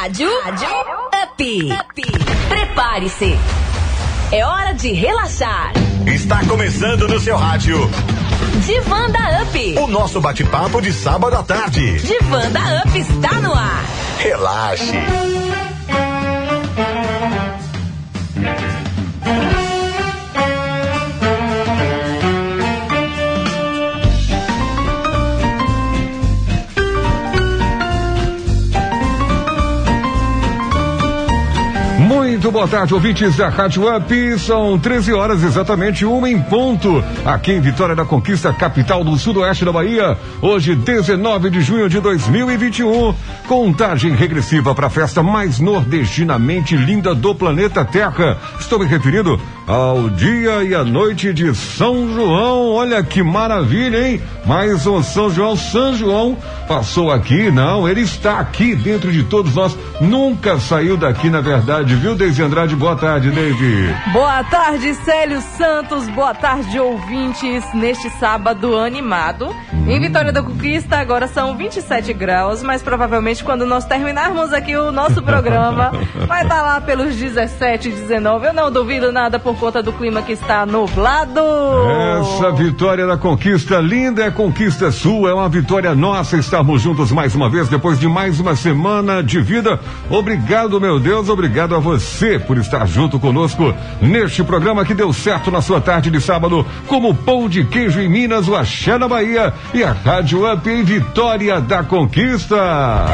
Rádio, Rádio Up. Up. Prepare-se. É hora de relaxar. Está começando no seu rádio. Divanda Up. O nosso bate-papo de sábado à tarde. Divanda Up está no ar. Relaxe. Muito boa tarde, ouvintes da Rádio Up. São 13 horas exatamente, uma em ponto, aqui em Vitória da Conquista, capital do sudoeste da Bahia. Hoje, 19 de junho de 2021. Contagem regressiva para a festa mais nordestinamente linda do planeta Terra. Estou me referindo ao dia e à noite de São João. Olha que maravilha, hein? Mas o São João, São João passou aqui, não, ele está aqui dentro de todos nós. Nunca saiu daqui, na verdade, viu, Deise Andrade? Boa tarde, Deise. Boa tarde, Célio Santos. Boa tarde, ouvintes. Neste sábado animado. Em Vitória da Conquista, agora são 27 graus, mas provavelmente quando nós terminarmos aqui o nosso programa, vai estar lá pelos 17, 19. Eu não duvido nada por conta do clima que está nublado. Essa vitória da conquista linda é conquista sua, é uma vitória nossa estarmos juntos mais uma vez depois de mais uma semana de vida. Obrigado, meu Deus, obrigado a você por estar junto conosco neste programa que deu certo na sua tarde de sábado, como pão de queijo em Minas, o Axé na Bahia e a Rádio Up em Vitória da Conquista.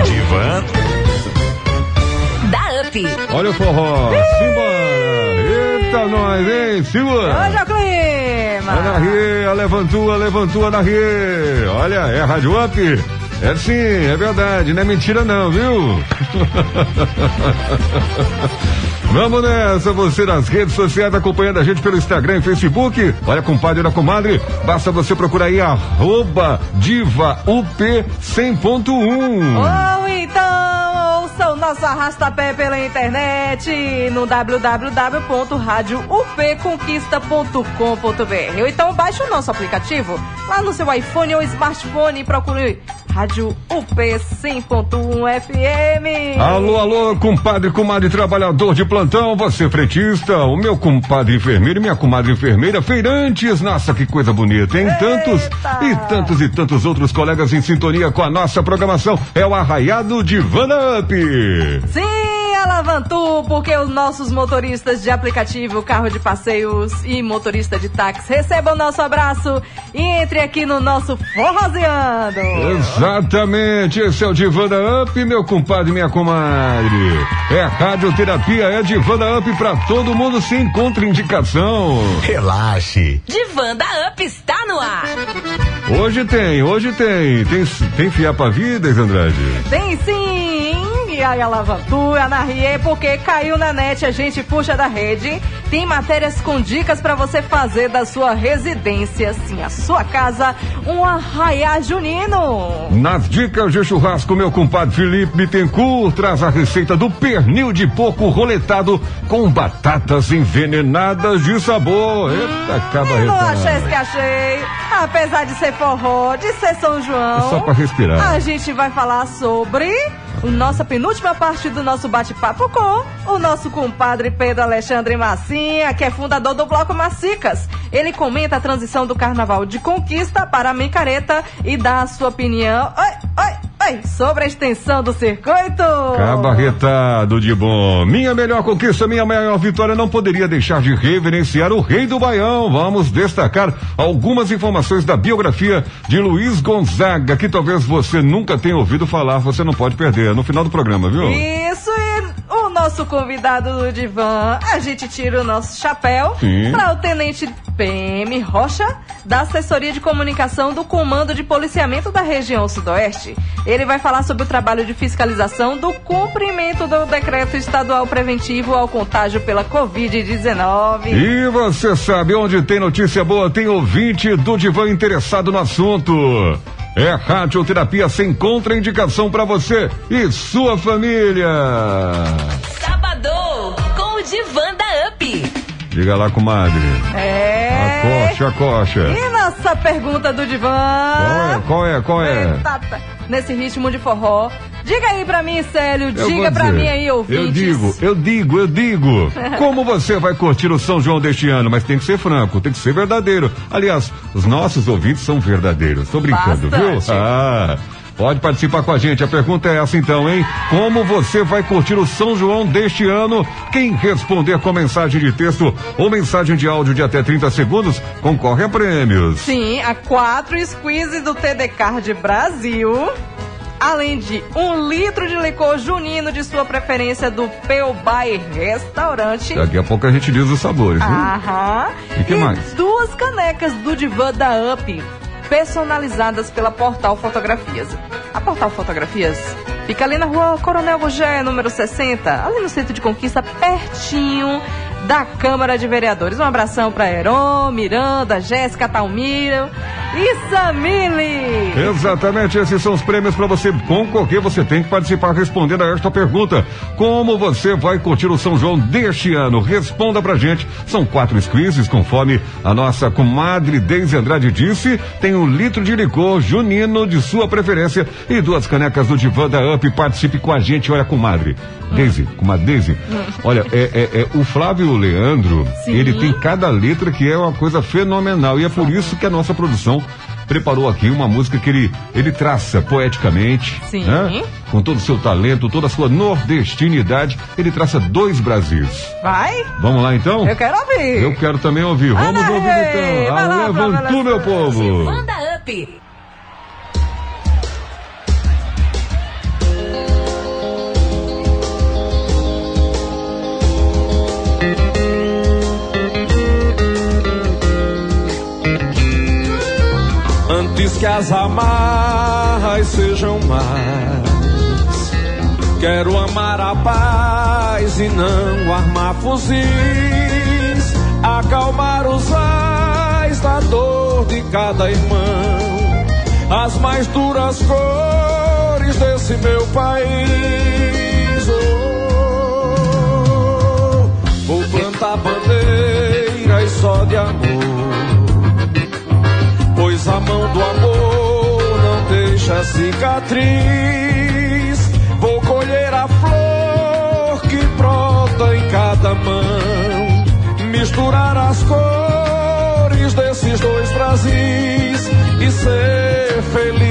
Divan. Da Up. Olha o forró, simbora! Eita, nós, hein? Segura! É o clima. Ana Rie, levantua, levantua na Rie. Olha, é a Rádio Up. É sim, é verdade, não é mentira não, viu? Vamos nessa, você nas redes sociais acompanhando a gente pelo Instagram e Facebook. Olha, compadre da comadre, basta você procurar aí arroba diva up 100.1. Ou então ouça o nosso arrastapé pela internet no www.radioupconquista.com.br ou então baixe o nosso aplicativo lá no seu iPhone ou smartphone e procure Rádio UP 100.1 FM. Alô, alô, compadre, comadre trabalhador de plantão, você fretista, o meu compadre enfermeiro e minha comadre enfermeira, feirantes, nossa, que coisa bonita, hein? Tantos Eita! e tantos e tantos outros colegas em sintonia com a nossa programação. É o Arraiado de Vana Up. Sim, Alavantu, porque os nossos motoristas de aplicativo, carro de passeios e motorista de táxi recebam nosso abraço e entre aqui no nosso Forrozeando. Exatamente, esse é o Divana Up, meu compadre e minha comadre. É radioterapia, é Divana Up pra todo mundo sem contraindicação. Relaxe. Divanda Up está no ar. Hoje tem, hoje tem. Tem, tem fiar pra vida, Andrade? Tem sim! E aí, Alavantu, Ana Rie, porque caiu na net, a gente puxa da rede. Tem matérias com dicas pra você fazer da sua residência, sim, a sua casa, um arraiá junino. Nas dicas de churrasco, meu compadre Felipe Bittencourt traz a receita do pernil de porco roletado com batatas envenenadas de sabor. Eita, acaba E não achei esse. Apesar de ser forró, de ser São João. É só pra respirar. A gente vai falar sobre a nossa penúltima parte do nosso bate-papo com o nosso compadre Pedro Alexandre Massinha, que é fundador do Bloco Macicas. Ele comenta a transição do carnaval de conquista para a micareta e dá a sua opinião. Oi, oi, sobre a extensão do circuito. Acaba retado de bom. Minha melhor conquista, minha maior vitória não poderia deixar de reverenciar o rei do Baião. Vamos destacar algumas informações da biografia de Luiz Gonzaga, que talvez você nunca tenha ouvido falar, você não pode perder no final do programa, viu? Isso, e nosso convidado do divã, a gente tira o nosso chapéu para o tenente PM Rocha, da assessoria de comunicação do Comando de Policiamento da região Sudoeste. Ele vai falar sobre o trabalho de fiscalização do cumprimento do decreto estadual preventivo ao contágio pela Covid-19. E você sabe onde tem notícia boa, tem ouvinte do divã interessado no assunto. É radioterapia sem contraindicação para você e sua família. Sábado com o Divanda Up. Diga lá, comadre. É. Acocha, acocha. E nossa pergunta do divã? Qual é? Qual é? Qual é? Eita, nesse ritmo de forró. Diga aí pra mim, Célio, Eu diga pra dizer, mim aí, ouvintes. Eu digo, eu digo, eu digo. Como você vai curtir o São João deste ano? Mas tem que ser franco, tem que ser verdadeiro. Aliás, os nossos ouvintes são verdadeiros. Tô brincando, Bastante. viu? Ah. Pode participar com a gente. A pergunta é essa então, hein? Como você vai curtir o São João deste ano? Quem responder com mensagem de texto ou mensagem de áudio de até 30 segundos concorre a prêmios. Sim, a quatro squeezes do TD Card Brasil. Além de um litro de licor junino de sua preferência do Pelbai Restaurante. Daqui a pouco a gente diz os sabores, viu? Aham. E que mais? duas canecas do Divã da Up, personalizadas pela Portal Fotografias. A Portal Fotografias fica ali na rua Coronel Gugé, número 60, ali no centro de conquista, pertinho da Câmara de Vereadores. Um abração para Heron, Miranda, Jéssica Talmiro e Samile. Exatamente, esses são os prêmios para você concorrer. Você tem que participar respondendo a esta pergunta. Como você vai curtir o São João deste ano? Responda pra gente. São quatro squeezes, conforme a nossa comadre Deise Andrade disse. Tem um litro de licor junino de sua preferência e duas canecas do Divã da Up. Participe com a gente. Olha, comadre. Deise, comadre Deise. Olha, é, é- é o Flávio Leandro, Sim. ele tem cada letra que é uma coisa fenomenal. E é por isso que a nossa produção preparou aqui uma música que ele, ele traça poeticamente, Sim. né? com todo o seu talento, toda a sua nordestinidade, ele traça dois Brasis. Vai? Vamos lá então? Eu quero ouvir. Eu quero também ouvir. Vamos Ana ouvir então. vai lá, Levantu, meu povo. Manda up. Antes que as amarras sejam mais, quero amar a paz e não armar fuzis, acalmar os ais da dor de cada irmão, as mais duras cores desse meu país. Oh, vou plantar bandeiras só de amor pois a mão do amor não deixa cicatriz. Vou colher a flor que brota em cada mão, misturar as cores desses dois Brasis e ser feliz.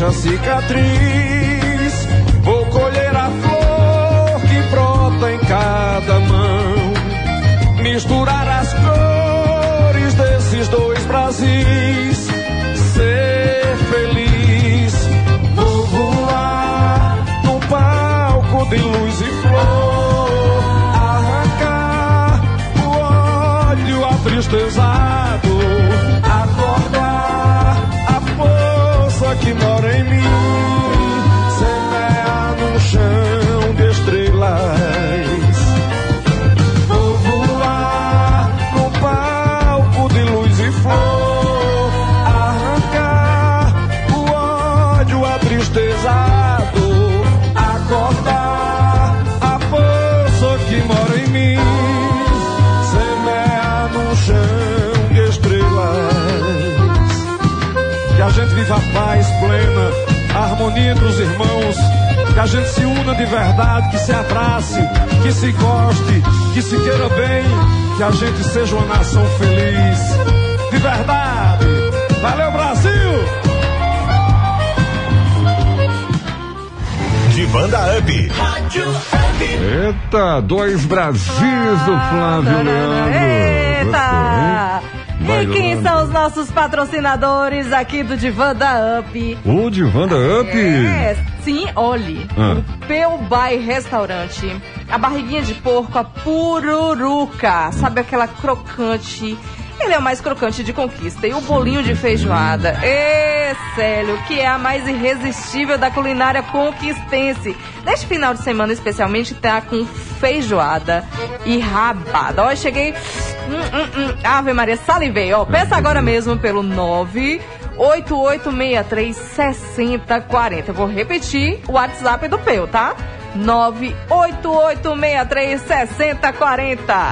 Deixa cicatriz. Vou colher a flor que brota em cada mão, misturar as cores desses dois Brasis, ser feliz. Vou voar num palco de luz harmonia entre os irmãos, que a gente se una de verdade, que se abrace, que se goste, que se queira bem, que a gente seja uma nação feliz. De verdade. Valeu, Brasil! De Banda Up. Eita, dois Brasis do Flávio Leandro. Eita! Vai, E quem são os nossos patrocinadores aqui do Divã da Up? O de Wanda Up. É, sim, olhe. Ah. O Peu Bai Restaurante. A barriguinha de porco, a pururuca. Sabe aquela crocante? Ele é o mais crocante de conquista. E o bolinho de feijoada. Ê, Célio, que é a mais irresistível da culinária conquistense. Neste final de semana, especialmente, tá com feijoada e rabada. Ó, eu cheguei. Hum, hum, hum. Ave Maria, salivei. Ó, peça agora mesmo pelo 9. 8863-6040. Eu vou repetir o WhatsApp do Peu, tá? 98863-6040.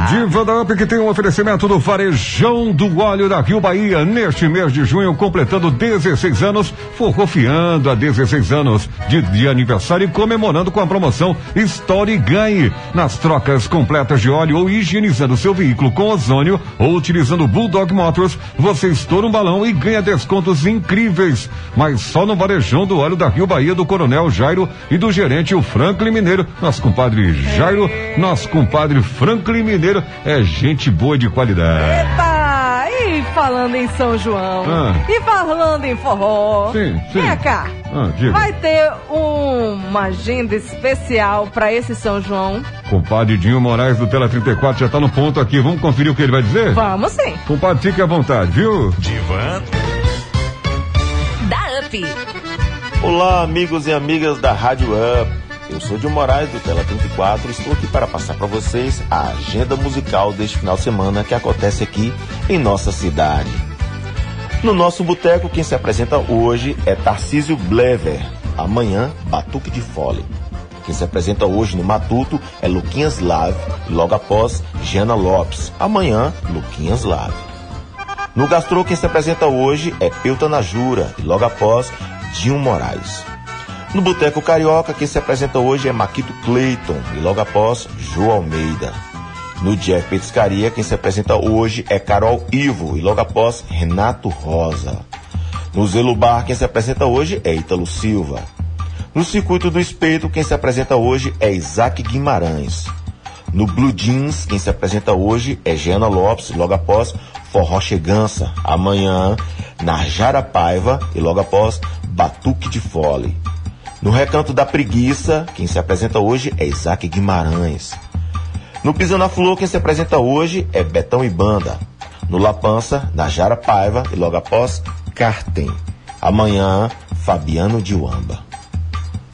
Diva da Up que tem um oferecimento do Farejão do Óleo da Rio Bahia. Neste mês de junho, completando 16 anos, forrofiando a 16 anos de, de aniversário e comemorando com a promoção Story Ganhe. Nas trocas completas de óleo ou higienizando seu veículo com ozônio ou utilizando Bulldog Motors, você estoura um balão e ganha descontos incríveis. Mas só no Varejão do Óleo da Rio Bahia do Coronel Jairo e do gerente o Franklin Mineiro. Nosso compadre Jairo, nosso compadre Franklin Mineiro é gente boa de qualidade. Eita! E falando em São João, Ah. e falando em forró, Sim, sim. vem cá. Ah, diga. Vai ter uma agenda especial para esse São João? Compadre Dinho Moraes do Tela 34 já tá no ponto aqui. Vamos conferir o que ele vai dizer? Vamos sim. Compadre, fique à vontade, viu? Divan Da Up. Olá, amigos e amigas da Rádio Up. Eu sou Dil Moraes do Tela 34 e estou aqui para passar para vocês a agenda musical deste final de semana que acontece aqui em nossa cidade. No nosso boteco, quem se apresenta hoje é Tarcísio Blever. Amanhã, Batuque de Fole. Quem se apresenta hoje no Matuto é Luquinhas Lave e logo após, Jana Lopes. Amanhã, Luquinhas Lave. No Gastrô, quem se apresenta hoje é Pelta Najura e logo após, Dinho Moraes. No Boteco Carioca, quem se apresenta hoje é Maquito Clayton e logo após, João Almeida. No Jeff Petiscaria, quem se apresenta hoje é Carol Ivo e logo após, Renato Rosa. No Zelo Bar, quem se apresenta hoje é Ítalo Silva. No Circuito do Espeto, quem se apresenta hoje é Isaac Guimarães. No Blue Jeans, quem se apresenta hoje é Giana Lopes, logo após Forró Chegança. Amanhã, Narjara Paiva e logo após Batuque de Fole. No Recanto da Preguiça, quem se apresenta hoje é Isaac Guimarães. No Pisa na Flor, quem se apresenta hoje é Betão e Banda. No La Pança, Najara Paiva e logo após Cartem. Amanhã, Fabiano de Uamba.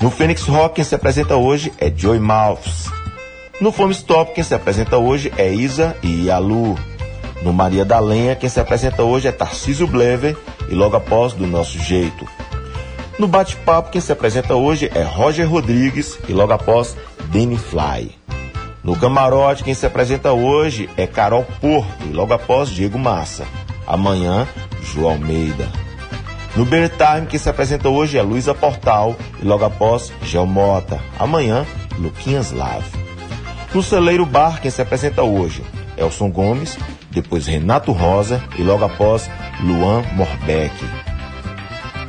No Fênix Rock, quem se apresenta hoje é Joy Mouths. No Fome Stop, quem se apresenta hoje é Isa e Yalu. No Maria da Lenha, quem se apresenta hoje é Tarcísio Blever e logo após Do Nosso Jeito. No Bate-Papo, quem se apresenta hoje é Roger Rodrigues e logo após Danny Fly. No Camarote, quem se apresenta hoje é Carol Porto e logo após Diego Massa. Amanhã, João Almeida. No Beer Time, quem se apresenta hoje é Luísa Portal e logo após Gel Mota. Amanhã, Luquinhas Lave. No Celeiro Bar, quem se apresenta hoje Elson Gomes, depois Renato Rosa e logo após Luan Morbeck.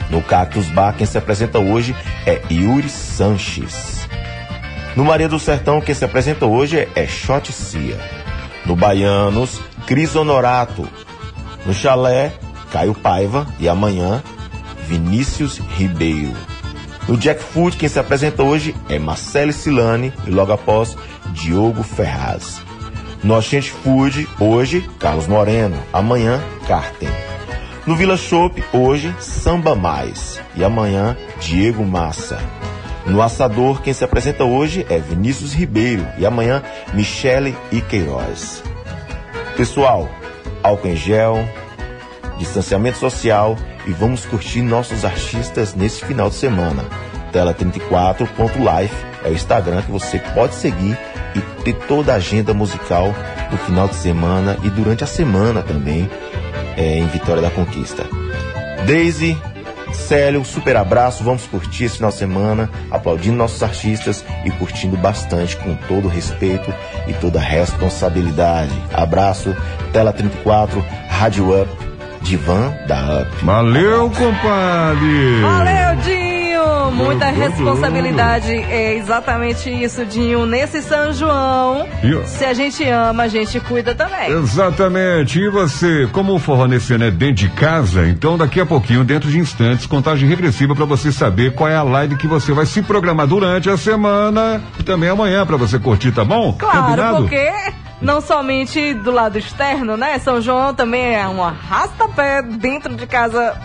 No Cactus Bar, quem se apresenta hoje é Yuri Sanches. No Maria do Sertão, quem se apresenta hoje é Shot Cia. No Baianos, Cris Honorato. No Chalé, Caio Paiva e amanhã, Vinícius Ribeiro. No Jackfoot, quem se apresenta hoje é Marcele Silane e logo após, Diogo Ferraz. No Oxente Food, hoje, Carlos Moreno. Amanhã, Carten. No Vila Shop, hoje, Samba Mais. E amanhã, Diego Massa. No Assador, quem se apresenta hoje é Vinícius Ribeiro. E amanhã, Michele e Queiroz. Pessoal, álcool em gel, distanciamento social e vamos curtir nossos artistas nesse final de semana. Tela34.life é o Instagram que você pode seguir e ter toda a agenda musical do final de semana e durante a semana também é, em Vitória da Conquista. Daisy, Célio, super abraço, vamos curtir esse final de semana, aplaudindo nossos artistas e curtindo bastante com todo respeito e toda responsabilidade. Abraço, Tela 34, Rádio Up, Divan da Up. Valeu, compadre. Valeu, Muita responsabilidade. É exatamente isso, Dinho. Nesse São João, se a gente ama, a gente cuida também. Exatamente. E você, como o forró nesse ano é dentro de casa, então daqui a pouquinho, dentro de instantes, contagem regressiva para você saber qual é a live que você vai se programar durante a semana e também amanhã para você curtir, tá bom? Claro, Combinado? porque não somente do lado externo, né? São João também é um arrasta-pé dentro de casa,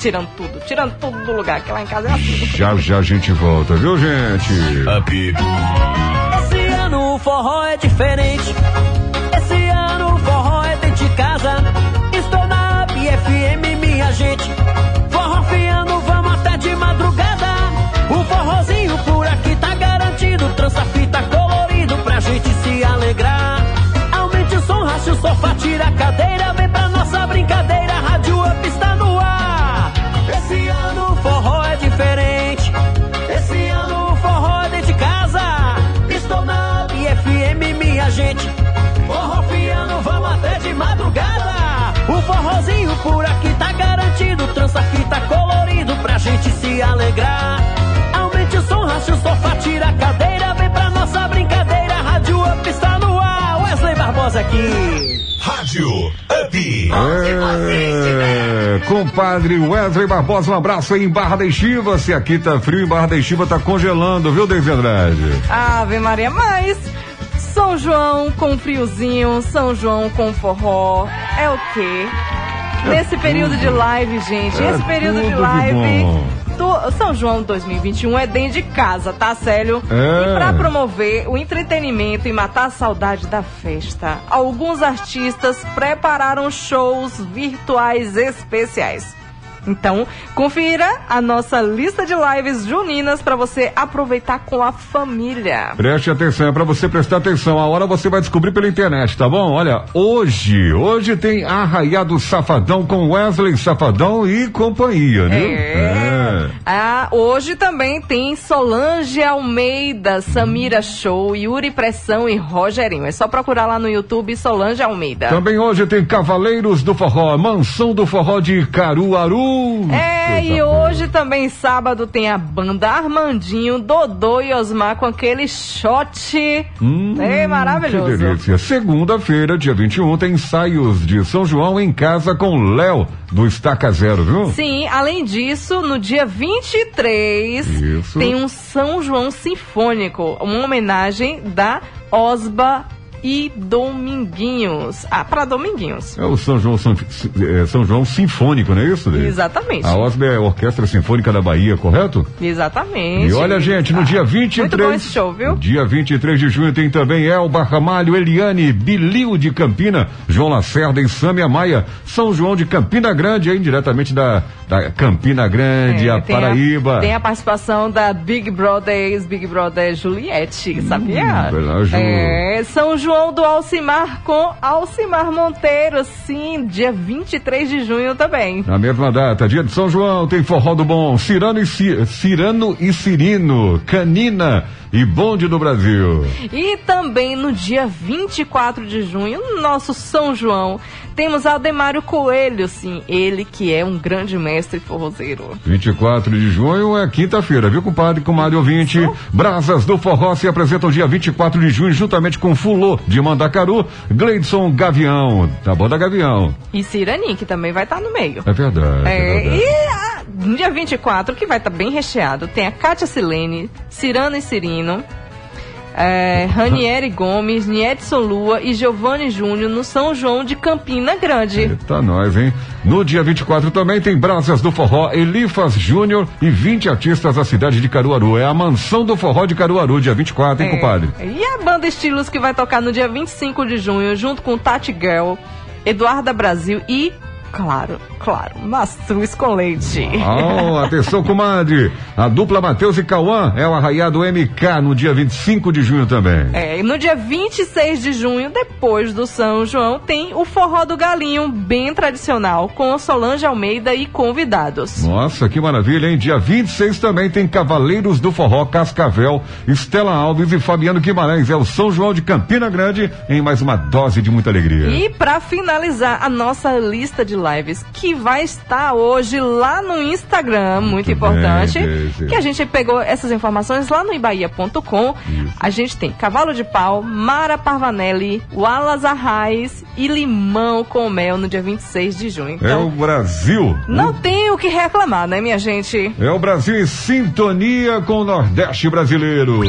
tirando tudo, tirando tudo do lugar, que lá em casa é assim. Já já a gente volta, viu, gente? Up. Esse ano o forró é diferente. Esse ano o forró é dentro de casa. Estou na BFM, minha gente. Forró fiando, vamos até de madrugada. O forrozinho por aqui tá garantido. Trança fita colorido pra gente se alegrar. Aumente o som, racha o sofá, tira a cadeira. Por aqui tá garantido. Trança fita colorido pra gente se alegrar. Aumente o som, racha o sofá, tira a cadeira. Vem pra nossa brincadeira. Rádio Up está no ar. Wesley Barbosa aqui. Rádio Up. É, compadre Wesley Barbosa, um abraço aí em Barra da Estiva. Se aqui tá frio, em Barra da Estiva tá congelando, viu, Deise Andrade? Ave Maria, mas São João com friozinho, São João com forró, é o quê? Nesse período de live, gente, É esse período tudo de live. do- São João 2021 é dentro de casa, tá, Célio? É. E pra promover o entretenimento e matar a saudade da festa, alguns artistas prepararam shows virtuais especiais. Então, confira a nossa lista de lives juninas pra você aproveitar com a família. Preste atenção, é pra você prestar atenção. A hora você vai descobrir pela internet, tá bom? Olha, hoje, hoje tem Arraiado Safadão com Wesley Safadão e companhia, viu? É. Ah, hoje também tem Solange Almeida, Samira Show, Yuri Pressão e Rogerinho. É só procurar lá no YouTube Solange Almeida. Também hoje tem Cavaleiros do Forró, Mansão do Forró de Caruaru. É, e hoje também, sábado, tem a banda Armandinho, Dodô e Osmar com aquele shot. Hum, é maravilhoso. Que delícia. Segunda-feira, dia 21, tem ensaios de São João em casa com Léo do Estaca Zero, viu? Sim, além disso, no dia 23, Isso. tem um São João Sinfônico, uma homenagem da Osba e Dominguinhos. Ah, para Dominguinhos. É o São João, São, é, São João Sinfônico, não é isso? Dele? Exatamente. A OSB é a Orquestra Sinfônica da Bahia, correto? Exatamente. E olha, gente, no Ah, dia 23. Muito bom esse show, viu? Dia 23 de junho tem também Elba Ramalho, Eliane, Bilio de Campina, João Lacerda e Sâmia Maia, São João de Campina Grande, aí diretamente da, da Campina Grande, É, a tem Paraíba. tem a participação da Big Brother, ex-Big Brother Juliette, sabia? verdade, Ju. É, São João do Alcimar com Alcimar Monteiro, sim, dia 23 de junho também. Na mesma data, dia de São João, tem Forró do Bom, Cirano e, Ci- Cirano e Cirino, Canina e Bonde do Brasil. E também no dia 24 de junho, no nosso São João, temos Aldemário Coelho, sim, ele que é um grande mestre forrozeiro. 24 de junho é quinta-feira, viu, compadre, comadre ouvinte? Brasas do Forró se apresentam dia 24 de junho, juntamente com Fulô de Mandacaru, Gleidson Gavião, da banda Gavião. E Ciranim, que também vai estar no meio. É verdade. é É, verdade. e a- dia 24, que vai estar bem recheado, tem a Kátia Silene, Cirano e Cirino, é, Ranieri Gomes, Niedson Lua e Giovanni Júnior no São João de Campina Grande. Eita, nós, hein? No dia 24 também tem Brasas do Forró, Elifas Júnior e 20 artistas da cidade de Caruaru. É a mansão do Forró de Caruaru, dia 24, hein, É, compadre? E a banda Estilos que vai tocar no dia 25 de junho, junto com Tati Girl, Eduarda Brasil e Claro, claro. Mastruz com leite. Oh, atenção, comadre. A dupla Matheus e Cauã é o arraiado MK no dia 25 de junho também. É, e no dia 26 de junho, depois do São João, tem o Forró do Galinho, bem tradicional, com Solange Almeida e convidados. Nossa, que maravilha, hein? Dia 26 também tem Cavaleiros do Forró Cascavel, Estela Alves e Fabiano Guimarães. É o São João de Campina Grande em mais uma dose de muita alegria. E para finalizar a nossa lista de lives, que vai estar hoje lá no Instagram, muito, Muito importante, bem, que a gente pegou essas informações lá no ibaia.com. A gente tem Cavalo de Pau, Mara Parvanelli, Wallace Arraes e Limão com Mel no dia 26 de junho. É o Então, Brasil. não tem o que reclamar, né, minha gente? É o Brasil em sintonia com o Nordeste brasileiro.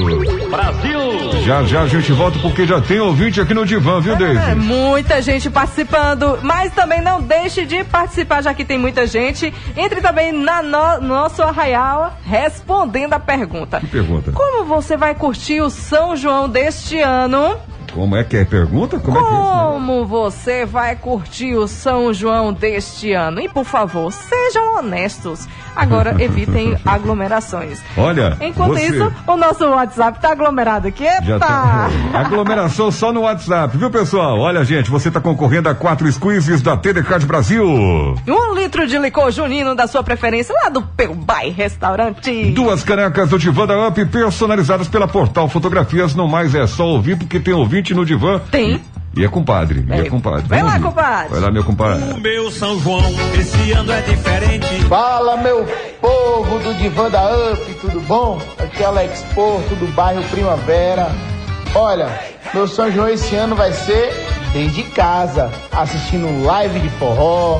Brasil! Já já a gente volta porque já tem ouvinte aqui no divã, viu, É, Deise? muita gente participando, mas também não deixe de participar, já que tem muita gente. Entre também na no, nosso arraial respondendo a pergunta. Que pergunta? Como você vai curtir o São João deste ano? Como é que é? Pergunta? Como é que é isso? né? Como você vai curtir o São João deste ano? E por favor, sejam honestos. Agora evitem aglomerações. Olha, Enquanto você- isso, o nosso WhatsApp tá aglomerado aqui. Epa! Já tá. Aglomeração só no WhatsApp, viu, pessoal? Olha, gente, você tá concorrendo a quatro squeezes da TDK Brasil. Um litro de licor junino da sua preferência lá do Pelbai Restaurante. Duas canecas do Divã da Up personalizadas pela Portal Fotografias. Não mais é só ouvir, porque tem ouvinte no Divã. Tem. E é compadre, e é É. compadre. Vai Vamos lá, ouvir. compadre. Vai lá, meu compadre. O meu São João, esse ano é diferente. Fala meu povo do Divã da Up, tudo bom? Aqui é Alex Porto do bairro Primavera. Olha, meu São João esse ano vai ser dentro de casa, assistindo live de forró,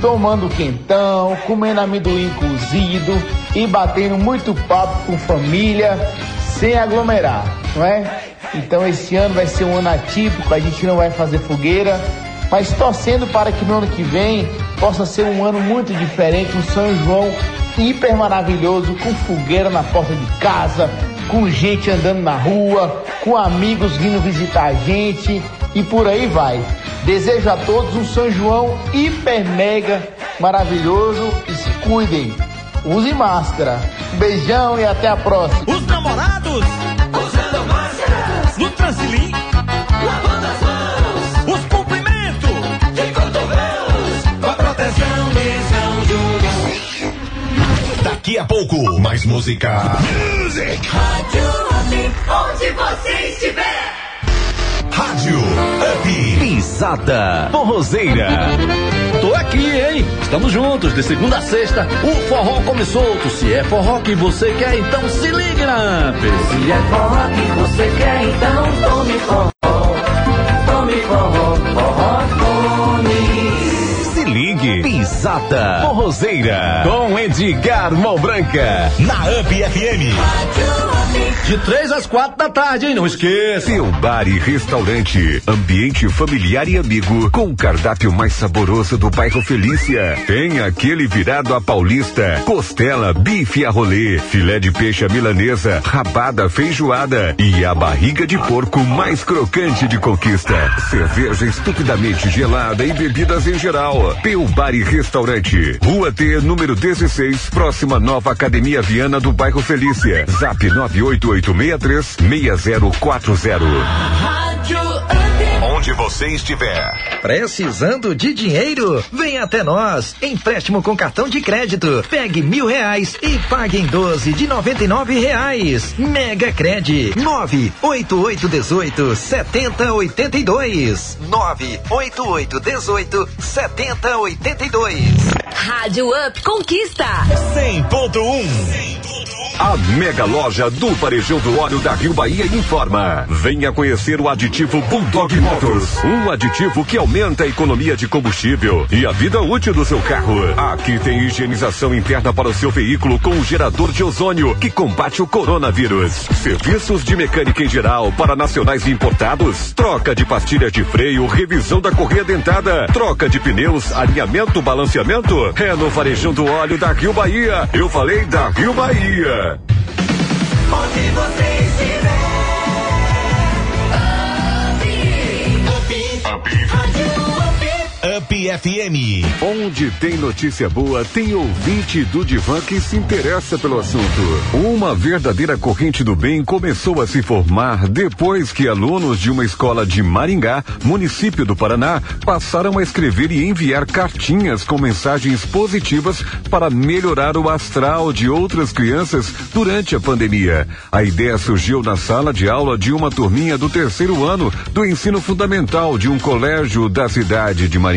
tomando quentão, comendo amendoim cozido e batendo muito papo com família, sem aglomerar, não é? Então esse ano vai ser um ano atípico, a gente não vai fazer fogueira, mas torcendo para que no ano que vem possa ser um ano muito diferente, um São João hiper maravilhoso, com fogueira na porta de casa, com gente andando na rua, com amigos vindo visitar a gente e por aí vai. Desejo a todos um São João hiper mega maravilhoso e se cuidem. Use máscara. Beijão e até a próxima. Usando máscaras no Transilim, lavando as mãos, os cumprimentos de cotovelos com a proteção de São João. Daqui a pouco, mais música. Music. Onde você estiver. Rádio Up. Pisada Forrozeira. Tô aqui, hein? Estamos juntos, de segunda a sexta. O forró come solto. Se é forró que você quer, então se ligue na Amp. Se é forró que você quer, então tome forró. Tome forró, forró tome. Se ligue. Pisada Forrozeira. Com Edgar Malbranca. Na Up FM. De três às quatro da tarde, hein? Não esqueça. Seu bar e restaurante, ambiente familiar e amigo, com o cardápio mais saboroso do bairro Felícia. Tem aquele virado a paulista, costela, bife a rolê, filé de peixe à milanesa, rabada feijoada e a barriga de porco mais crocante de conquista. Cerveja estupidamente gelada e bebidas em geral. Peu Bar e Restaurante, Rua T, número 16, próxima Nova Academia Viana do bairro Felícia. Zap 988636040. Onde você estiver. Precisando de dinheiro? Vem até nós. Empréstimo com cartão de crédito. Pegue mil reais e pague em 12 de noventa e nove reais. Mega Cred. Nove oito oito dezoito setenta oitenta e dois. Nove oito oito dezoito setenta oitenta e dois. Rádio Up Conquista. 100.1. A mega loja do Varejão do Óleo da Rio Bahia informa. Venha conhecer o aditivo Bulldog Motors. Um aditivo que aumenta a economia de combustível e a vida útil do seu carro. Aqui tem higienização interna para o seu veículo com o gerador de ozônio que combate o coronavírus. Serviços de mecânica em geral para nacionais importados. Troca de pastilhas de freio, revisão da correia dentada. Troca de pneus, alinhamento, balanceamento. É no Varejão do Óleo da Rio Bahia. Eu falei da Rio Bahia. Onde você estiver. Up, up, FM. Onde tem notícia boa, tem ouvinte do Divan que se interessa pelo assunto. Uma verdadeira corrente do bem começou a se formar depois que alunos de uma escola de Maringá, município do Paraná, passaram a escrever e enviar cartinhas com mensagens positivas para melhorar o astral de outras crianças durante a pandemia. A ideia surgiu na sala de aula de uma turminha do terceiro ano do ensino fundamental de um colégio da cidade de Maringá.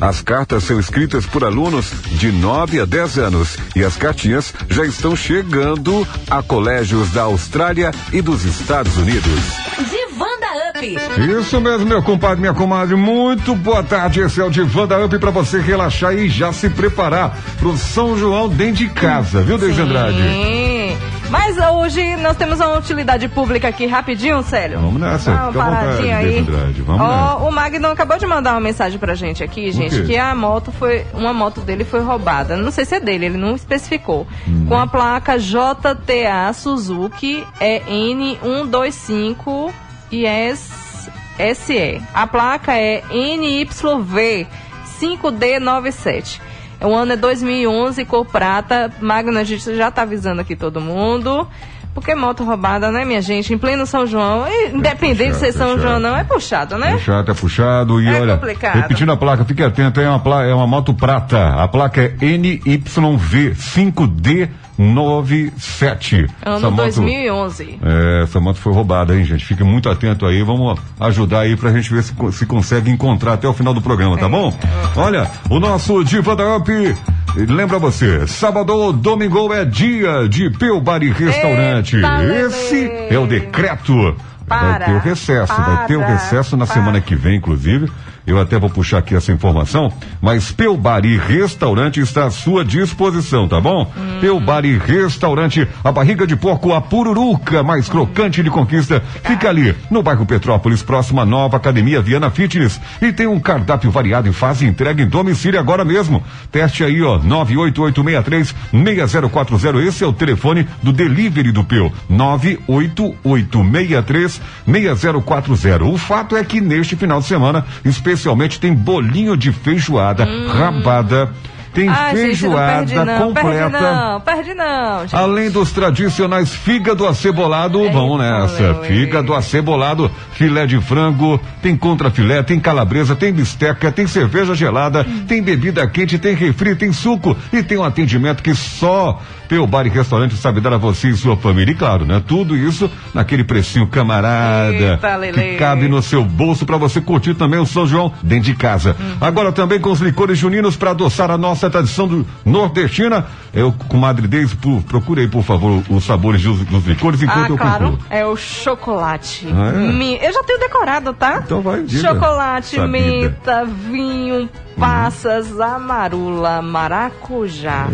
As cartas são escritas por alunos de 9 a 10 anos e as cartinhas já estão chegando a colégios da Austrália e dos Estados Unidos. Divanda Up. Isso mesmo, meu compadre, minha comadre. Muito boa tarde. Esse é o Divanda Up para você relaxar e já se preparar pro São João dentro de casa, viu, Deise Andrade? Sim. Mas hoje nós temos uma utilidade pública aqui rapidinho, Célio. Vamos nessa, Dá uma paradinha aí. Vamos nessa. o Magno acabou de mandar uma mensagem pra gente aqui, gente, que a moto foi, uma moto dele foi roubada. Não sei se é dele, ele não especificou. Hum. Com a placa JTA Suzuki é N125 e SE. A placa é NYV 5D97. O ano é 2011, cor prata. Magno, a gente já tá avisando aqui todo mundo. Porque moto roubada, né, minha gente? Em pleno São João, e independente de ser puxado, São é João não, é puxado, né? Puxado, é puxado. E É olha, complicado. repetindo a placa, fique atento, é uma, pla- é uma moto prata. A placa é NYV 5D97. Ano 2011. É, essa moto foi roubada, hein, gente? Fique muito atento aí. Vamos ajudar aí pra gente ver se, se consegue encontrar até o final do programa, tá bom? Olha, o nosso Diva da Up. Lembra você, sábado ou domingo é dia de Peu Bar e Restaurante. Eita. Esse é o decreto. vai Para, ter o recesso, vai ter o para, recesso na para. semana que vem, inclusive. Eu até vou puxar aqui essa informação, mas Peu Bar e Restaurante está à sua disposição, tá bom? Hum. Peu Bar e Restaurante, a barriga de porco, a pururuca mais crocante de conquista, fica ali no bairro Petrópolis, próximo à nova Academia Viana Fitness. E tem um cardápio variado e faz entrega em domicílio agora mesmo. Teste aí, ó, 98863-6040. Esse é o telefone do delivery do Peu, 98863-6040. O fato é que neste final de semana, especialmente, tem bolinho de feijoada, rabada, tem Hum. Ai, gente, não feijoada não, completa. perde não, perde não, gente. Além dos tradicionais fígado acebolado, vamos nessa. Fígado acebolado, filé de frango, tem contrafilé, tem calabresa, tem bisteca, tem cerveja gelada, tem bebida quente, tem refri, tem suco e tem um atendimento que só Peu Bar e Restaurante sabe dar a você e sua família. E claro, né? Tudo isso naquele precinho camarada Eita, que cabe no seu bolso para você curtir também o São João dentro de casa. Uhum. Agora também com os licores juninos para adoçar a nossa tradição do nordestina. Eu, comadre Deise, por, procure aí, por favor, os sabores dos, dos licores enquanto Ah, eu claro, é o chocolate. Ah, é? Eu já tenho decorado, tá? Então vai, diga. Chocolate, Sabida. menta, vinho, passas, amarula, maracujá.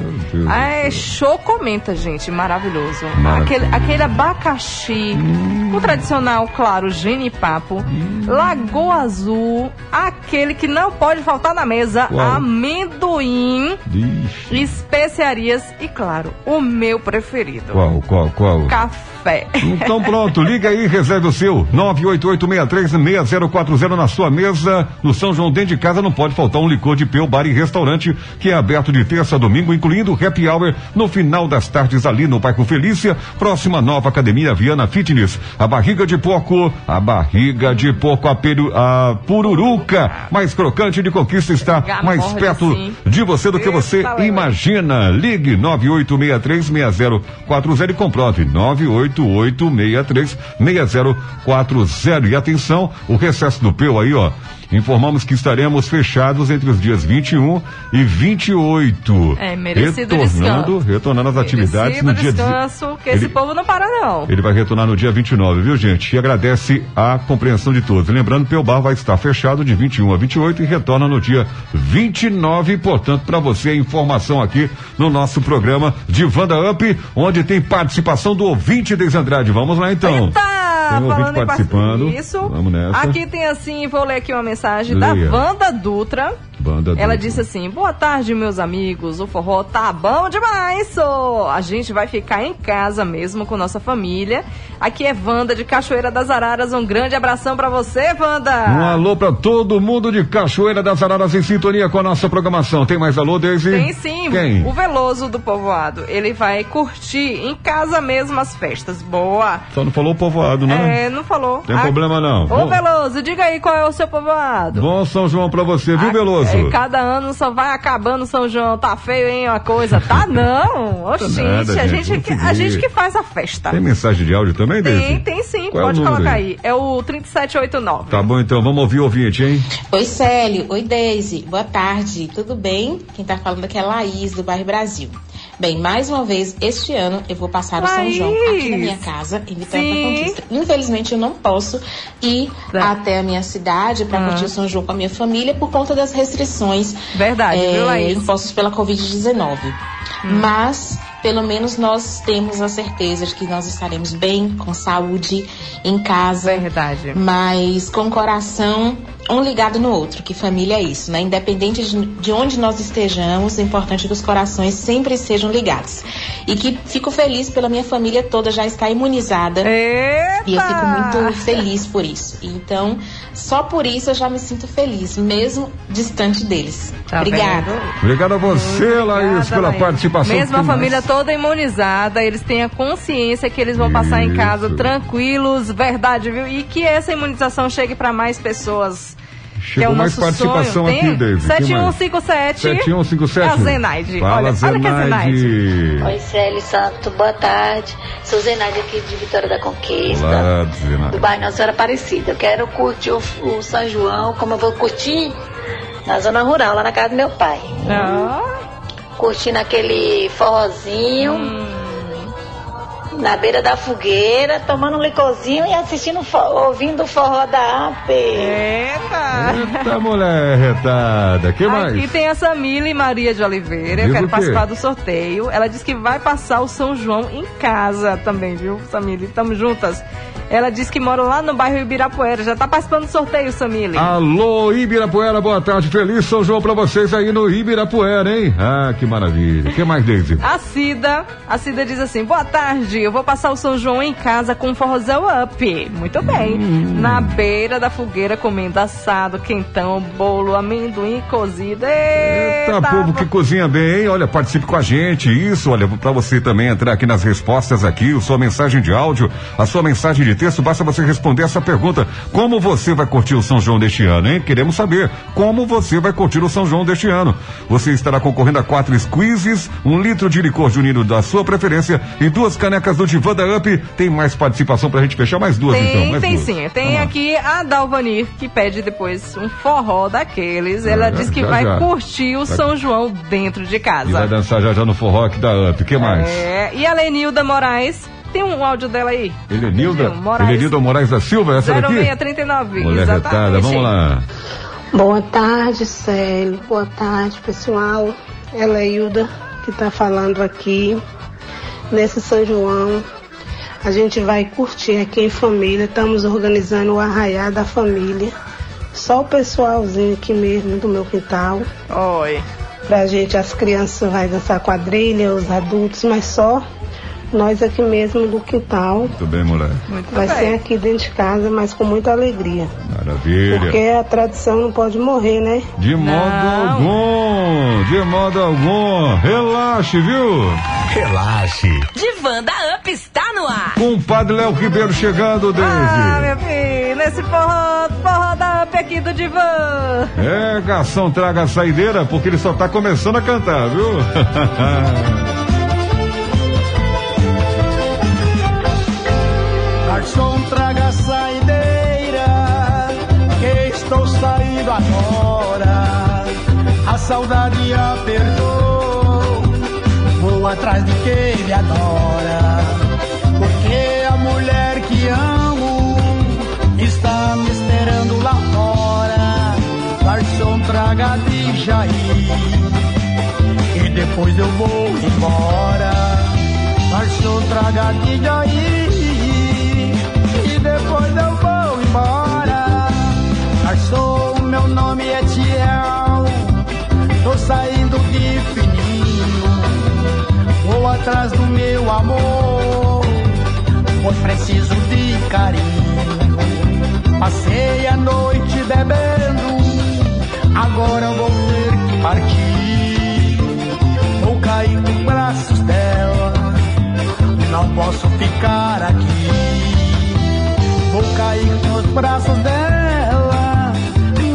Ah, é chocomenta, gente, maravilhoso. Maravilha. Aquele, aquele abacaxi, o tradicional, claro, genipapo, lagoa azul, aquele que não pode faltar na mesa, amendoim, Ixi, especiarias e, claro, o meu preferido, qual, qual, qual? café. Então pronto, liga aí, reserve o seu. 988636040 na sua mesa. No São João dentro de casa não pode faltar um licor de peu, bar e restaurante, que é aberto de terça a domingo, incluindo happy hour no final das tardes ali no bairro Felícia, próxima nova Academia Viana Fitness. A barriga de porco, a barriga de porco, a, peru, a pururuca mais crocante de conquista está mais perto sim. de você do que você Eita, Lelê. imagina. Ligue 98636040 e comprove 988636040. E atenção, o recesso do Peu aí, ó. Informamos que estaremos fechados entre os dias 21 e 28. É, merecido retornando, descanso. retornando às atividades Merecido no dia descanso, que Ele- esse povo não para não. ele vai retornar no dia 29, viu, gente? E agradece a compreensão de todos. Lembrando que o bar vai estar fechado de 21 a 28 e retorna no dia 29. Portanto, para você, a informação aqui no nosso programa de Vanda Up, onde tem participação do ouvinte Deise Andrade. Vamos lá, então. Eita, Tem um ouvinte participando. part- Isso. Vamos nessa. Aqui tem assim, vou ler aqui uma mensagem da Leia. Wanda Dutra. Banda Ela dupla. disse assim: Boa tarde, meus amigos. O forró tá bom demais, só. A gente vai ficar em casa mesmo com nossa família. Aqui é Wanda de Cachoeira das Araras. Um grande abração pra você, Wanda. Um alô pra todo mundo de Cachoeira das Araras em sintonia com a nossa programação. Tem mais alô, Daisy? Tem sim, Quem? o Veloso do Povoado. Ele vai curtir em casa mesmo as festas. Boa. Só não falou povoado, né? É, não falou. Tem Ah, problema não. Ô, Veloso, diga aí qual é o seu povoado. Bom São João pra você, viu, Veloso? É, cada ano só vai acabando São João. Tá feio, hein, a coisa? Tá não. Oxente, nada, a, gente, a gente que faz a festa. Tem mensagem de áudio também? Tem, tem sim. Qual é o Pode número colocar aí? aí. É o 3789. Tá bom então, vamos ouvir o ouvinte, hein? Oi, Célio. Oi, Deise. Boa tarde. Tudo bem? Quem tá falando aqui é Laís, do bairro Brasil. Bem, mais uma vez, este ano eu vou passar o São Laís! João aqui na minha casa, em Vitória da Sim. Conquista. Infelizmente, eu não posso ir Tá. até a minha cidade para Ah. curtir o São João com a minha família por conta das restrições Verdade, é, viu, Laís? impostas pela Covid-19. Mas, pelo menos, nós temos a certeza de que nós estaremos bem, com saúde, em casa. Verdade. Mas com o coração um ligado no outro, que família é isso, né? Independente de, de onde nós estejamos, é importante que os corações sempre sejam ligados. E que fico feliz pela minha família toda já estar imunizada. Eita! E eu fico muito feliz por isso. Então, só por isso eu já me sinto feliz, mesmo distante deles. Tá Obrigada. vendo? Obrigado a você, Laís, Obrigada, pela Laís. participação. Mesmo a família mais? toda imunizada, eles têm a consciência que eles vão passar em casa Isso. tranquilos, verdade, viu? E que essa imunização chegue para mais pessoas. É Chegou o mais participação sonho. aqui? David. Que mais? 7157. 7157. É a Zenaide. Fala, olha, olha que é a Zenaide. Zenaide. Oi, Célio Santo, boa tarde. Sou Zenaide aqui de Vitória da Conquista, Olá, Zenaide. do bairro Nossa Senhora Aparecida. Eu quero curtir o, o São João, como eu vou curtir na zona rural, lá na casa do meu pai. Ah, Curtindo aquele forrozinho, Hum. Na beira da fogueira, tomando um licorzinho e assistindo, o ouvindo o forró da AP. eita! Eita, mulher retada. que mais? Aqui tem a Samile Maria de Oliveira. Eu Diz quero o quê? participar do sorteio. Ela disse que vai passar o São João em casa também, viu, Samile? Tamo juntas. Ela disse que mora lá no bairro Ibirapuera. Já tá participando do sorteio, Samile. Alô, Ibirapuera, boa tarde. Feliz São João pra vocês aí no Ibirapuera, hein? Ah, que maravilha. que mais, Daisy? A Cida, a Cida diz assim: Boa tarde, eu vou passar o São João em casa com um forrozão up. Muito bem. Hum. Na beira da fogueira, comendo assado, quentão, bolo, amendoim cozido. Eita, Eita, povo que cozinha bem, hein? Olha, participe com a gente. Isso, olha, pra você também entrar aqui nas respostas aqui, a sua mensagem de áudio, a sua mensagem de texto, basta você responder essa pergunta. Como você vai curtir o São João deste ano, hein? Queremos saber como você vai curtir o São João deste ano. Você estará concorrendo a quatro squeezes, um litro de licor junino da sua preferência e duas canecas do Divã da Up. Tem mais participação pra gente fechar? Mais duas, Tem, então. Mais tem duas. sim. Tem lá. aqui a Dalvanir, que pede depois um forró daqueles. Ela É, diz que já, vai já. curtir o Vai- São João dentro de E vai casa. dançar já já no forró aqui da Up. O que mais? É, e a Lenilda Moraes, tem um áudio dela aí. Elenilda, Moraes. Elenilda Moraes da Silva, essa daqui? 0639. Mulher exatamente. vamos lá. Boa tarde, Célio. Boa tarde, pessoal. Ela é Hilda que está falando aqui. Nesse São João, a gente vai curtir aqui em família. Estamos organizando o arraiá da família. Só o pessoalzinho aqui mesmo do meu quintal. Oi. Pra gente, as crianças vai dançar quadrilha, os adultos, mas só nós aqui mesmo do quintal. Muito bem, mulher. Vai ser aqui dentro de casa, mas com muita alegria. Maravilha. Porque a tradição não pode morrer, né? De modo algum, de modo algum. Relaxe, viu? Relaxe. Divã da Up está no ar. Com o Padre Léo Ribeiro chegando, Ah, Daisy. meu filho, nesse forró, forró da Up aqui do Divã. É, garçom, traga a saideira, porque ele só tá começando a cantar, viu? Garçom, traga a saideira, que estou saindo agora. A saudade apertou, vou atrás de quem me adora. Porque a mulher que amo está me esperando lá fora. Garçom, traga de Jair, e depois eu vou embora. Garçom, traga de Jair depois eu vou embora. Garçom, meu nome é Tiel, saindo de fininho, vou atrás do meu amor, pois preciso de carinho. Passei a noite bebendo, agora vou ter que partir. Vou cair nos braços dela, não posso ficar aqui. Vou cair nos braços dela,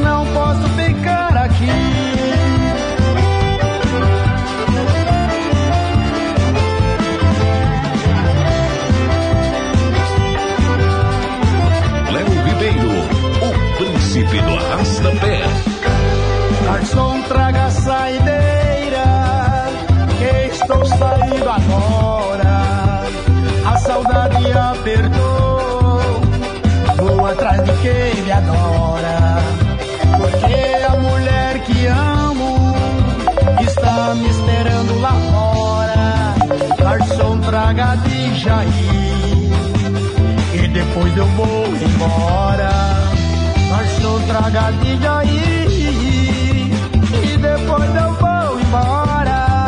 não posso ficar aqui. Léo Ribeiro, o príncipe do arrasta-pé. Garçom, traga a saideira, que estou saindo agora. A saudade apertou, de quem me adora. Porque a mulher que amo está me esperando lá fora. Garçom, traga de Jair, e depois eu vou embora. Garçom, traga de Jair e depois eu vou embora.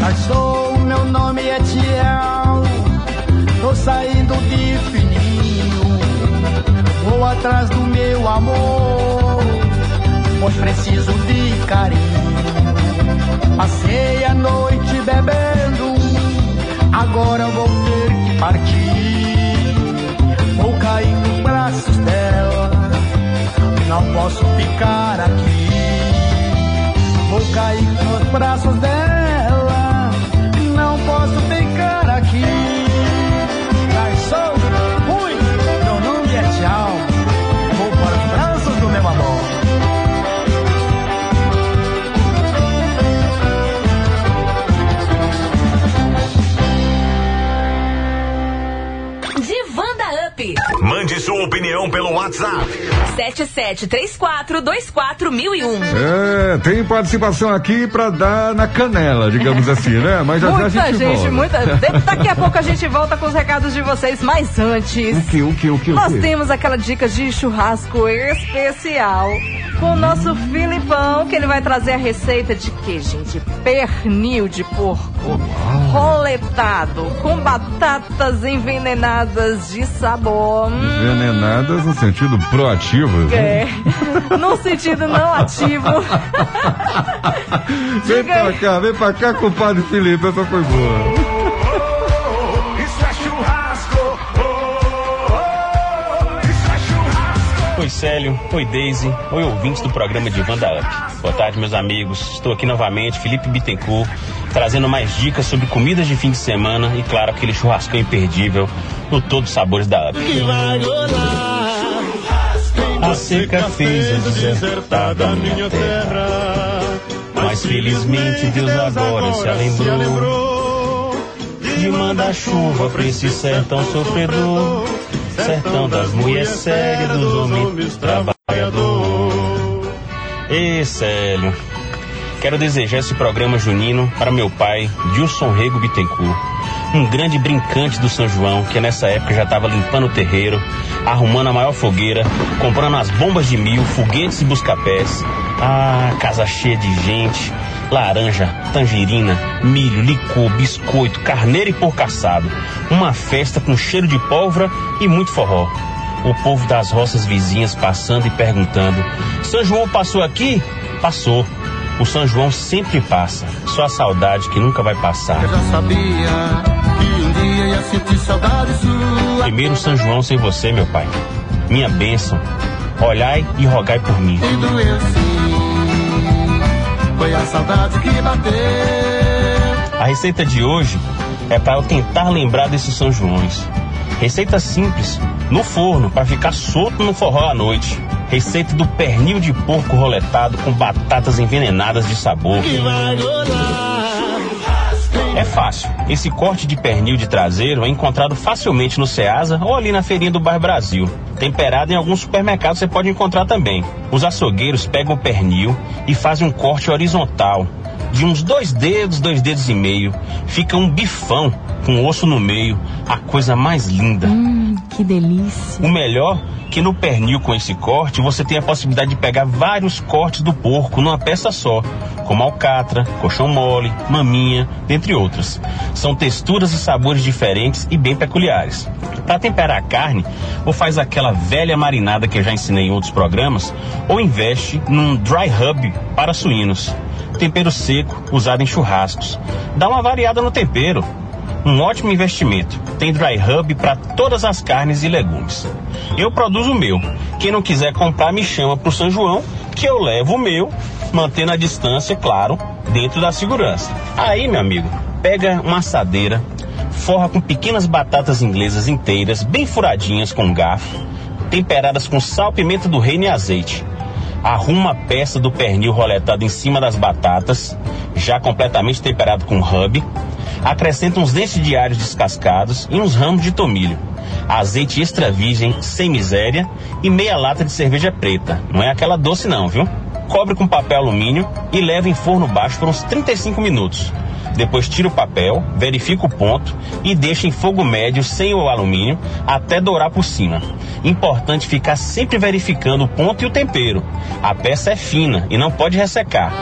Garçom, meu nome é Tiel, tô saindo de vou atrás do meu amor, pois preciso de carinho. Passei a noite bebendo, agora vou ter que partir. Vou cair nos braços dela, não posso ficar aqui. Vou cair nos braços dela, opinião pelo WhatsApp. 7734241001. É, tem participação aqui pra dar na canela, digamos assim, né? Mas já já a Muita gente, gente, volta. muita. Daqui a pouco a gente volta com os recados de vocês, mas antes. O que, o que, o que, o Nós que? temos aquela dica de churrasco especial com o nosso Filipão, que ele vai trazer a receita de quê, gente? Pernil de porco roletado com batatas envenenadas de sabor. Hum, Envenenadas no sentido proativo. é. Num sentido não ativo. Vem Diga pra cá, vem pra cá, compadre Felipe, essa foi boa. Célio, oi Daisy, oi ouvintes do programa de Vanda Up. Boa tarde, meus amigos. Estou aqui novamente, Felipe Bittencourt, trazendo mais dicas sobre comidas de fim de semana e, claro, aquele churrascão imperdível no Todos os Sabores da Up. A seca fez a desertar da minha terra, mas felizmente Deus agora se lembrou de mandar chuva pra esse sertão sofredor, sertão das mulheres sérias, dos homens trabalhador. Ê, Célio, quero desejar esse programa junino para meu pai, Dilson Rego Bittencourt, um grande brincante do São João, que nessa época já estava limpando o terreiro, arrumando a maior fogueira, comprando as bombas de mil, foguetes e buscapés. Ah, casa cheia de gente, laranja, tangerina, milho, licor, biscoito, carneiro e porco assado. Uma festa com cheiro de pólvora e muito forró. O povo das roças vizinhas passando e perguntando: São João passou aqui? Passou. O São João sempre passa. Só a saudade que nunca vai passar. Eu já sabia que um dia ia sentir saudade sua. Primeiro São João sem você, meu pai. Minha bênção. Olhai e rogai por mim. E doeu sim. Foi a saudade que bateu. A receita de hoje é para eu tentar lembrar desses São Joões. Receita simples, no forno, para ficar solto no forró à noite. Receita do pernil de porco roletado com batatas envenenadas de sabor. É fácil. Esse corte de pernil de traseiro é encontrado facilmente no Ceasa ou ali na feirinha do Bairro Brasil. Temperado em alguns supermercados você pode encontrar também. Os açougueiros pegam o pernil e fazem um corte horizontal de uns dois dedos, dois dedos e meio. Fica um bifão com osso no meio, a coisa mais linda. Hum, que delícia. O melhor que no pernil com esse corte você tem a possibilidade de pegar vários cortes do porco numa peça só, como alcatra, colchão mole, maminha, dentre outras. São texturas e sabores diferentes e bem peculiares. Para temperar a carne, ou faz aquela velha marinada que eu já ensinei em outros programas, ou investe num dry rub para suínos. Tempero seco usado em churrascos. Dá uma variada no tempero. Um ótimo investimento. Tem dry rub para todas as carnes e legumes. Eu produzo o meu. Quem não quiser comprar, me chama pro São João, que eu levo o meu, mantendo a distância, claro, dentro da segurança. Aí, meu amigo, pega uma assadeira, forra com pequenas batatas inglesas inteiras, bem furadinhas com garfo, temperadas com sal, pimenta do reino e azeite. Arruma a peça do pernil roletado em cima das batatas, já completamente temperado com rub. Acrescenta uns dentes de alho descascados e uns ramos de tomilho. Azeite extra virgem, sem miséria e meia lata de cerveja preta. Não é aquela doce não, viu? Cobre com papel alumínio e leva em forno baixo por uns 35 minutos. Depois tira o papel, verifica o ponto e deixa em fogo médio sem o alumínio até dourar por cima. Importante ficar sempre verificando o ponto e o tempero. A peça é fina e não pode ressecar.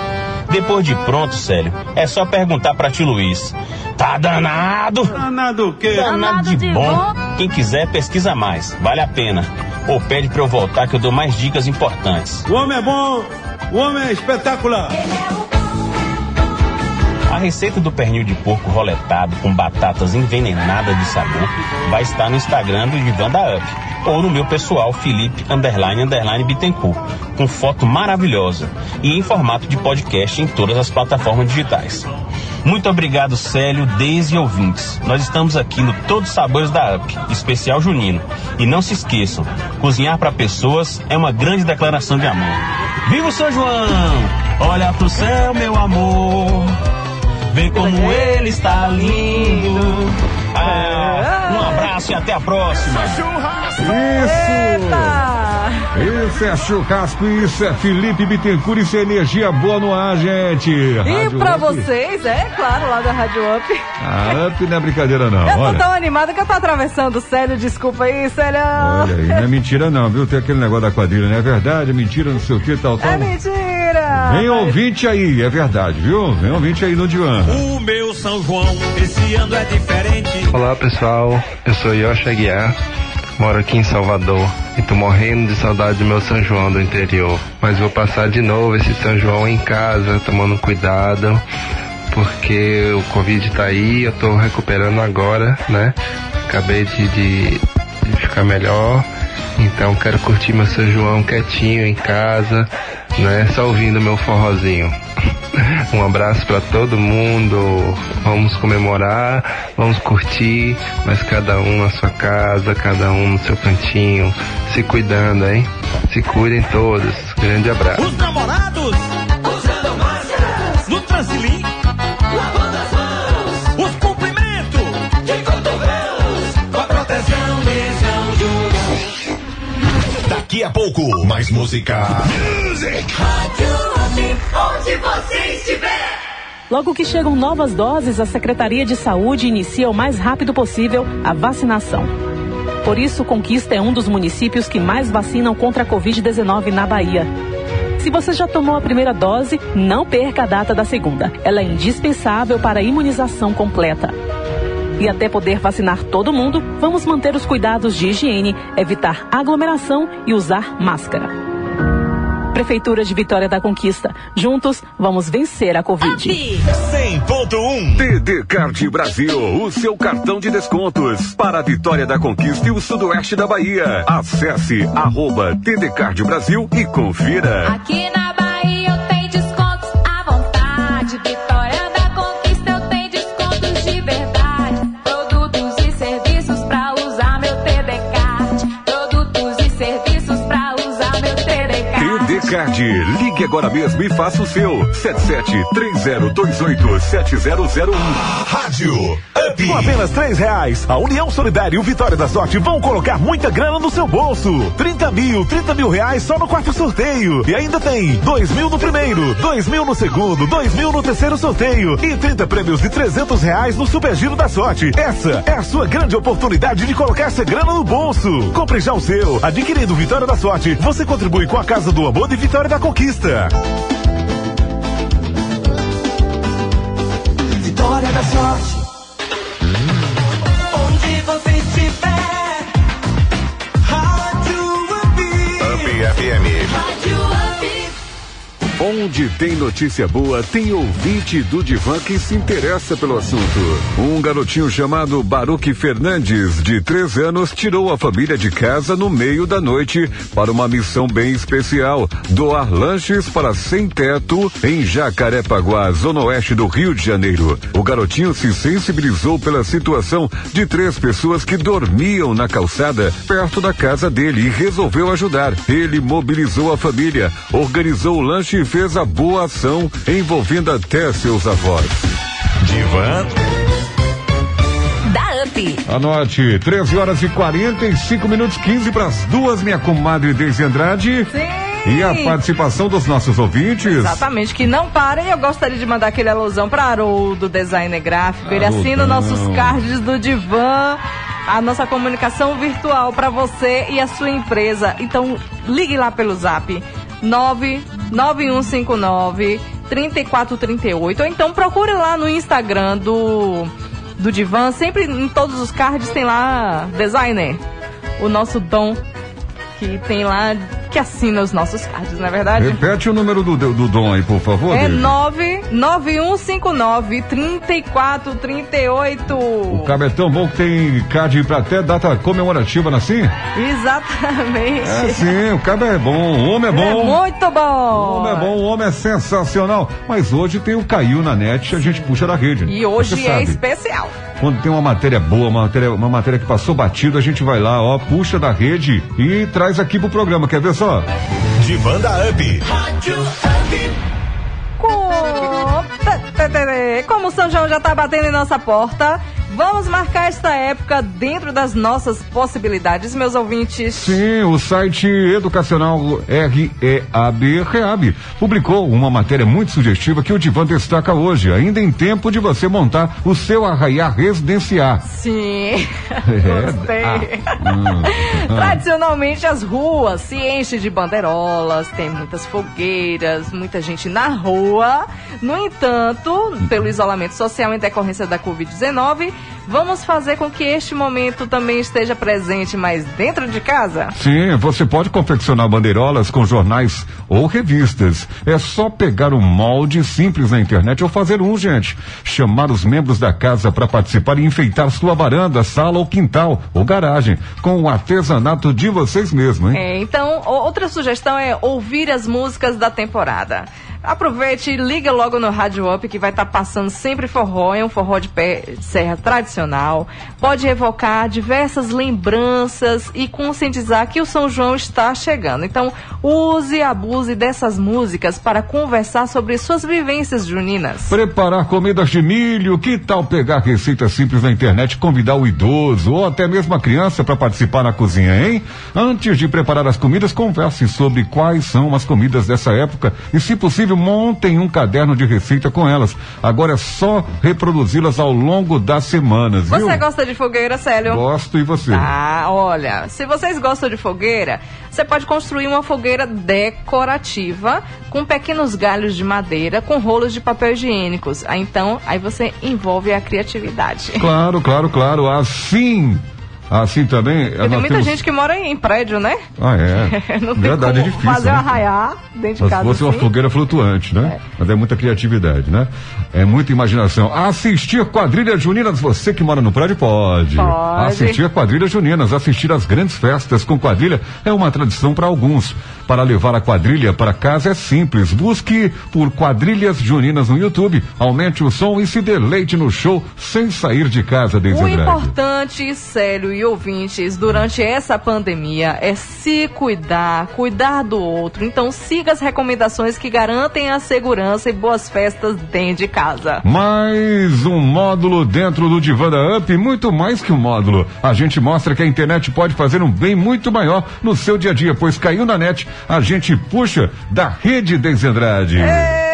Depois de pronto, Célio, é só perguntar para tio Luiz. Tá danado? Danado o quê? Danado de bom. Quem quiser, pesquisa mais. Vale a pena. Ou pede pra eu voltar que eu dou mais dicas importantes. O homem é bom, o homem é espetacular. A receita do pernil de porco roletado com batatas envenenadas de sabor vai estar no Instagram do Divan da Up ou no meu pessoal Felipe underline underline Bittencourt, com foto maravilhosa e em formato de podcast em todas as plataformas digitais. Muito obrigado, Célio, Deise e ouvintes. Nós estamos aqui no Todos os Sabores da UP, especial junino. E não se esqueçam, cozinhar para pessoas é uma grande declaração de amor. Viva o São João! Olha pro céu, meu amor. Vê como ele está lindo. Ah, um abraço e até a próxima. Isso! Isso é churrasco, isso é Felipe Bittencourt, isso é energia boa no ar, gente. E Rádio pra Up. vocês, é claro, lá da Rádio Up. Ah, Up não é brincadeira não, eu tô olha. tão animada que eu tô atravessando o Célio, desculpa aí, Célio. Olha aí, não é mentira não, viu? Tem aquele negócio da quadrilha, não é verdade? É mentira, não sei o que, tal, tal. É mentira! Vem ouvinte aí, é verdade, viu? Vem ouvinte aí no divã. O meu São João, esse ano é diferente. Olá pessoal, eu sou Yoshi Aguiar, moro aqui em Salvador e tô morrendo de saudade do meu São João do interior. Mas vou passar de novo esse São João em casa, tomando cuidado, porque o Covid tá aí, eu tô recuperando agora, né? Acabei de, de, de ficar melhor, então quero curtir meu São João quietinho em casa, né? Só ouvindo meu forrozinho. Um abraço para todo mundo. Vamos comemorar, vamos curtir, mas cada um na sua casa, cada um no seu cantinho, se cuidando, hein? Se cuidem todos. Grande abraço. Os namorados usando máscaras no Daqui a pouco, mais música. onde você estiver. Logo que chegam novas doses, a Secretaria de Saúde inicia o mais rápido possível a vacinação. Por isso, Conquista é um dos municípios que mais vacinam contra a Covid-19 na Bahia. Se você já tomou a primeira dose, não perca a data da segunda. Ela é indispensável para a imunização completa. E até poder vacinar todo mundo, vamos manter os cuidados de higiene, evitar aglomeração e usar máscara. Prefeitura de Vitória da Conquista. Juntos, vamos vencer a Covid. 100.1 TD Card Brasil, o seu cartão de descontos para a Vitória da Conquista e o Sudoeste da Bahia. Acesse arroba TD Card Brasil e confira. Aqui na Bahia qualidade. Ligue agora mesmo e faça o seu. 7730287001. Rádio Up. Com apenas três reais, a União Solidária e o Vitória da Sorte vão colocar muita grana no seu bolso. 30 mil, 30 mil reais só no quarto sorteio. E ainda tem dois mil no primeiro, dois mil no segundo, dois mil no terceiro sorteio e 30 prêmios de 300 reais no Super Giro da Sorte. Essa é a sua grande oportunidade de colocar essa grana no bolso. Compre já o seu. Adquirindo Vitória da Sorte, você contribui com a Casa do Amor de Vitória da Conquista. Vitória da sorte. Onde você estiver. Rádio Up. Up FM. Onde tem notícia boa, tem ouvinte do Divã que se interessa pelo assunto. Um garotinho chamado Baruque Fernandes, de 13 anos, tirou a família de casa no meio da noite para uma missão bem especial: doar lanches para sem teto em Jacarepaguá, zona oeste do Rio de Janeiro. O garotinho se sensibilizou pela situação de três pessoas que dormiam na calçada perto da casa dele e resolveu ajudar. Ele mobilizou a família, organizou o lanche fez a boa ação envolvendo até seus avós. Divã. Da Up. Anote, 13 horas e 45 minutos, 15 para as duas, minha comadre Deise Andrade. Sim. E a participação dos nossos ouvintes. Exatamente, que não parem. Eu gostaria de mandar aquele alusão para Haroldo, designer gráfico. Ele Haroldão. assina nossos cards do Divã, a nossa comunicação virtual para você e a sua empresa. Então, ligue lá pelo zap 99159 3438 ou então procure lá no Instagram do do Divan, sempre em todos os cards tem lá designer, o nosso Dom que tem lá que assina os nossos cards, não é verdade? Repete o número do, do, do Dom aí, por favor. É Deise. 99159 3438. O cabo é tão bom que tem card pra até data comemorativa, não é assim? Exatamente. É sim, o cabo é bom, o homem é É bom. muito O bom. homem é bom, o homem é sensacional. Mas hoje tem o Caiu na net, a gente puxa da rede. E hoje é especial. Quando tem uma matéria boa, uma matéria, uma matéria que passou batido, a gente vai lá, ó, puxa da rede e traz aqui pro programa. Quer ver só? Divã da Up. Rádio Up. Com- Como o São João já tá batendo em nossa porta, vamos marcar esta época dentro das nossas possibilidades, meus ouvintes. Sim, o site educacional REAB, REAB publicou uma matéria muito sugestiva que o Divan destaca hoje, ainda em tempo de você montar o seu arraiá residenciar. Sim. É, Gostei. Hum, ah. Tradicionalmente as ruas se enchem de bandeirolas, tem muitas fogueiras, muita gente na rua. No entanto, pelo isolamento social em decorrência da Covid-19, vamos fazer com que este momento também esteja presente, mas dentro de casa? Sim, você pode confeccionar bandeirolas com jornais ou revistas. É só pegar um molde simples na internet ou fazer um, gente. Chamar os membros da casa para participar e enfeitar sua varanda, sala ou quintal ou garagem com o artesanato de vocês mesmos, hein? É, então, outra sugestão é ouvir as músicas da temporada. Aproveite e liga logo no Rádio Up que vai estar passando sempre forró, é um forró de pé de serra tradicional. Pode evocar diversas lembranças e conscientizar que o São João está chegando. Então, use e abuse dessas músicas para conversar sobre suas vivências juninas. Preparar comidas de milho, que tal pegar receitas simples na internet, convidar o idoso ou até mesmo a criança para participar na cozinha, hein? Antes de preparar as comidas, converse sobre quais são as comidas dessa época e, se possível, montem um caderno de receita com elas. Agora é só reproduzi-las ao longo das semanas, viu? Você gosta de fogueira, Célio? Gosto e você? Ah, olha, se vocês gostam de fogueira, você pode construir uma fogueira decorativa com pequenos galhos de madeira com rolos de papel higiênicos. Aí então, aí você envolve a criatividade. Claro, claro, claro. Assim, assim também. Nós tem muita temos... gente que mora em prédio, né? Ah, é. Não tem Verdade, é difícil. fazer né? arraiar dentro de casa fosse uma assim. fogueira flutuante, né? Mas é muita criatividade, né? É muita imaginação. Assistir quadrilhas juninas, você que mora no prédio pode. Pode. Assistir quadrilhas juninas, assistir às grandes festas com quadrilha é uma tradição para alguns. Para levar a quadrilha para casa é simples. Busque por quadrilhas juninas no YouTube, aumente o som e se deleite no show sem sair de casa, desde O importante, Célio e ouvintes, durante essa pandemia é se cuidar, cuidar do outro. Então siga as recomendações que garantem a segurança e boas festas dentro de casa. Mais um módulo dentro do Divã da Up, muito mais que um módulo. A gente mostra que a internet pode fazer um bem muito maior no seu dia a dia, pois caiu na net, a gente puxa da rede Desendrade. Ê,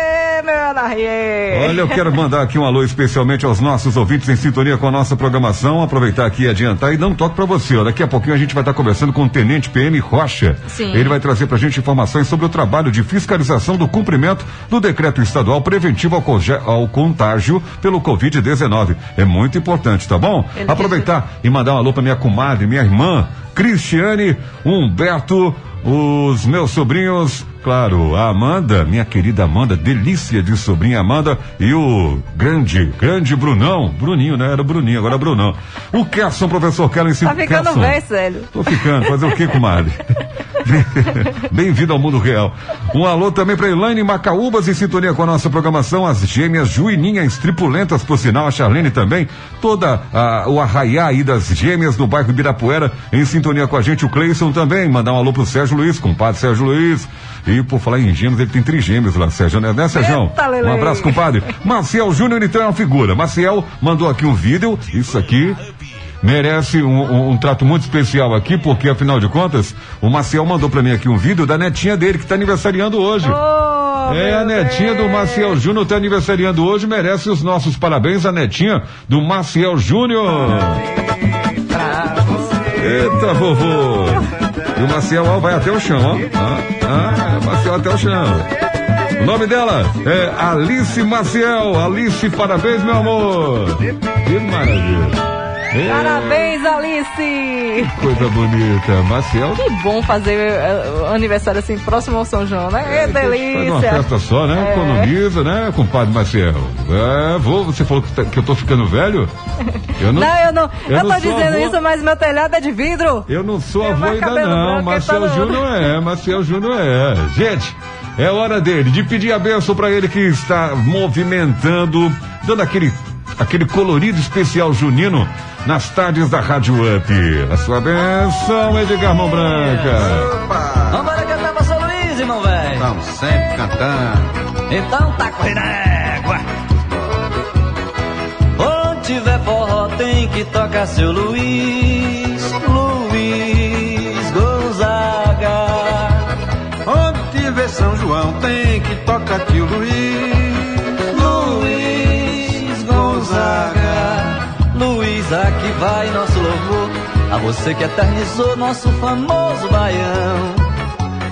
Rie. Olha, eu quero mandar aqui um alô especialmente aos nossos ouvintes em sintonia com a nossa programação. Aproveitar aqui e adiantar e dar um toque pra você. Ó. Daqui a pouquinho a gente vai estar conversando com o Tenente PM Rocha. Sim. Ele vai trazer pra gente informações sobre o trabalho de fiscalização do cumprimento do decreto estadual preventivo ao, ao contágio pelo Covid-19. É muito importante, tá bom? Ele Aproveitar e mandar um alô pra minha comadre, minha irmã, Cristiane, Humberto, os meus sobrinhos, claro, a Amanda, minha querida Amanda, delícia de sobrinha Amanda, e o grande, grande Brunão, Bruninho, né? Era o Bruninho, agora é Brunão. O Kerson, professor Kellen Tá ficando Kerson. velho, Célio. Tô ficando, fazer o que, comadre? Bem-vindo ao mundo real. Um alô também para Elaine Macaúbas em sintonia com a nossa programação, as gêmeas Juininhas tripulentas, por sinal, a Charlene também, toda a, o arraiá aí das gêmeas do bairro Ibirapuera, em sintonia com a gente, o Cleison também, mandar um alô pro Sérgio Luiz, compadre Sérgio Luiz. E por falar em gêmeos, ele tem trigêmeos lá, Sérgio, né, né Sérgio? Um abraço, compadre. Maciel Júnior, então é uma figura. Maciel mandou aqui um vídeo, isso aqui merece um, um- um trato muito especial aqui, porque afinal de contas, o Maciel mandou pra mim aqui um vídeo da netinha dele que tá aniversariando hoje. Oh, é, a netinha do Maciel Júnior tá aniversariando hoje, merece os nossos parabéns, a netinha do Maciel Júnior. Eita, vovô. E o Maciel ó, vai até o chão, ó. Ah, ah, o Maciel até o chão. O nome dela é Alice Maciel. Alice, parabéns, meu amor. Que maravilha. É, Parabéns, Alice! Coisa bonita. Maciel. Que bom fazer eh, aniversário assim próximo ao São João, né? É, Faz uma delícia. festa só, né? É. Economiza, né, compadre Maciel? É, vou, você falou que, tá- que eu tô ficando velho? Eu Não, eu não. Eu, não tô dizendo avô. isso, mas meu telhado é de vidro. Eu não sou avô vai ainda não, tá no- Júnior é, Marcel Júnior é. Gente, é hora dele, de pedir a benção pra ele que está movimentando, dando aquele, aquele colorido especial junino nas tardes da Rádio Up. A sua benção, Edgar Mão Branca. Vambora cantar pra São Luís, irmão velho. Estamos sempre cantando. Então tá correndo a égua. Onde tiver forró tem que tocar seu Luiz, você que eternizou nosso famoso baião.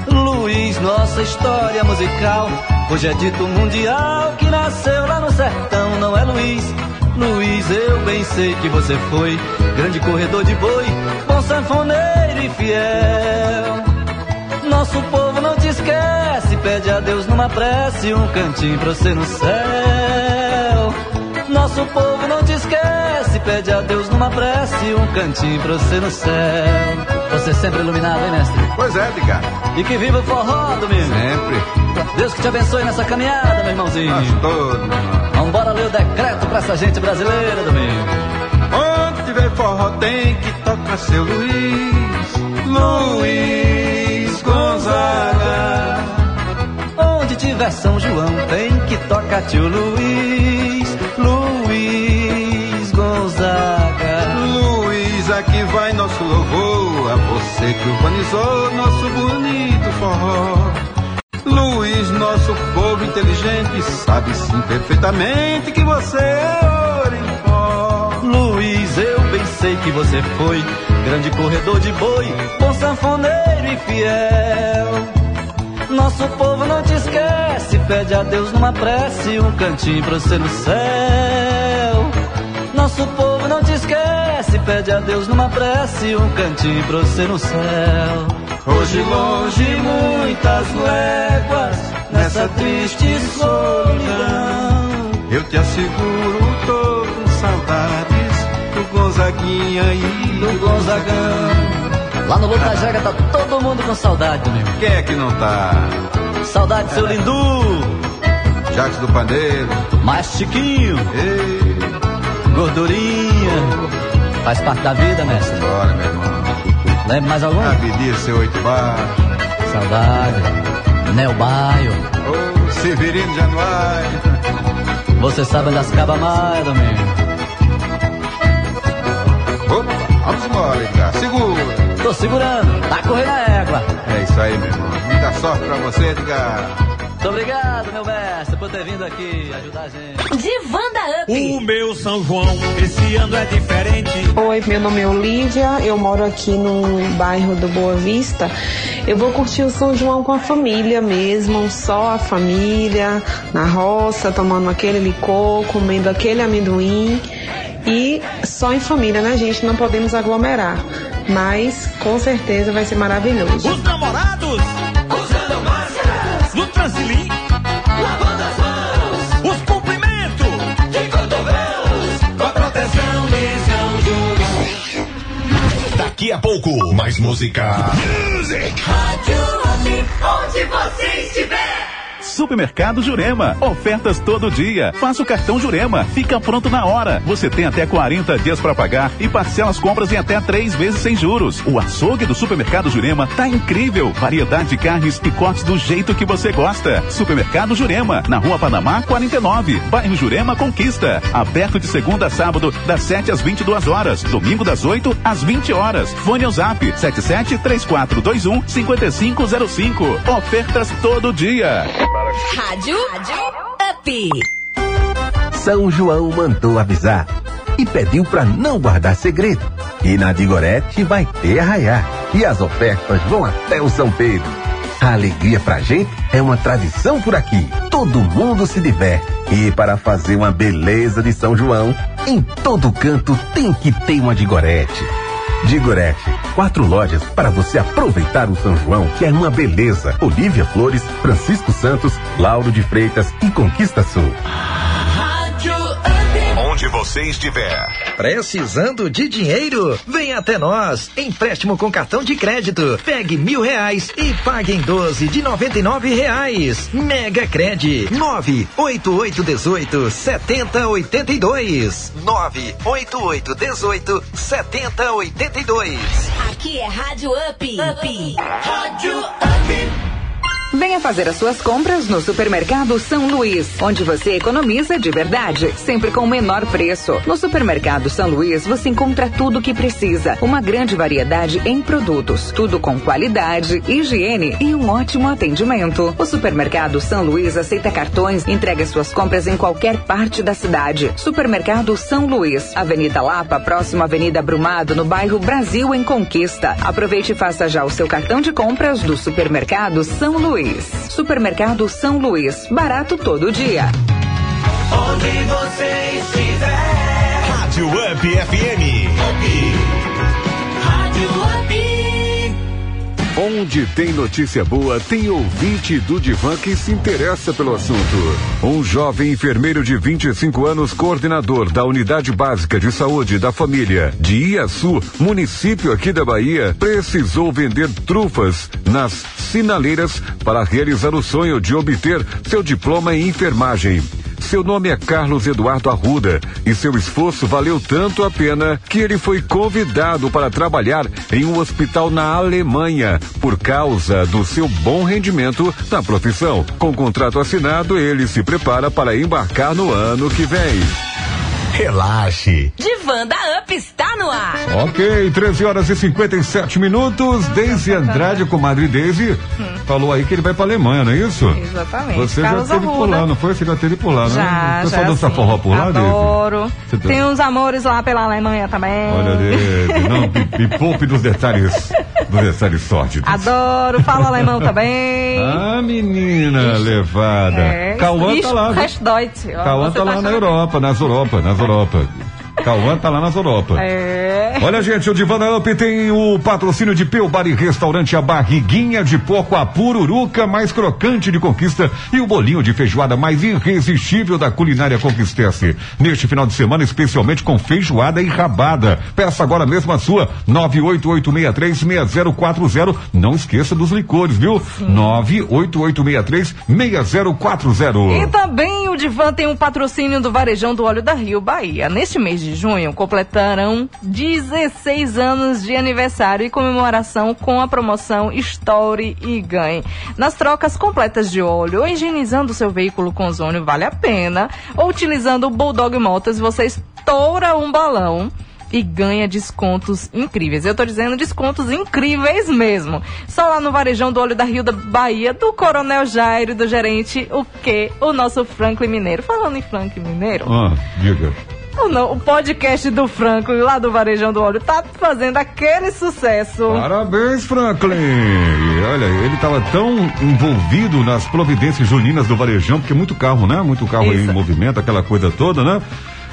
Luiz, nossa história musical. Hoje é dito mundial que nasceu lá no sertão, não é Luiz? Luiz, eu bem sei que você foi grande corredor de boi, bom sanfoneiro e fiel. Nosso povo não te esquece, pede a Deus numa prece um cantinho pra você no céu. Nosso povo não te esquece, pede a Deus numa prece um cantinho pra você no céu. Você sempre iluminado, hein, mestre? Pois é, Edgar. E que viva o forró, domingo. Sempre. Deus que te abençoe nessa caminhada, meu irmãozinho. Nós todos, irmão. Vambora ler o decreto pra essa gente brasileira, domingo. Onde tiver forró tem que tocar seu Luiz. Luiz Gonzaga. Onde tiver São João tem que tocar tio Luiz você que urbanizou nosso bonito forró. Luiz, nosso povo inteligente, sabe sim perfeitamente que você é ouro em pó. Luiz, eu bem sei que você foi grande corredor de boi, bom sanfoneiro e fiel. Nosso povo não te esquece, pede a Deus numa prece um cantinho pra você no céu. Nosso povo não te esquece, pede a Deus numa prece um cantinho pra você no céu. Hoje longe muitas léguas, nessa triste solidão. Eu te asseguro, tô com saudades do Gonzaguinha e do Gonzagão. Lá no Luta Jaga tá todo mundo com saudade, domingo. Quem é que não tá? Saudade seu Lindu, Jacques do Pandeiro. mais Chiquinho, Ei, gordurinha. Faz parte da vida, mestre. Bora, meu irmão. Lembra mais algum? Avenida seu oito bar. Saudade. Neo Baio. Ô, Severino Januário. Você sabe das cabas mais, Domingo. Opa, vamos embora, Edgar. Segura. Tô segurando. Tá correndo a égua. É isso aí, meu irmão. Muita sorte pra você, Edgar. Muito obrigado, meu mestre, por ter vindo aqui ajudar a gente. Divanda Up. O meu São João, esse ano é diferente. Oi, meu nome é Olivia, eu moro aqui no bairro do Boa Vista. Eu vou curtir o São João com a família mesmo, só a família, na roça, tomando aquele licor, comendo aquele amendoim e só em família, né, gente? Não podemos aglomerar, mas com certeza vai ser maravilhoso. Os namorados Transilim. Lavando as mãos. Os cumprimentos de cotovelos com a proteção de São João. Daqui a pouco, mais música. Rádio Up, onde você. Supermercado Jurema. Ofertas todo dia. Faça o cartão Jurema. Fica pronto na hora. Você tem até 40 dias para pagar e parcela as compras em até três vezes sem juros. O açougue do Supermercado Jurema tá incrível. Variedade de carnes e cortes do jeito que você gosta. Supermercado Jurema, na Rua Panamá 49, bairro Jurema Conquista. Aberto de segunda a sábado, das 7 às 22 horas. Domingo das 8 às 20 horas. Fone ao zap 77 3421 5505. Ofertas todo dia. Rádio Up. São João mandou avisar e pediu para não guardar segredo. E na Digorete vai ter arraiar e as ofertas vão até o São Pedro. A alegria pra gente é uma tradição por aqui. Todo mundo se diverte. E para fazer uma beleza de São João, em todo canto tem que ter uma Digorete. Digorete, quatro lojas para você aproveitar o São João, que é uma beleza. Olívia Flores, Francisco Santos, Lauro de Freitas e Conquista Sul. Onde você estiver. Precisando de dinheiro? Vem até nós. Empréstimo com cartão de crédito. Pegue mil reais e pague em 12 de noventa e nove reais. Mega Cred. Nove oito oito dezoito setenta oitenta e dois. Nove oito oito dezoito setenta oitenta e dois. Aqui é Rádio Up. Up. Rádio Up. Venha fazer as suas compras no Supermercado São Luís, onde você economiza de verdade, sempre com o menor preço. No Supermercado São Luís você encontra tudo o que precisa, uma grande variedade em produtos, tudo com qualidade, higiene e um ótimo atendimento. O Supermercado São Luís aceita cartões entrega suas compras em qualquer parte da cidade. Supermercado São Luís, Avenida Lapa, próximo à Avenida Brumado, no bairro Brasil em Conquista. Aproveite e faça já o seu cartão de compras do Supermercado São Luís. Supermercado São Luís, barato todo dia. Onde você estiver. Rádio Up FM. Rádio Onde tem notícia boa, tem ouvinte do Divan que se interessa pelo assunto. Um jovem enfermeiro de 25 anos, coordenador da Unidade Básica de Saúde da Família de Iaçu, município aqui da Bahia, precisou vender trufas nas sinaleiras para realizar o sonho de obter seu diploma em enfermagem. Seu nome é Carlos Eduardo Arruda e seu esforço valeu tanto a pena que ele foi convidado para trabalhar em um hospital na Alemanha por causa do seu bom rendimento na profissão. Com contrato assinado, ele se prepara para embarcar no ano que vem. Relaxe. Divanda Up está no ar. Ok, 13 horas e 57 minutos. Deise Andrade, comadre Deise, falou aí que ele vai para Alemanha, não é isso? Exatamente. Você Carlos já teve por lá, não foi? Você já teve por lá, né? Já, O pessoal já, dança forró por lá, Deise? Adoro. Tá- Tem uns amores lá pela Alemanha também. Olha, Deise, não, me, me poupe dos detalhes, dos detalhes sórdidos. Adoro, falo alemão também. Ah, menina levada. É, Cauã tá lá. Deutsch. Cauã você tá lá na Europa, nas Europa, nas Europa. Europa. Cauã tá lá nas Europa. É. Olha, gente, o Divana Up tem o patrocínio de Peu Bar e Restaurante A Barriguinha de Porco, a pururuca mais crocante de conquista e o bolinho de feijoada mais irresistível da culinária conquistense. Neste final de semana, especialmente com feijoada e rabada. Peça agora mesmo a sua, 988636040. Não esqueça dos licores, viu? 988636040. E também o Divan tem um patrocínio do Varejão do Óleo da Rio Bahia. Neste mês de de junho completarão 16 anos de aniversário e comemoração com a promoção Story e Ganhe. Nas trocas completas de óleo ou higienizando seu veículo com ozônio vale a pena. Ou utilizando o Bulldog Motos, você estoura um balão e ganha descontos incríveis. Eu tô dizendo descontos incríveis mesmo. Só lá no Varejão do Olho da Rio da Bahia, do Coronel Jairo do gerente, o que? O nosso Franklin Mineiro. Falando em Franklin Mineiro, Ah, diga. O, no- o podcast do Franklin, lá do Varejão do Olho, tá fazendo aquele sucesso. Parabéns, Franklin! Olha, ele estava tão envolvido nas providências juninas do Varejão, porque é muito carro, né? Muito carro aí em movimento, aquela coisa toda, né?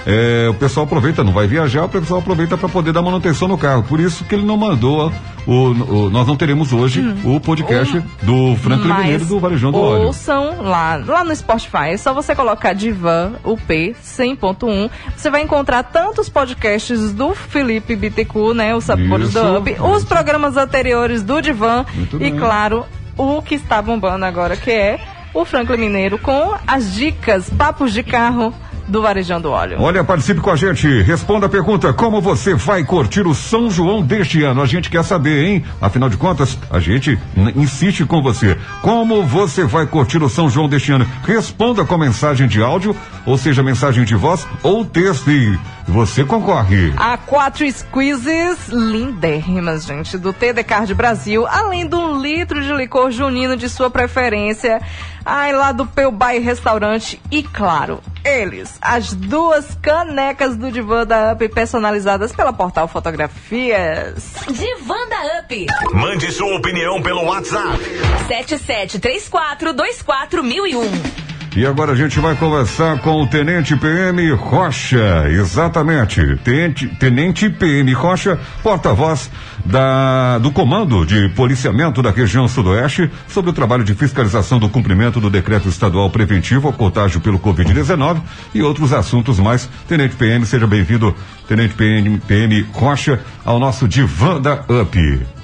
É, o pessoal aproveita, não vai viajar, o pessoal aproveita para poder dar manutenção no carro. Por isso que ele não mandou. O, o- nós não teremos hoje o podcast do Franklin Hum. Mineiro do Varejão do Óleo. ouçam lá, lá no Spotify. É só você colocar Divan UP 100.1. Você vai encontrar tantos podcasts do Felipe Bittencourt, né? Os Sabores do Up, os programas anteriores do Divan Muito e, bem. claro, o que está bombando agora, que é o Franklin Mineiro com as dicas, papos de carro do Varejão do Óleo. Olha, participe com a gente. Responda a pergunta: como você vai curtir o São João deste ano? A gente quer saber, hein? Afinal de contas, a gente insiste com você. Como você vai curtir o São João deste ano? Responda com mensagem de áudio, ou seja, mensagem de voz ou texto. E você concorre. A quatro squeezes lindérrimas, gente, do TD Card Brasil, além de um litro de licor junino de sua preferência. Ai, lá do Peu Bai Restaurante. E claro, eles, as duas canecas do Divã da Up personalizadas pela Portal Fotografias. Divan da Up. Mande sua opinião pelo WhatsApp. 7734241001. E agora a gente vai conversar com o Tenente PM Rocha, exatamente. Tenente, Tenente PM Rocha, porta-voz da, do Comando de Policiamento da região Sudoeste, sobre o trabalho de fiscalização do cumprimento do decreto estadual preventivo ao contágio pelo Covid-19 e outros assuntos mais. Tenente PM, seja bem-vindo, Tenente PM, PM Rocha, ao nosso Divã da UP.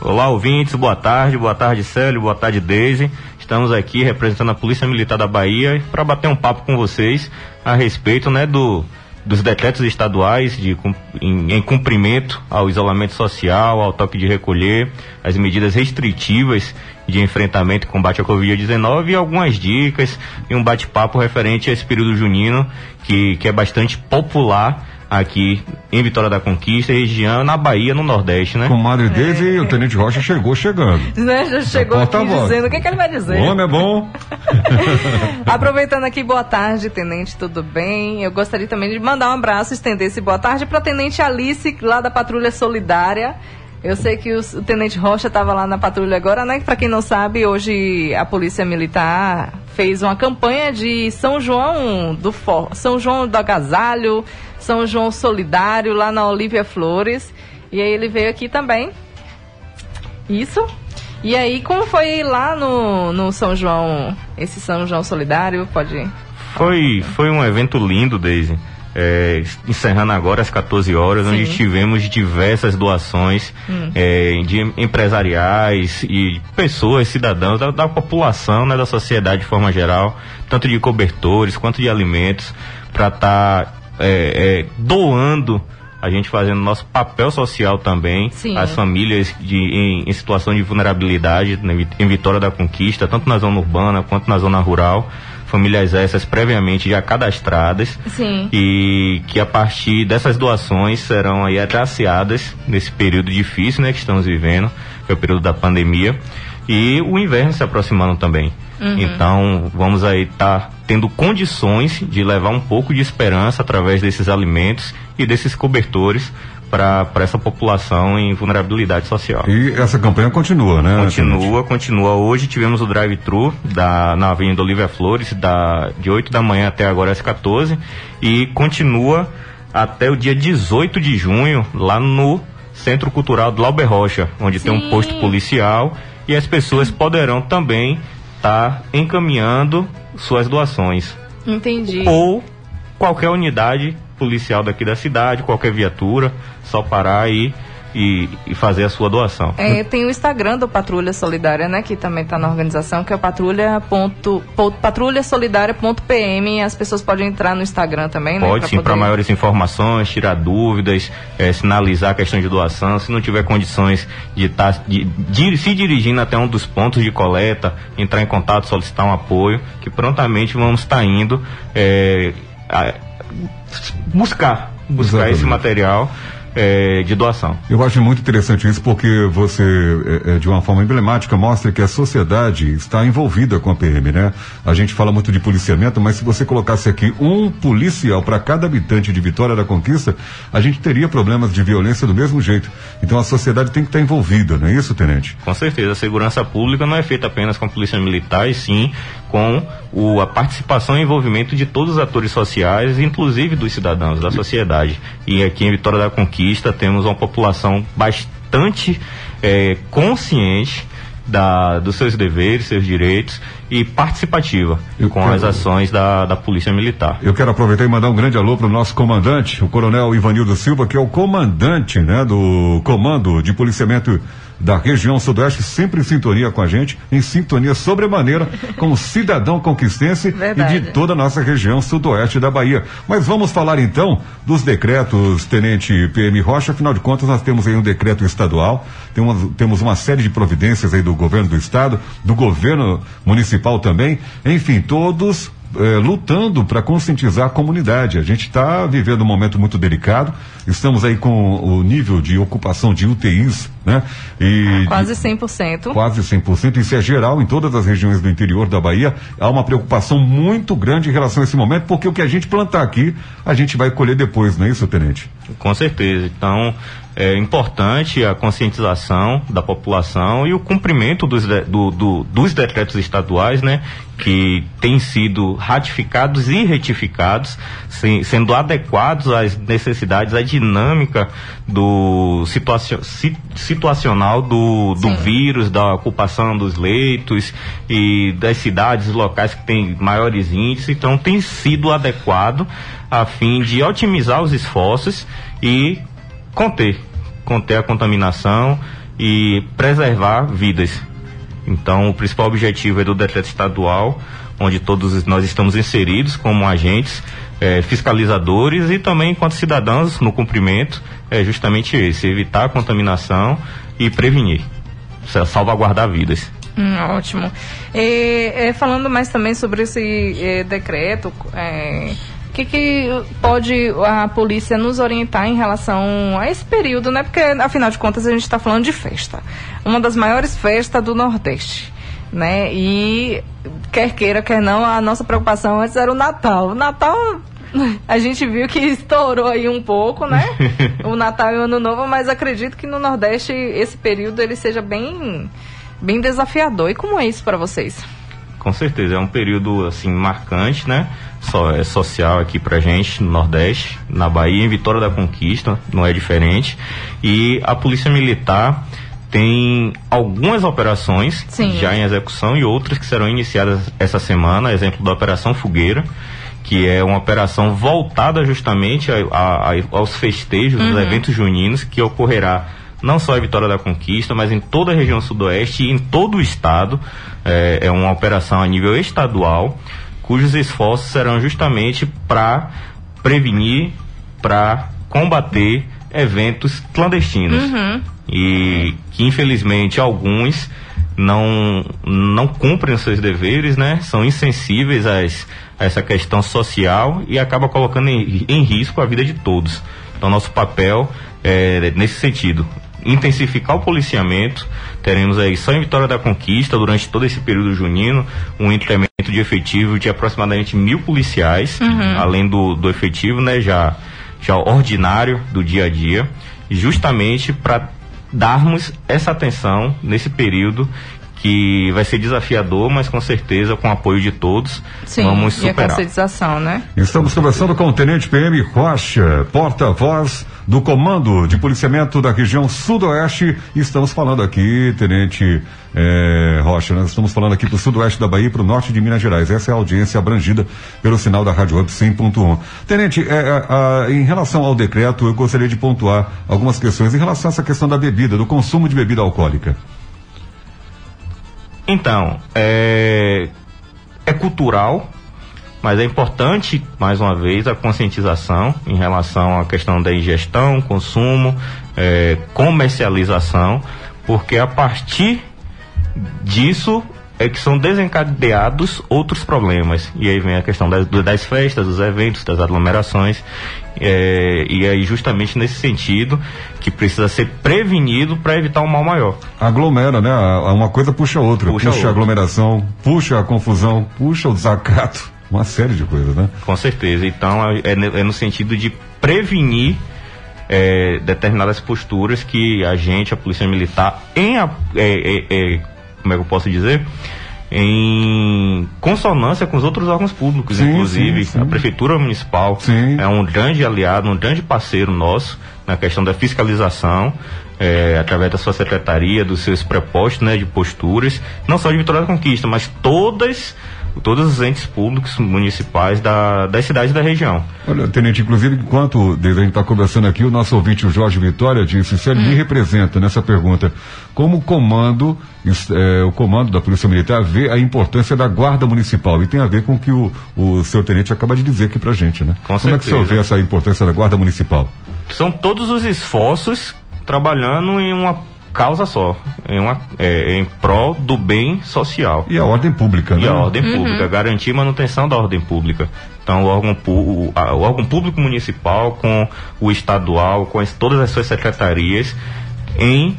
Olá, ouvintes, boa tarde, boa tarde, Célio, boa tarde, Deise. Estamos aqui representando a Polícia Militar da Bahia para bater um papo com vocês a respeito, né, do, dos decretos estaduais de, em, em cumprimento ao isolamento social, ao toque de recolher, as medidas restritivas de enfrentamento e combate à Covid-19 e algumas dicas e um bate-papo referente a esse período junino que, que é bastante popular aqui em Vitória da Conquista, região, na Bahia, no Nordeste, né? Com Madre Deise e o Tenente Rocha chegou chegando. Né, já chegou aqui dizendo o que, que ele vai dizer. O homem é bom. Aproveitando aqui, boa tarde, Tenente, tudo bem? Eu gostaria também de mandar um abraço, estender esse boa tarde para a Tenente Alice, lá da Patrulha Solidária. Eu sei que os- o Tenente Rocha estava lá na patrulha agora, né? Para quem não sabe, hoje a Polícia Militar fez uma campanha de São João do For São João do Agasalho, São João Solidário, lá na Olívia Flores. E aí ele veio aqui também. Isso. E aí, como foi lá no, no São João, esse São João Solidário? Pode. Foi, foi um evento lindo, Daisy. É, encerrando agora às 14 horas, onde Sim. tivemos diversas doações Hum. é, de em- empresariais e pessoas, cidadãos, da, da população, né, da sociedade de forma geral, tanto de cobertores quanto de alimentos, para estar doando, a gente fazendo nosso papel social também, Sim. as famílias de, em, em situação de vulnerabilidade né, em Vitória da Conquista, tanto na zona urbana quanto na zona rural. Famílias essas previamente já cadastradas Sim. e que a partir dessas doações serão aí agraciadas nesse período difícil né, que estamos vivendo, que é o período da pandemia, e o inverno se aproximando também. Uhum. Então vamos aí estar tendo condições de levar um pouco de esperança através desses alimentos e desses cobertores para essa população em vulnerabilidade social. E essa campanha continua, né? Continua, continua. Hoje tivemos o drive-thru da- na Avenida Olivia Flores, da, de 8 da manhã até agora às 14, e continua até o dia 18 de junho, lá no Centro Cultural do Lauber Rocha, onde tem um Sim. posto policial e as pessoas poderão também estar encaminhando suas doações. Entendi. Ou qualquer unidade policial daqui da cidade, qualquer viatura, só parar e e, e fazer a sua doação. É, tem o Instagram do Patrulha Solidária, né? Que também está na organização, que é o patrulha ponto- po- patrulhasolidaria.pm. As pessoas podem entrar no Instagram também, né? Pode sim, para poder- maiores informações, tirar dúvidas, eh, sinalizar a questão de doação. Se não tiver condições de estar de, de- se dirigindo até um dos pontos de coleta, entrar em contato, solicitar um apoio, que prontamente vamos estar indo eh, a- buscar, buscar Exatamente. esse material eh, de doação. Eu acho muito interessante isso porque você, é, é, de uma forma emblemática, mostra que a sociedade está envolvida com a PM, né? A gente fala muito de policiamento, mas se você colocasse aqui um policial para cada habitante de Vitória da Conquista, a gente teria problemas de violência do mesmo jeito. Então a sociedade tem que estar envolvida, não é isso, tenente? Com certeza, a segurança pública não é feita apenas com a polícia militar, e sim com o- a participação e envolvimento de todos os atores sociais, inclusive dos cidadãos, da sociedade. E aqui em Vitória da Conquista temos uma população bastante eh, consciente da, dos seus deveres, seus direitos e participativa com quero- as ações da, da Polícia Militar. Eu quero aproveitar e mandar um grande alô para o nosso comandante, o Coronel Ivanildo Silva, que é o comandante, né, do Comando de Policiamento da região Sudoeste, sempre em sintonia com a gente, em sintonia sobremaneira com o cidadão conquistense Verdade. e de toda a nossa região Sudoeste da Bahia. Mas vamos falar então dos decretos, Tenente PM Rocha, afinal de contas nós temos aí um decreto estadual, tem uma- temos uma série de providências aí do governo do estado, do governo municipal também, enfim, todos eh, lutando para conscientizar a comunidade. A gente está vivendo um momento muito delicado. Estamos aí com o nível de ocupação de UTIs, né? E Quase 100%. quase 100%. Isso é geral em todas as regiões do interior da Bahia. Há uma preocupação muito grande em relação a esse momento, porque o que a gente plantar aqui, a gente vai colher depois, não é isso, tenente? Com certeza. Então, é importante a conscientização da população e o cumprimento dos, de- do- do- dos decretos estaduais, né? Que têm sido ratificados e retificados, sem- sendo adequados às necessidades, à dinâmica do situacio- si- situacional do, do vírus, da ocupação dos leitos e das cidades locais que têm maiores índices. Então, tem sido adequado a fim de otimizar os esforços e conter, conter a contaminação e preservar vidas. Então, o principal objetivo é do decreto estadual, onde todos nós estamos inseridos como agentes eh, fiscalizadores e também enquanto cidadãos no cumprimento, é justamente esse, evitar a contaminação e prevenir, sa- salvaguardar vidas. Hum, ótimo. É, é, falando mais também sobre esse decreto, é, que, que pode a polícia nos orientar em relação a esse período, né? Porque, afinal de contas, a gente está falando de festa. Uma das maiores festas do Nordeste. Né? E quer queira, quer não, a nossa preocupação antes era o Natal. O Natal a gente viu que estourou aí um pouco, né? o Natal e o Ano Novo, mas acredito que no Nordeste esse período ele seja bem bem desafiador. E como é isso para vocês? Com certeza, é um período assim marcante, né? É social aqui pra gente no Nordeste, na Bahia, em Vitória da Conquista, não é diferente. E a Polícia Militar tem algumas operações Sim. já em execução e outras que serão iniciadas essa semana, exemplo da Operação Fogueira, que é uma operação voltada justamente a- a- a- aos festejos, Uhum. aos eventos juninos, que ocorrerá não só em Vitória da Conquista, mas em toda a região sudoeste e em todo o estado. É, é uma operação a nível estadual, cujos esforços serão justamente para prevenir, para combater eventos clandestinos Uhum. e que infelizmente alguns não não cumprem os seus deveres, né? São insensíveis às, a essa questão social e acaba colocando em, em risco a vida de todos. Então nosso papel é nesse sentido intensificar o policiamento. Teremos aí só em Vitória da Conquista durante todo esse período junino um incremento de efetivo de aproximadamente mil policiais, Uhum. além do, do efetivo, né? Já já ordinário do dia a dia, justamente para darmos essa atenção nesse período que vai ser desafiador, mas com certeza com o apoio de todos Sim, vamos e a superar. conscientização, né? Estamos conversando com o Tenente PM Rocha, porta-voz do Comando de Policiamento da região Sudoeste. Estamos falando aqui, Tenente eh, Rocha, nós estamos falando aqui para o Sudoeste da Bahia e para o Norte de Minas Gerais. Essa é a audiência abrangida pelo sinal da Rádio Web 100.1. Tenente, eh, eh, ah, em relação ao decreto, eu gostaria de pontuar algumas questões em relação a essa questão da bebida, do consumo de bebida alcoólica. Então, é, é cultural, mas é importante, mais uma vez, a conscientização em relação à questão da ingestão, consumo, é, comercialização, porque a partir disso é que são desencadeados outros problemas. E aí vem a questão das, das festas, dos eventos, das aglomerações. é, e aí, justamente nesse sentido, que precisa ser prevenido para evitar um mal maior. Aglomera, né? Uma coisa puxa a outra. Puxa Puxa, a outra. a aglomeração, puxa a confusão, puxa o desacato. Uma série de coisas, né? Com certeza. Então é, é é no sentido de prevenir é, determinadas posturas que a gente, a Polícia Militar, em é, é, é, como é que eu posso dizer? Em consonância com os outros órgãos públicos, Sim, inclusive sim, sim. a Prefeitura Municipal é um grande aliado, um grande parceiro nosso na questão da fiscalização, é, através da sua secretaria, dos seus prepostos né, de posturas, não só de Vitória da Conquista, mas todas todos os entes públicos municipais da, das cidades da região. Olha, Tenente, inclusive, enquanto desde a gente está conversando aqui, o nosso ouvinte, o Jorge Vitória, disse, se ele Hum. me representa nessa pergunta, como o comando, eh, o comando da Polícia Militar vê a importância da Guarda Municipal? E tem a ver com o que o, o seu tenente acaba de dizer aqui pra gente, né? Com como é que o senhor certeza. vê essa importância da Guarda Municipal? São todos os esforços trabalhando em uma causa só, em, uma, é, em prol do bem social. E a ordem pública, E né? a ordem pública, garantir a manutenção da ordem pública. Então, o órgão, o, a- o órgão público municipal com o estadual, com as- todas as suas secretarias, em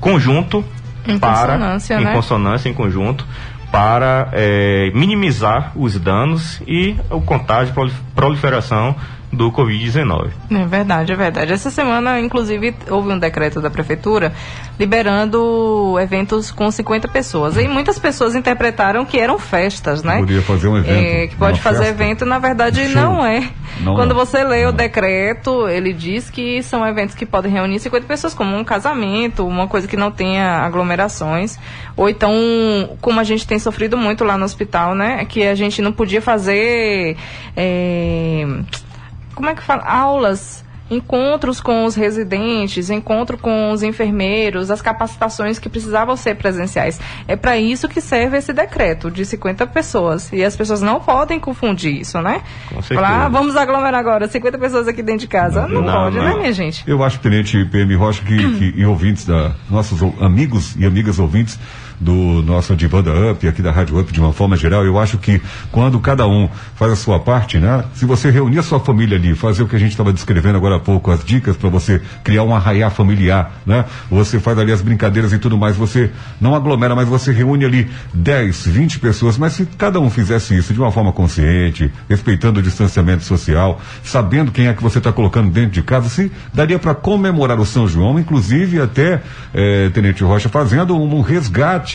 conjunto Em para consonância, em né? consonância, em conjunto para eh, minimizar os danos e o contágio, proli- proliferação do Covid-19. É verdade, é verdade. Essa semana, inclusive, houve um decreto da prefeitura liberando eventos com 50 pessoas. E muitas pessoas interpretaram que eram festas, né? Podia fazer um evento. É, que pode fazer festa. evento, na verdade, show. não é. Não Quando é. você lê o decreto, ele diz que são eventos que podem reunir 50 pessoas, como um casamento, uma coisa que não tenha aglomerações. Ou então, como a gente tem sofrido muito lá no hospital, né? Que a gente não podia fazer. é, como é que fala? Aulas. Encontros com os residentes, encontro com os enfermeiros, as capacitações que precisavam ser presenciais. É para isso que serve esse decreto de 50 pessoas. E as pessoas não podem confundir isso, né? Com certeza. Falar, ah, vamos aglomerar agora 50 pessoas aqui dentro de casa. Não, Não, pode, não. né, minha gente? Eu acho, Tenente PM Rocha, que, que e ouvintes da nossos amigos e amigas ouvintes do nosso Divanda Up, aqui da Rádio Up de uma forma geral, eu acho que quando cada um faz a sua parte, né? Se você reunir a sua família ali, fazer o que a gente estava descrevendo agora há pouco, as dicas para você criar um arraiá familiar, né? Você faz ali as brincadeiras e tudo mais, você não aglomera, mas você reúne ali 10, 20 pessoas, mas se cada um fizesse isso de uma forma consciente, respeitando o distanciamento social, sabendo quem é que você está colocando dentro de casa, se daria para comemorar o São João, inclusive até, eh, Tenente Rocha, fazendo um, um resgate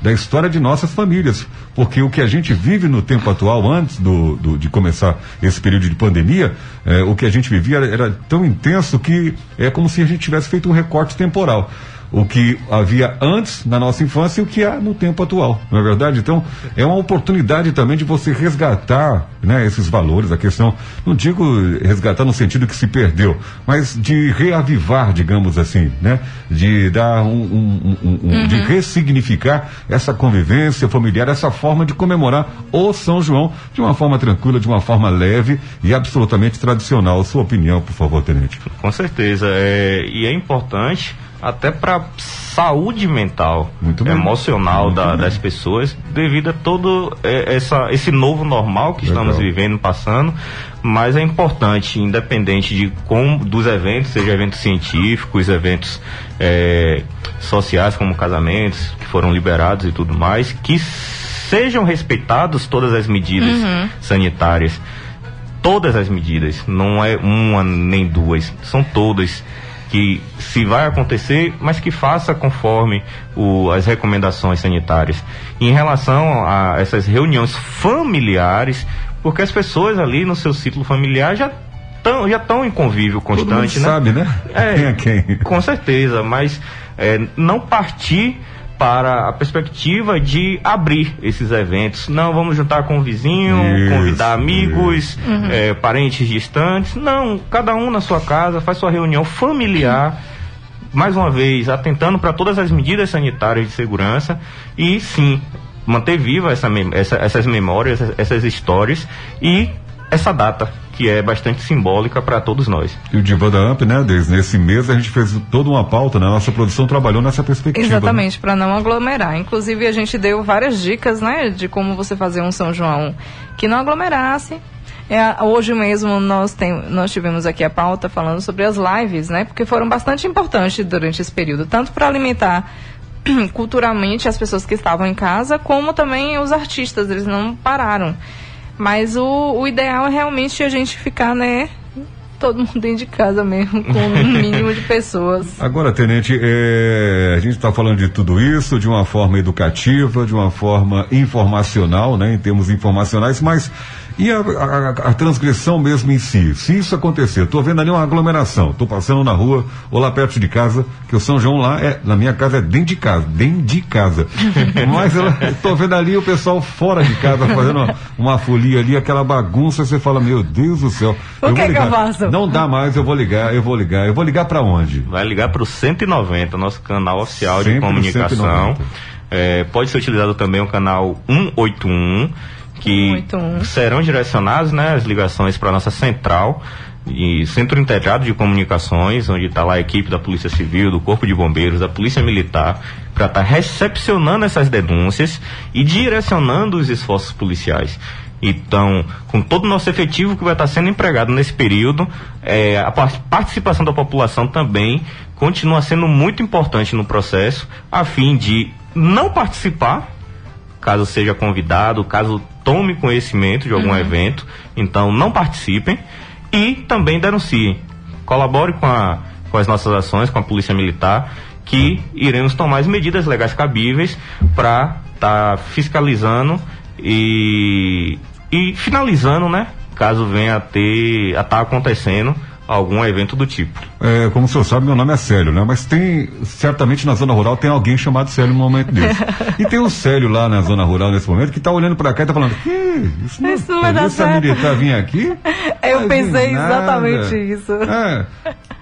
da história de nossas famílias. Porque o que a gente vive no tempo atual, antes do, do- de começar esse período de pandemia, eh, o que a gente vivia era, era tão intenso que é como se a gente tivesse feito um recorte temporal o que havia antes na nossa infância e o que há no tempo atual, não é verdade? Então, é uma oportunidade também de você resgatar né, esses valores, a questão, não digo resgatar no sentido que se perdeu, mas de reavivar, digamos assim, né? De dar um, um- um- um- Uhum. de ressignificar essa convivência familiar, essa forma de comemorar o São João de uma forma tranquila, de uma forma leve e absolutamente tradicional. Sua opinião, por favor, Tenente. Com certeza. É, e é importante até para saúde mental, emocional Muito da- das pessoas, devido a todo é, essa, esse novo normal que estamos Legal. vivendo, passando. Mas é importante, independente de como dos eventos, seja eventos científicos, eventos é, sociais, como casamentos, que foram liberados e tudo mais, que sejam respeitadas todas as medidas Uhum. sanitárias todas as medidas, não é uma nem duas, são todas. Que se vai acontecer, mas que faça conforme o, as recomendações sanitárias. Em relação a essas reuniões familiares, porque as pessoas ali no seu ciclo familiar já estão já estão em convívio Todo mundo constante, né? sabe, né? É, Quem é quem? Com certeza, mas é, não partir para a perspectiva de abrir esses eventos. Não, vamos juntar com o vizinho, Isso, convidar amigos, Uhum. é, parentes distantes. Não, cada um na sua casa faz sua reunião familiar. Mais uma vez, atentando para todas as medidas sanitárias de segurança e sim manter viva essa, mem- essa- essas memórias, essas, essas histórias e essa data que é bastante simbólica para todos nós. E o Divan da AMP, né, desde nesse mês a gente fez toda uma pauta, né? Nossa produção trabalhou nessa perspectiva. né? Exatamente, para não aglomerar. Inclusive, a gente deu várias dicas, né, de como você fazer um São João que não aglomerasse. É, hoje mesmo nós, tem, nós tivemos aqui a pauta falando sobre as lives, né, porque foram bastante importantes durante esse período, tanto para alimentar culturalmente as pessoas que estavam em casa, como também os artistas, eles não pararam. Mas o, o ideal é realmente a gente ficar, né, todo mundo dentro de casa mesmo, com um mínimo de pessoas. Agora, Tenente, é, a gente está falando de tudo isso de uma forma educativa, de uma forma informacional, né, em termos informacionais, mas e a, a- a transgressão mesmo em si? Se isso acontecer, estou vendo ali uma aglomeração, estou passando na rua ou lá perto de casa, que o São João lá é, na minha casa é dentro de casa, dentro de casa. mas estou vendo ali o pessoal fora de casa fazendo uma, uma folia ali, aquela bagunça, você fala, meu Deus do céu. O que vou que eu faço? Não dá mais, eu vou ligar, eu vou ligar, eu vou ligar para onde? Vai ligar para o 190, nosso canal oficial Sempre de comunicação. 190. É, pode ser utilizado também o canal 181, que 181. serão direcionados né, as ligações para nossa central e Centro Integrado de Comunicações, onde está lá a equipe da Polícia Civil, do Corpo de Bombeiros, da Polícia Militar, para estar recepcionando essas denúncias e direcionando os esforços policiais. Então, com todo o nosso efetivo que vai estar sendo empregado nesse período, é, a par- participação da população também continua sendo muito importante no processo, a fim de não participar, caso seja convidado, caso tome conhecimento de algum Uhum. evento, então não participem e também denunciem. Colabore com, a- com as nossas ações, com a Polícia Militar, que iremos tomar as medidas legais cabíveis para estar fiscalizando e, e finalizando, né? Caso venha a ter, a estar acontecendo algum evento do tipo. É, como o senhor sabe, meu nome é Célio, né? Mas tem, certamente na zona rural tem alguém chamado Célio no momento desse. e tem um Célio lá na zona rural nesse momento que tá olhando pra cá e tá falando, que isso não, Isso não vai dar polícia certo." militar vir aqui? Eu Mas pensei exatamente isso. É.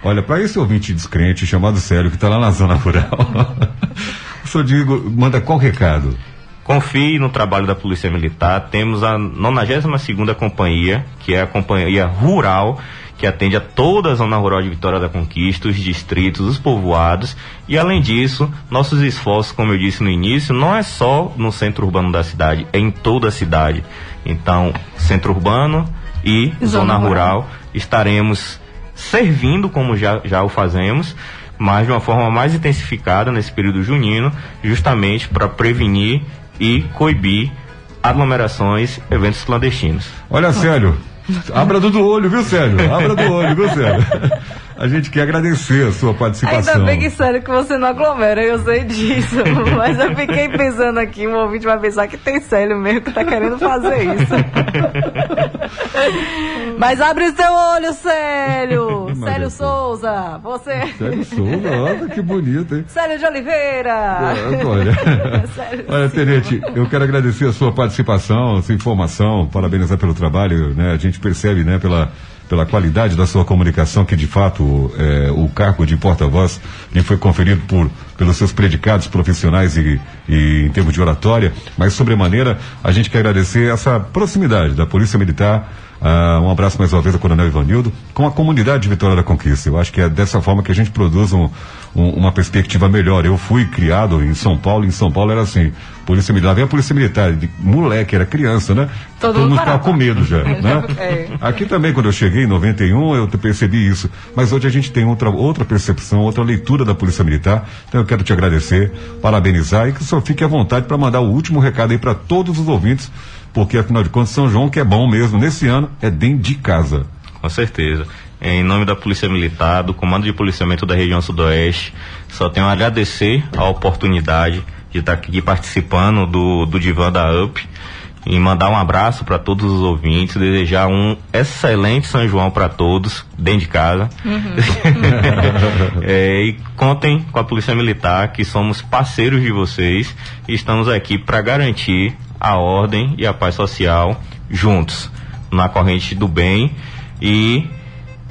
Olha, pra esse ouvinte descrente chamado Célio que tá lá na zona rural, o senhor digo, manda qual recado? Confie no trabalho da Polícia Militar. Temos a 92ª Companhia, que é a companhia rural, que atende a toda a zona rural de Vitória da Conquista, os distritos, os povoados. E além disso, nossos esforços, como eu disse no início, não é só no centro urbano da cidade, é em toda a cidade. Então, centro urbano e Zona zona, rural. rural, estaremos servindo como já, já o fazemos, mas de uma forma mais intensificada nesse período junino, justamente para prevenir e coibir aglomerações, eventos clandestinos. Olha, Célio, abra do olho, viu, Célio? Abra do olho, viu, Célio? A gente quer agradecer a sua participação. Ainda bem que sério que você não aglomera, eu sei disso. Mas eu fiquei pensando aqui, um ouvinte vai pensar que tem Célio mesmo que tá querendo fazer isso. Mas abre o seu olho, Célio! Mas Célio Souza, você. Célio Souza, olha que bonito, hein? Célio de Oliveira! É, Olha, Célio olha, Tenente, eu quero agradecer a sua participação, a sua informação, parabenizar pelo trabalho, né? A gente percebe, né, pela, pela qualidade da sua comunicação, que de fato é, o cargo de porta-voz lhe foi conferido por, pelos seus predicados profissionais e, e em termos de oratória, mas sobremaneira a gente quer agradecer essa proximidade da Polícia Militar, ah, um abraço mais uma vez ao Coronel Ivanildo, com a comunidade de Vitória da Conquista. Eu acho que é dessa forma que a gente produz um- um- uma perspectiva melhor. Eu fui criado em São Paulo, em São Paulo era assim, Polícia Militar, vem a Polícia Militar, de moleque, era criança, né? Todo mundo mundo ficava parava. com medo já, né? É. Aqui também, quando eu cheguei em 91, eu percebi isso. Mas hoje a gente tem outra, outra percepção, outra leitura da Polícia Militar. Então eu quero te agradecer, parabenizar e que o senhor fique à vontade para mandar o último recado aí para todos os ouvintes, porque afinal de contas, São João, que é bom mesmo, nesse ano, é dentro de casa. Com certeza. em nome da Polícia Militar, do Comando de Policiamento da região Sudoeste, só tenho a agradecer a oportunidade de estar aqui participando do, do Divã da UP e mandar um abraço para todos os ouvintes, desejar um excelente São João para todos dentro de casa. É, e contem com a Polícia Militar, que somos parceiros de vocês e estamos aqui para garantir a ordem e a paz social juntos, na corrente do bem e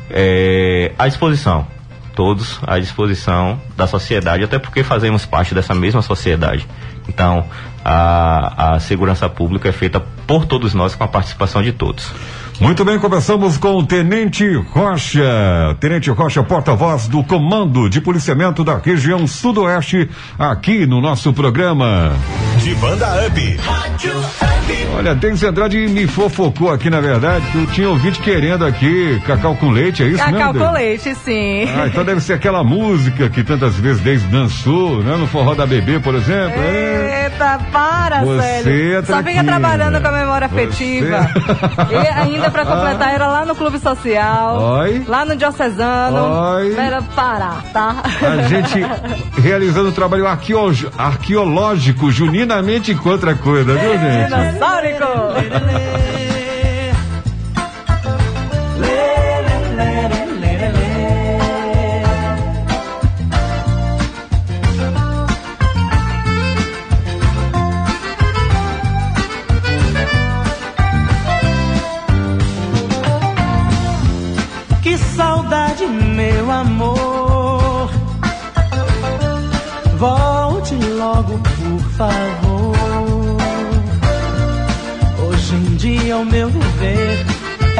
é, à disposição. Todos à disposição da sociedade, até porque fazemos parte dessa mesma sociedade. Então, a, a segurança pública é feita por todos nós, com a participação de todos. Muito bem, começamos com o Tenente Rocha. Tenente Rocha, porta-voz do Comando de Policiamento da região Sudoeste, aqui no nosso programa. De Banda Up. Olha, Denis Andrade me fofocou aqui, na verdade, que eu tinha ouvinte querendo aqui cacau com leite, é isso Cacau mesmo? com Denis? leite, sim. Ah, então deve ser aquela música que tantas vezes Denis dançou, né? No forró da bebê, por exemplo. É. Eita, para, Você Célio. é Só fica trabalhando com a memória Você- afetiva. E ainda pra completar, era lá no Clube Social. Oi. Lá no Diocesano. Oi. Era parar, tá? A gente realizando um trabalho arqueo- arqueológico juninamente contra a coisa, viu, gente? Dinossaurico.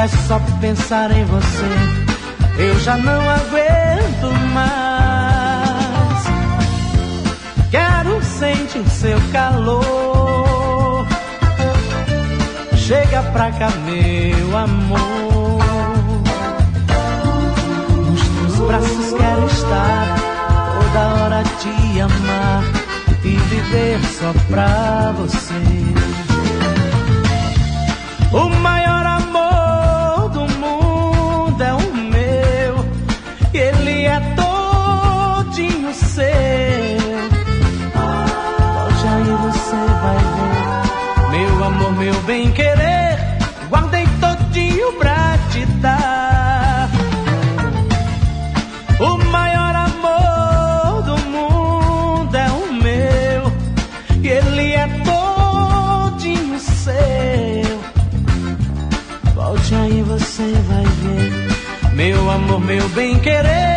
É só pensar em você. Eu já não aguento mais. Quero sentir seu calor. Chega pra cá, meu amor. Nos teus braços quero estar, toda hora te amar e viver só pra você. O maior meu bem querer,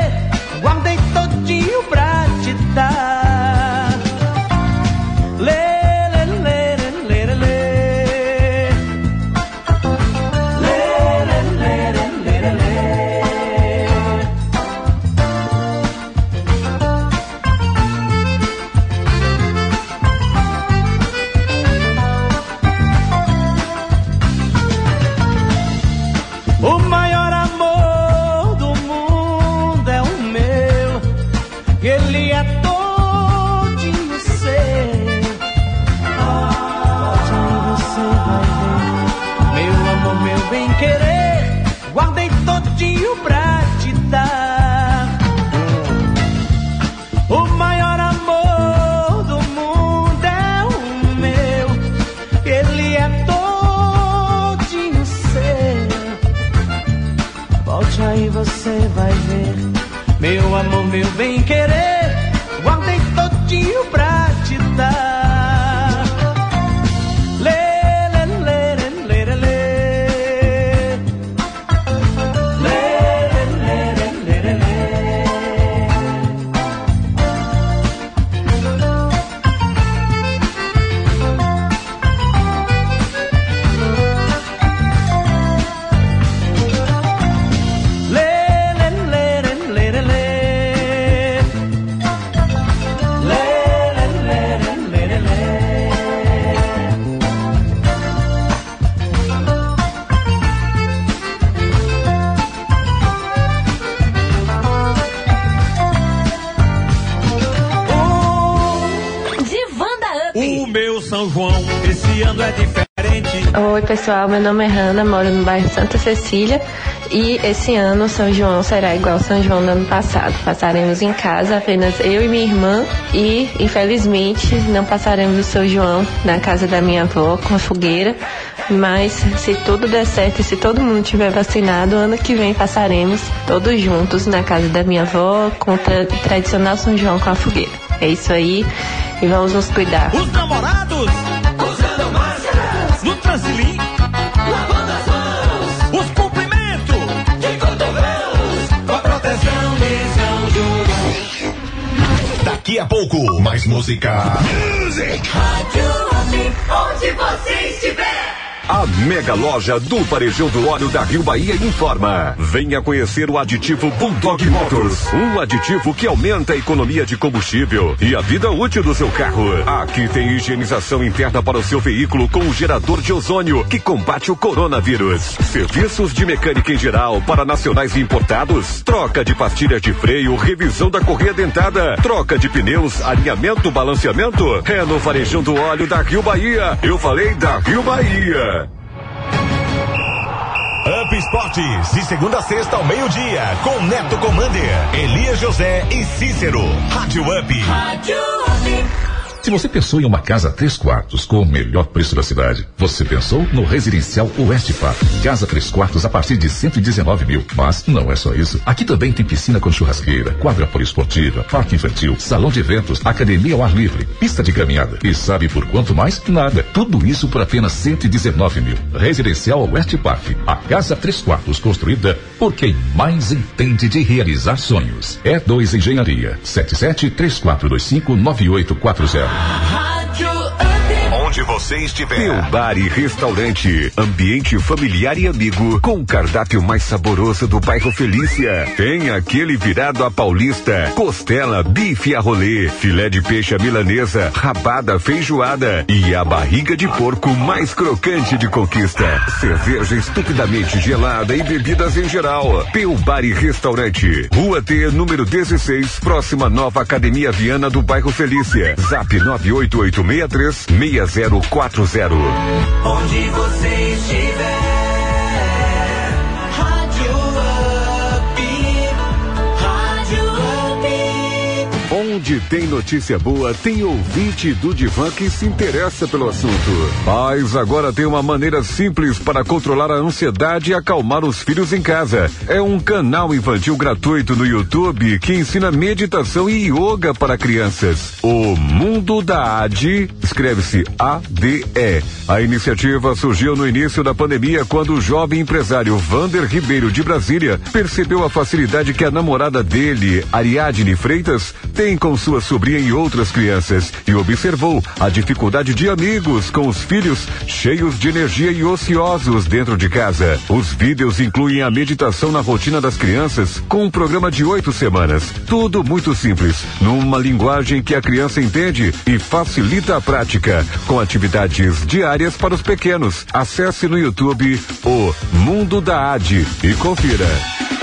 São João, esse ano é diferente. Oi, pessoal. Meu nome é Hanna, moro no bairro Santa Cecília e esse ano São João será igual São João do ano passado. Passaremos em casa apenas eu e minha irmã e, infelizmente, não passaremos o São João na casa da minha avó com a fogueira. Mas se tudo der certo e se todo mundo tiver vacinado, ano que vem passaremos todos juntos na casa da minha avó com o tra- tradicional São João com a fogueira. É isso aí e vamos nos cuidar. Os namorados usando máscaras no Transilim, lavando as mãos, os cumprimentos de cotovelos com a proteção de São João. Daqui a pouco, mais música. onde você estiver. A mega loja do Varejão do Óleo da Rio Bahia informa. Venha conhecer o aditivo Bulldog Motors. Um aditivo que aumenta a economia de combustível e a vida útil do seu carro. Aqui tem higienização interna para o seu veículo com um gerador de ozônio que combate o coronavírus. Serviços de mecânica em geral para nacionais e importados. Troca de pastilhas de freio, revisão da correia dentada. Troca de pneus, alinhamento, balanceamento. É no Varejão do Óleo da Rio Bahia. Eu falei da Rio Bahia. Up Esportes, de segunda a sexta ao meio-dia, com Neto Commander, Elias José e Cícero. Rádio Up. Se você pensou em uma casa três quartos com o melhor preço da cidade, você pensou no Residencial Oeste Park. Casa três quartos a partir de 119 mil. Mas não é só isso. Aqui também tem piscina com churrasqueira, quadra poliesportiva, parque infantil, salão de eventos, academia ao ar livre, pista de caminhada. E sabe por quanto mais? Nada. Tudo isso por apenas 119 mil. Residencial Oeste Park. A casa três quartos construída por quem mais entende de realizar sonhos. É 2 Engenharia. 77 3425 9840. Hydro Onde você estiver. Meu bar e restaurante. Ambiente familiar e amigo. Com o cardápio mais saboroso do bairro Felícia. Tem aquele virado a paulista. Costela, bife a rolê. Filé de peixe à milanesa. Rabada feijoada. E a barriga de porco mais crocante de conquista. Cerveja estupidamente gelada e bebidas em geral. Peu Bar e Restaurante. Rua T, número 16. Próxima Nova Academia Viana do bairro Felícia. Zap 98863 6040. Onde você estiver. Tem notícia boa, tem ouvinte do Divan que se interessa pelo assunto. Pais agora tem uma maneira simples para controlar a ansiedade e acalmar os filhos em casa. É um canal infantil gratuito no YouTube que ensina meditação e yoga para crianças. O Mundo da ADE, escreve-se A-D-E. A iniciativa surgiu no início da pandemia quando o jovem empresário Vander Ribeiro de Brasília percebeu a facilidade que a namorada dele, Ariadne Freitas, tem com sua sobrinha e outras crianças e observou a dificuldade de amigos com os filhos cheios de energia e ociosos dentro de casa. Os vídeos incluem a meditação na rotina das crianças com um programa de oito semanas. Tudo muito simples, numa linguagem que a criança entende e facilita a prática, com atividades diárias para os pequenos. Acesse no YouTube o Mundo da ADE e confira.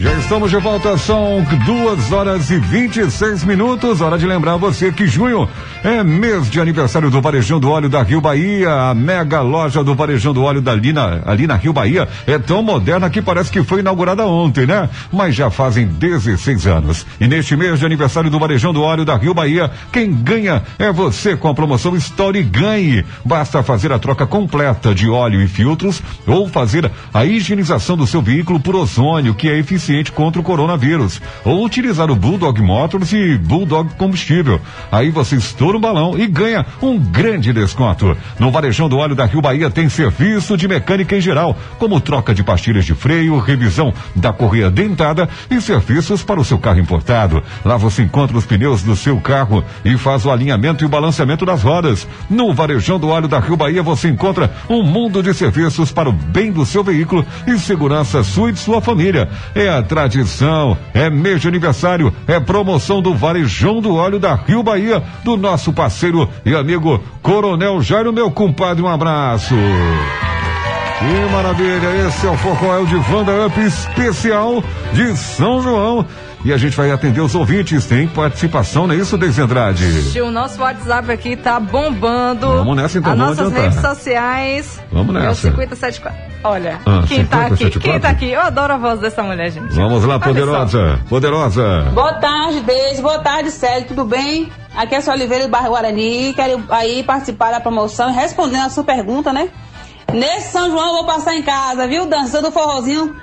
Já estamos de volta, são duas horas e 26 minutos. Hora de lembrar você que junho é mês de aniversário do Varejão do Óleo da Rio Bahia. A mega loja do Varejão do Óleo da Lina, ali na Rio Bahia é tão moderna que parece que foi inaugurada ontem, né? Mas já fazem 16 anos. E neste mês de aniversário do Varejão do Óleo da Rio Bahia, quem ganha é você com a promoção Story Ganhe. Basta fazer a troca completa de óleo e filtros ou fazer a higienização do seu veículo por ozônio, que é eficiente contra o coronavírus. Ou utilizar o Bulldog Motors e Bulldog Combustível. Aí você estoura um balão e ganha um grande desconto. No Varejão do Óleo da Rio Bahia tem serviço de mecânica em geral, como troca de pastilhas de freio, revisão da correia dentada e serviços para o seu carro importado. Lá você encontra os pneus do seu carro e faz o alinhamento e o balanceamento das rodas. No Varejão do Óleo da Rio Bahia você encontra um mundo de serviços para o bem do seu veículo e segurança sua e de sua família. É a tradição, é mês de aniversário, é promoção do Varejão do Óleo da Rio Bahia, do nosso parceiro e amigo Coronel Jairo, meu compadre, um abraço. Que maravilha, esse é o Forró de Vanda Up especial de São João. E a gente vai atender os ouvintes, tem participação, não é isso, Deise Andrade? O nosso WhatsApp aqui tá bombando. Vamos nessa, então, As vamos nossas adiantar. redes sociais. Vamos É o nessa. 574. Olha, Ah, quem tá aqui? 574? Quem tá aqui? Eu adoro a voz dessa mulher, gente. Vamos lá, Olha só. poderosa, poderosa. Boa tarde, beijo. Boa tarde, Célio. Tudo bem? Aqui é a Oliveira do Bairro Guarani. Quero aí participar da promoção e respondendo a sua pergunta, né? Nesse São João eu vou passar em casa, viu? Dançando o forrozinho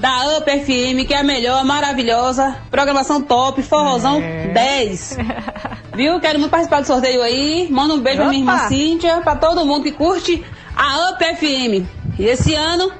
da UP FM, que é a melhor, maravilhosa. Programação top, forrozão 10. Viu? Quero muito participar do sorteio aí. Manda um beijo pra minha irmã Opa! Cíntia, pra todo mundo que curte a UP FM. E esse ano,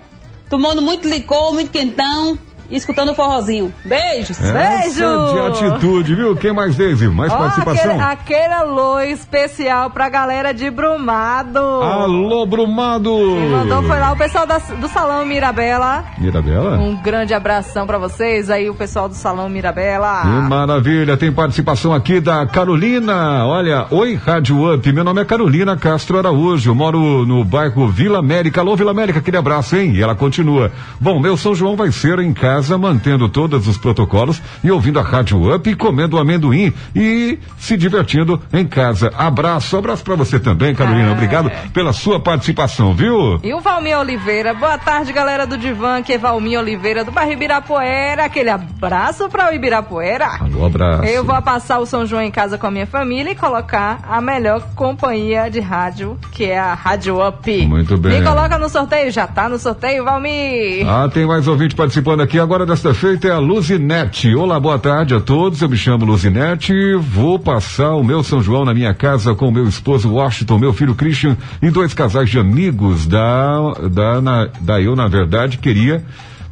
tomando muito licor, muito quentão escutando o forrozinho. Beijos! Essa de atitude, viu? Quem mais, Deise? Mais Ó, participação? aquele, aquele alô especial pra galera de Brumado. Alô, Brumado! Quem mandou foi lá o pessoal da- do Salão Mirabela. Mirabela? Um grande abração pra vocês aí, o pessoal do Salão Mirabela. Que maravilha, tem participação aqui da Carolina. Olha, oi Rádio Up, meu nome é Carolina Castro Araújo, moro no bairro Vila América. Alô, Vila América, aquele abraço, hein? E ela continua. Bom, meu São João vai ser em casa, mantendo todos os protocolos e ouvindo a Rádio Up, comendo amendoim e se divertindo em casa. Abraço, abraço pra você também, Carolina. Obrigado pela sua participação, viu? E o Valmir Oliveira, boa tarde galera do Divã, que é Valmir Oliveira do bairro Ibirapuera, aquele abraço para o Ibirapuera. Alô, abraço. Eu vou passar o São João em casa com a minha família e colocar a melhor companhia de rádio, que é a Rádio Up. Muito bem. Me coloca no sorteio, já tá no sorteio, Valmir. Ah, tem mais ouvinte participando aqui. Agora desta feita é a Luzinete. Olá, boa tarde a todos. Eu me chamo Luzinete. Vou passar o meu São João na minha casa com meu esposo Washington, meu filho Christian e dois casais de amigos da, da, na, da eu, na verdade, queria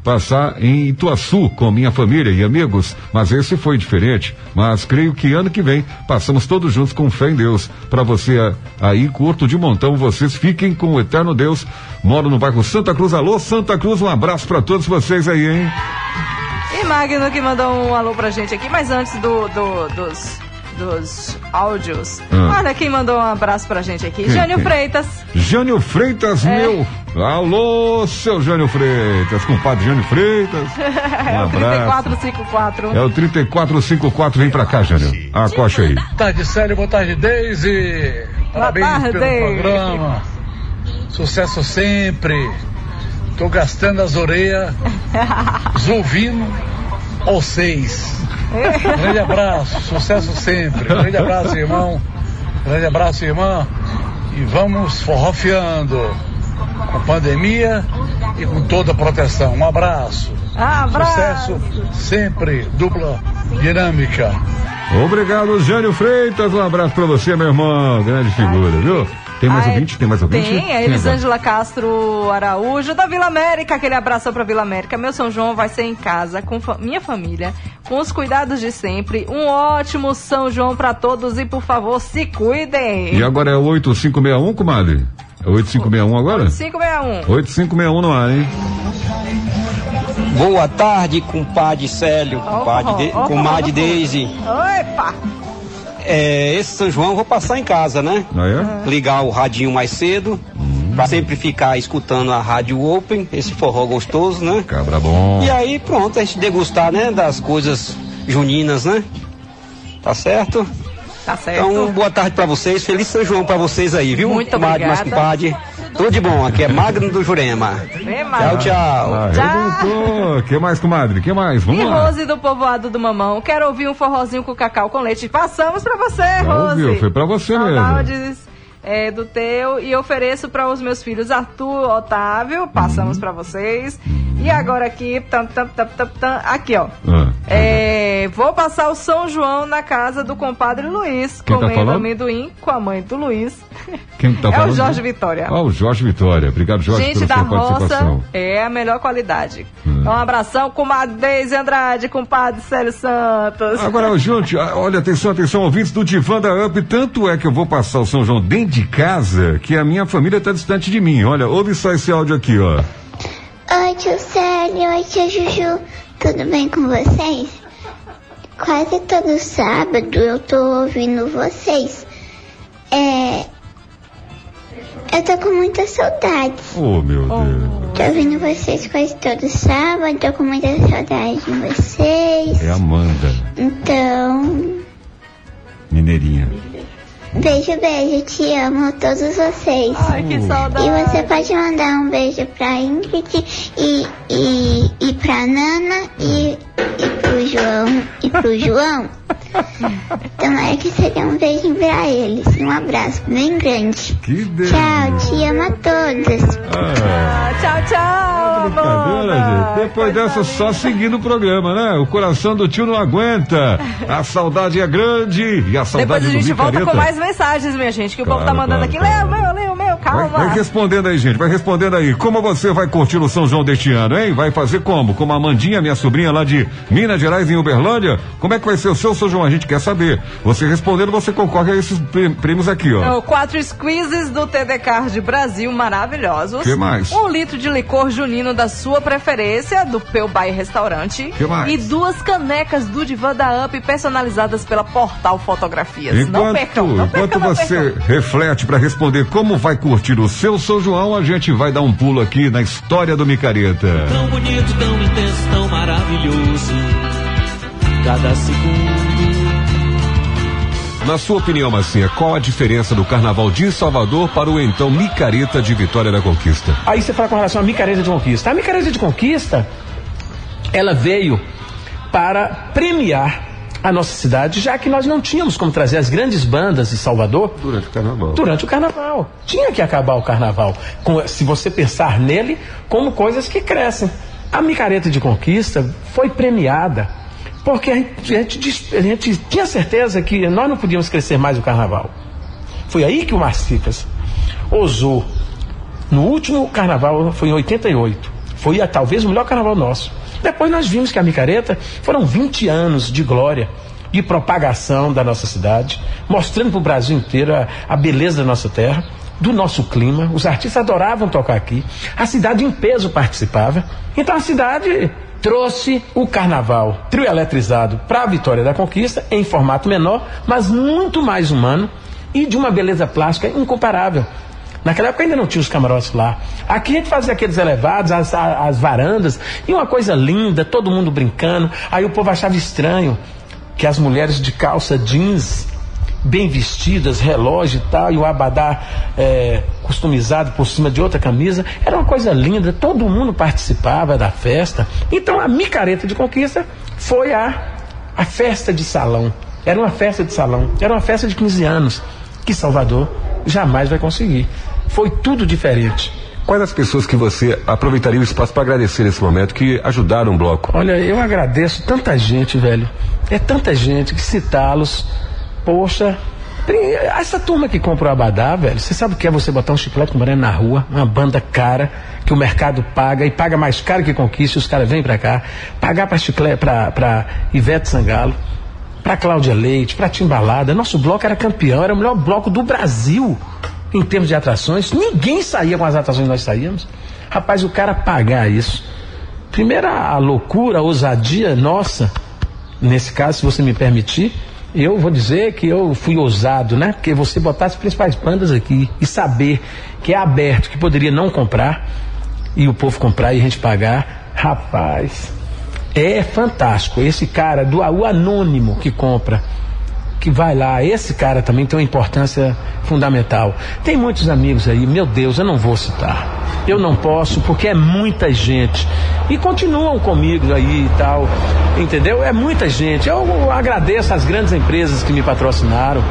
passar em Ituaçu com minha família e amigos, mas esse foi diferente. Mas creio que ano que vem passamos todos juntos com fé em Deus. Para você aí, curto de montão, vocês fiquem com o eterno Deus. Moro no bairro Santa Cruz. Alô, Santa Cruz, um abraço para todos vocês aí, hein? E Magno que mandou um alô pra gente aqui, mas antes do, do- dos, dos áudios, Ah. olha quem mandou um abraço pra gente aqui. Quem, Jânio quem? Freitas. Jânio Freitas, É. meu. Alô, seu Jânio Freitas, compadre Jânio Freitas. é Um o abraço. 3454. É o 3454, vem pra cá, Jânio. Ah, coxa aí. Boa tarde, Célio. Boa tarde, Deise. Parabéns tarde. pelo programa. Sucesso sempre. Tô gastando as orelhas, ouvindo vocês. Grande abraço, sucesso sempre. Grande abraço, irmão. Grande abraço, irmã. E vamos forrofiando. Com pandemia e com toda a proteção. Um abraço. Abraço. Sucesso sempre. Dupla dinâmica. Obrigado, Jânio Freitas. Um abraço pra você, meu irmão. Grande figura, viu? Tem mais Ah, é- ouvinte? Tem mais ouvinte? Tem, a agora? Elisângela Castro Araújo, da Vila América, aquele abraço pra Vila América. Meu São João vai ser em casa, com fa- minha família, com os cuidados de sempre. Um ótimo São João pra todos e, por favor, se cuidem. E agora é o 8561, comadre? É o 8561 agora? 561. 8561 no ar, hein? Boa tarde, compadre Célio, compadre de, oh, oh, comadre oh. Deise. Opa! É, esse São João eu vou passar em casa, né? Ah, é? Ligar o radinho mais cedo, pra sempre ficar escutando a rádio Open, esse forró gostoso, né? Cabra bom. E aí pronto, a gente degustar, né, das coisas juninas, né? Tá certo? Tá certo. Então, boa tarde pra vocês, feliz São João pra vocês aí, viu? Muito comadre, mais obrigada. compadre. Tudo de bom, aqui é Magno do Jurema. Vem, Tchau, tchau. Arrebentou. que mais, comadre? que mais? Vamos E lá. Rose do Povoado do Mamão, quero ouvir um forrozinho com cacau com leite. Passamos pra você, Já Rose. ouviu, foi pra você mesmo. É, do teu e ofereço para os meus filhos Arthur, Otávio, passamos Uhum. pra vocês. E agora aqui, tam, tam, tam, tam, tam, aqui ó. Ah. É, vou passar o São João na casa do compadre Luiz, Quem tá comendo falando? amendoim com a mãe do Luiz. Quem que tá é falando? o Jorge Vitória. Ah, o Jorge Vitória. Obrigado, Jorge, Gente pela da sua roça é a melhor qualidade. Hum. Então, um abração, comadre Deise Andrade, compadre Célio Santos. Agora, gente, olha, atenção, atenção, ouvintes do Divã da Up. Tanto é que eu vou passar o São João dentro de casa que a minha família tá distante de mim. Olha, ouve só esse áudio aqui, ó. Oi, tio Célio, oi, tia Juju, tudo bem com vocês? Quase todo sábado eu tô ouvindo vocês. É. Eu tô com muita saudade. Oh, meu Deus. Tô ouvindo vocês quase todo sábado, tô com muita saudade de vocês. É Amanda, Então, mineirinha. Beijo, beijo, te amo todos vocês. Ai, que saudade. E você pode mandar um beijo pra Ingrid e, e, e pra Nana e, e pro João e pro João. Tomara que você dê um beijinho pra eles. Um abraço bem grande. Que Tchau, te amo a todos. Ah, tchau, tchau, brincadeira, gente. Depois dessa, só seguindo o programa, né? O coração do tio não aguenta. A saudade é grande e a Depois saudade a do gente volta com mais mensagens, minha gente, que o povo tá Claro, mandando claro, aqui. Leu, meu, leu, meu, Vai, calma. vai respondendo aí, gente. Vai respondendo aí. Como você vai curtir o São João deste ano, hein? Vai fazer como? Como a Amandinha, minha sobrinha lá de Minas Gerais, em Uberlândia? Como é que vai ser o seu São João? A gente quer saber. Você respondendo, você concorre a esses prê- prêmios aqui, ó. Quatro squeezes do TD Card Brasil maravilhosos. Que mais? Um litro de licor junino da sua preferência, do Peu Bay Restaurante. Que mais? E duas canecas do Divã da Up personalizadas pela Portal Fotografias. não Enquanto, percam, não percam, enquanto não você percam. reflete para responder como vai curtir o seu São João, a gente vai dar um pulo aqui na história do Micareta. Tão bonito, tão intenso, tão maravilhoso. Cada segundo. Na sua opinião, Massinha, qual a diferença do Carnaval de Salvador para o então Micareta de Vitória da Conquista? Aí você fala com relação à micareta de conquista. A micareta de conquista, ela veio para premiar a nossa cidade, já que nós não tínhamos como trazer as grandes bandas de Salvador durante o carnaval. Durante o carnaval. Tinha que acabar o carnaval. Com- se você pensar nele como coisas que crescem. A micareta de conquista foi premiada porque a gente, a gente a gente tinha certeza que nós não podíamos crescer mais o carnaval. Foi aí que o Marcicas ousou. No último carnaval, foi em 88. Foi ah, talvez o melhor carnaval nosso. Depois nós vimos que a micareta foram 20 anos de glória, de propagação da nossa cidade, mostrando para o Brasil inteiro a, a beleza da nossa terra, do nosso clima. Os artistas adoravam tocar aqui. A cidade em peso participava. Então a cidade trouxe o carnaval trio eletrizado para a Vitória da Conquista em formato menor, mas muito mais humano e de uma beleza plástica incomparável. Naquela época ainda não tinha os camarotes lá. Aqui a gente fazia aqueles elevados, as, as varandas, e uma coisa linda, todo mundo brincando. Aí o povo achava estranho que as mulheres de calça jeans, bem vestidas, relógio e tal, e o abadá é, customizado por cima de outra camisa, era uma coisa linda, todo mundo participava da festa. Então a micareta de conquista foi a, a festa de salão. Era uma festa de salão, era uma festa de 15 anos, que Salvador jamais vai conseguir. Foi tudo diferente. Quais as pessoas que você aproveitaria o espaço para agradecer nesse momento que ajudaram o bloco? Olha, eu agradeço tanta gente, velho. É tanta gente que citá-los. Poxa, essa turma que compra o Abadá, velho, você sabe o que é você botar um chiclete com na rua, uma banda cara, que o mercado paga e paga mais caro que conquista, os caras vêm pra cá, pagar pra, chiclete, pra, pra Ivete Sangalo, pra Cláudia Leite, pra Timbalada. Nosso bloco era campeão, era o melhor bloco do Brasil em termos de atrações. Ninguém saía com as atrações que nós saíamos. Rapaz, o cara pagar isso. Primeiro, a a loucura, a ousadia nossa, nesse caso, se você me permitir, eu vou dizer que eu fui ousado, né? Porque você botar as principais bandas aqui e saber que é aberto, que poderia não comprar, e o povo comprar e a gente pagar, rapaz, é fantástico. Esse cara, do o anônimo que compra, que vai lá, esse cara também tem uma importância fundamental. Tem muitos amigos aí, meu Deus, eu não vou citar. Eu não posso, porque é muita gente. E continuam comigo aí e tal. Entendeu? É muita gente. Eu agradeço às grandes empresas que me patrocinaram,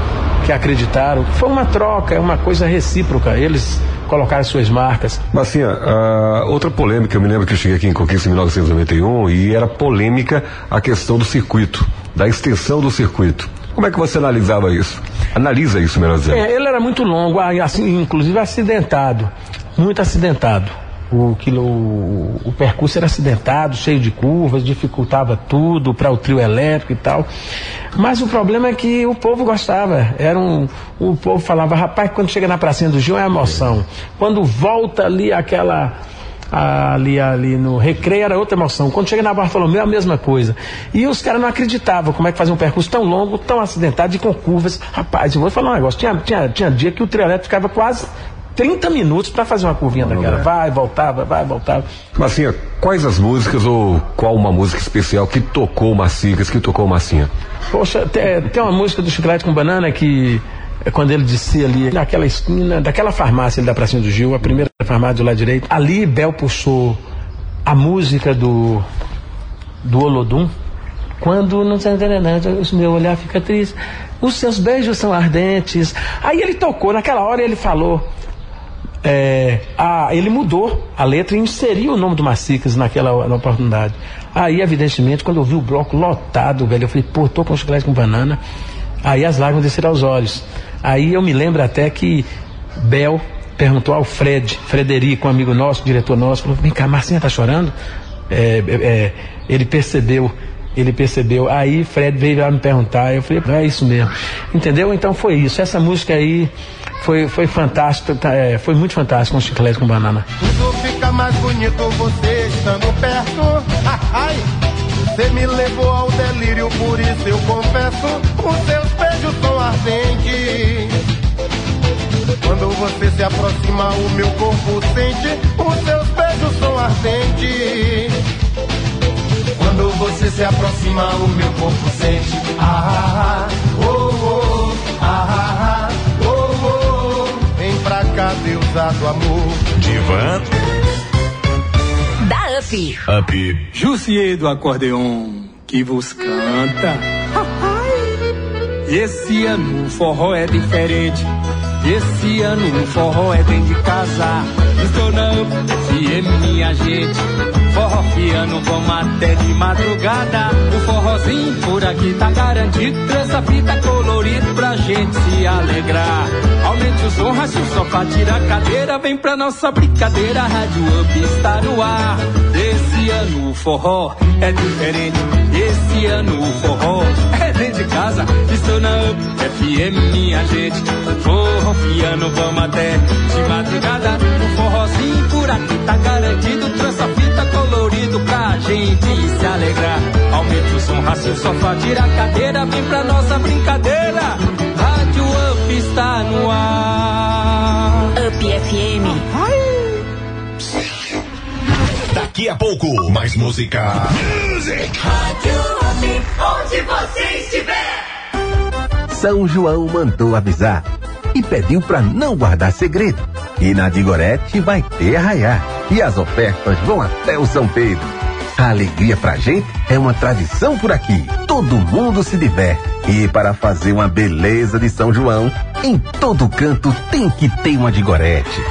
que acreditaram. Foi uma troca, é uma coisa recíproca. Eles colocaram suas marcas. Massinha, ah, outra polêmica, eu me lembro que eu cheguei aqui em Conquista em 1991 e era polêmica a questão do circuito, da extensão do circuito. Como é que você analisava isso? Analisa isso, melhor dizendo. É, ele era muito longo, assim, inclusive acidentado, muito acidentado. O, quilo, o percurso era acidentado, cheio de curvas, dificultava tudo para o trio elétrico e tal. Mas o problema é que o povo gostava. Era um, o povo falava, rapaz, quando chega na pracinha do Gil é emoção. Quando volta ali aquela ali, ali no recreio era outra emoção. Quando chega na Bartolomeu é a mesma coisa. E os caras não acreditavam como é que fazia um percurso tão longo, tão acidentado e com curvas. Rapaz, eu vou falar um negócio. Tinha, tinha, tinha dia que o trio elétrico ficava quase 30 minutos para fazer uma curvinha daquela. é. Vai, voltava, vai, voltava. Massinha, quais as músicas ou qual uma música especial que tocou Massicas, que tocou Massinha? Poxa, tem, tem uma música do Chiclete com Banana que quando ele disse ali, naquela esquina, daquela farmácia da Pracinha do Gil, a primeira farmácia do lado direito, ali Bel puxou a música do do Olodum, quando não sei o meu olhar fica triste, os seus beijos são ardentes. Aí ele tocou, naquela hora ele falou, é, a, ele mudou a letra e inseriu o nome do Massicas naquela na oportunidade. Aí, evidentemente, quando eu vi o bloco lotado, velho, eu falei, pô, tô com chocolate com banana. Aí as lágrimas desceram aos olhos. Aí eu me lembro até que Bel perguntou ao Fred, Frederico, um amigo nosso, diretor nosso, falou, vem cá, Marcinha tá chorando? É, é, é, ele percebeu, ele percebeu. Aí Fred veio lá me perguntar, eu falei, é isso mesmo. Entendeu? Então foi isso. Essa música aí foi, foi fantástica, tá, é, foi muito fantástico com chiclete com banana. Tudo fica mais bonito você estando perto. você me levou ao delírio, por isso eu confesso. Os seus beijos são ardentes. Quando você se aproxima, o meu corpo sente. Os seus beijos são ardentes. Quando você se aproxima, o meu corpo sente. Ah, oh, oh, ah, oh, oh. Vem pra cá, deusa do amor. Da UP. Up. Jussier do acordeon que vos canta. Esse ano o forró é diferente. Esse ano o forró é dentro de casa. Estou na FM, minha gente. Forró piano, vamos até de madrugada. O forrozinho por aqui tá garantido. Trança fita colorida pra gente se alegrar. Aumente o som, racha o sofá, tira a cadeira. Vem pra nossa brincadeira. Rádio Up está no ar. Esse ano o forró é diferente. Esse ano o forró é dentro de casa. Estou na Up FM, minha gente. Forró piano, vamos até de madrugada. O forrozinho por aqui tá garantido. Trança fita colorido pra gente se alegrar. Aumente o som, raça o sofá, tira a cadeira. Vem pra nossa brincadeira. Rádio Up está no ar. Up FM. Daqui a pouco, mais música. Music. Rádio onde você estiver. São João mandou avisar e pediu para não guardar segredo. E na Digorete vai ter arraiar e as ofertas vão até o São Pedro. A alegria pra gente é uma tradição por aqui. Todo mundo se diverte. E para fazer uma beleza de São João, em todo canto tem que ter uma Digorete.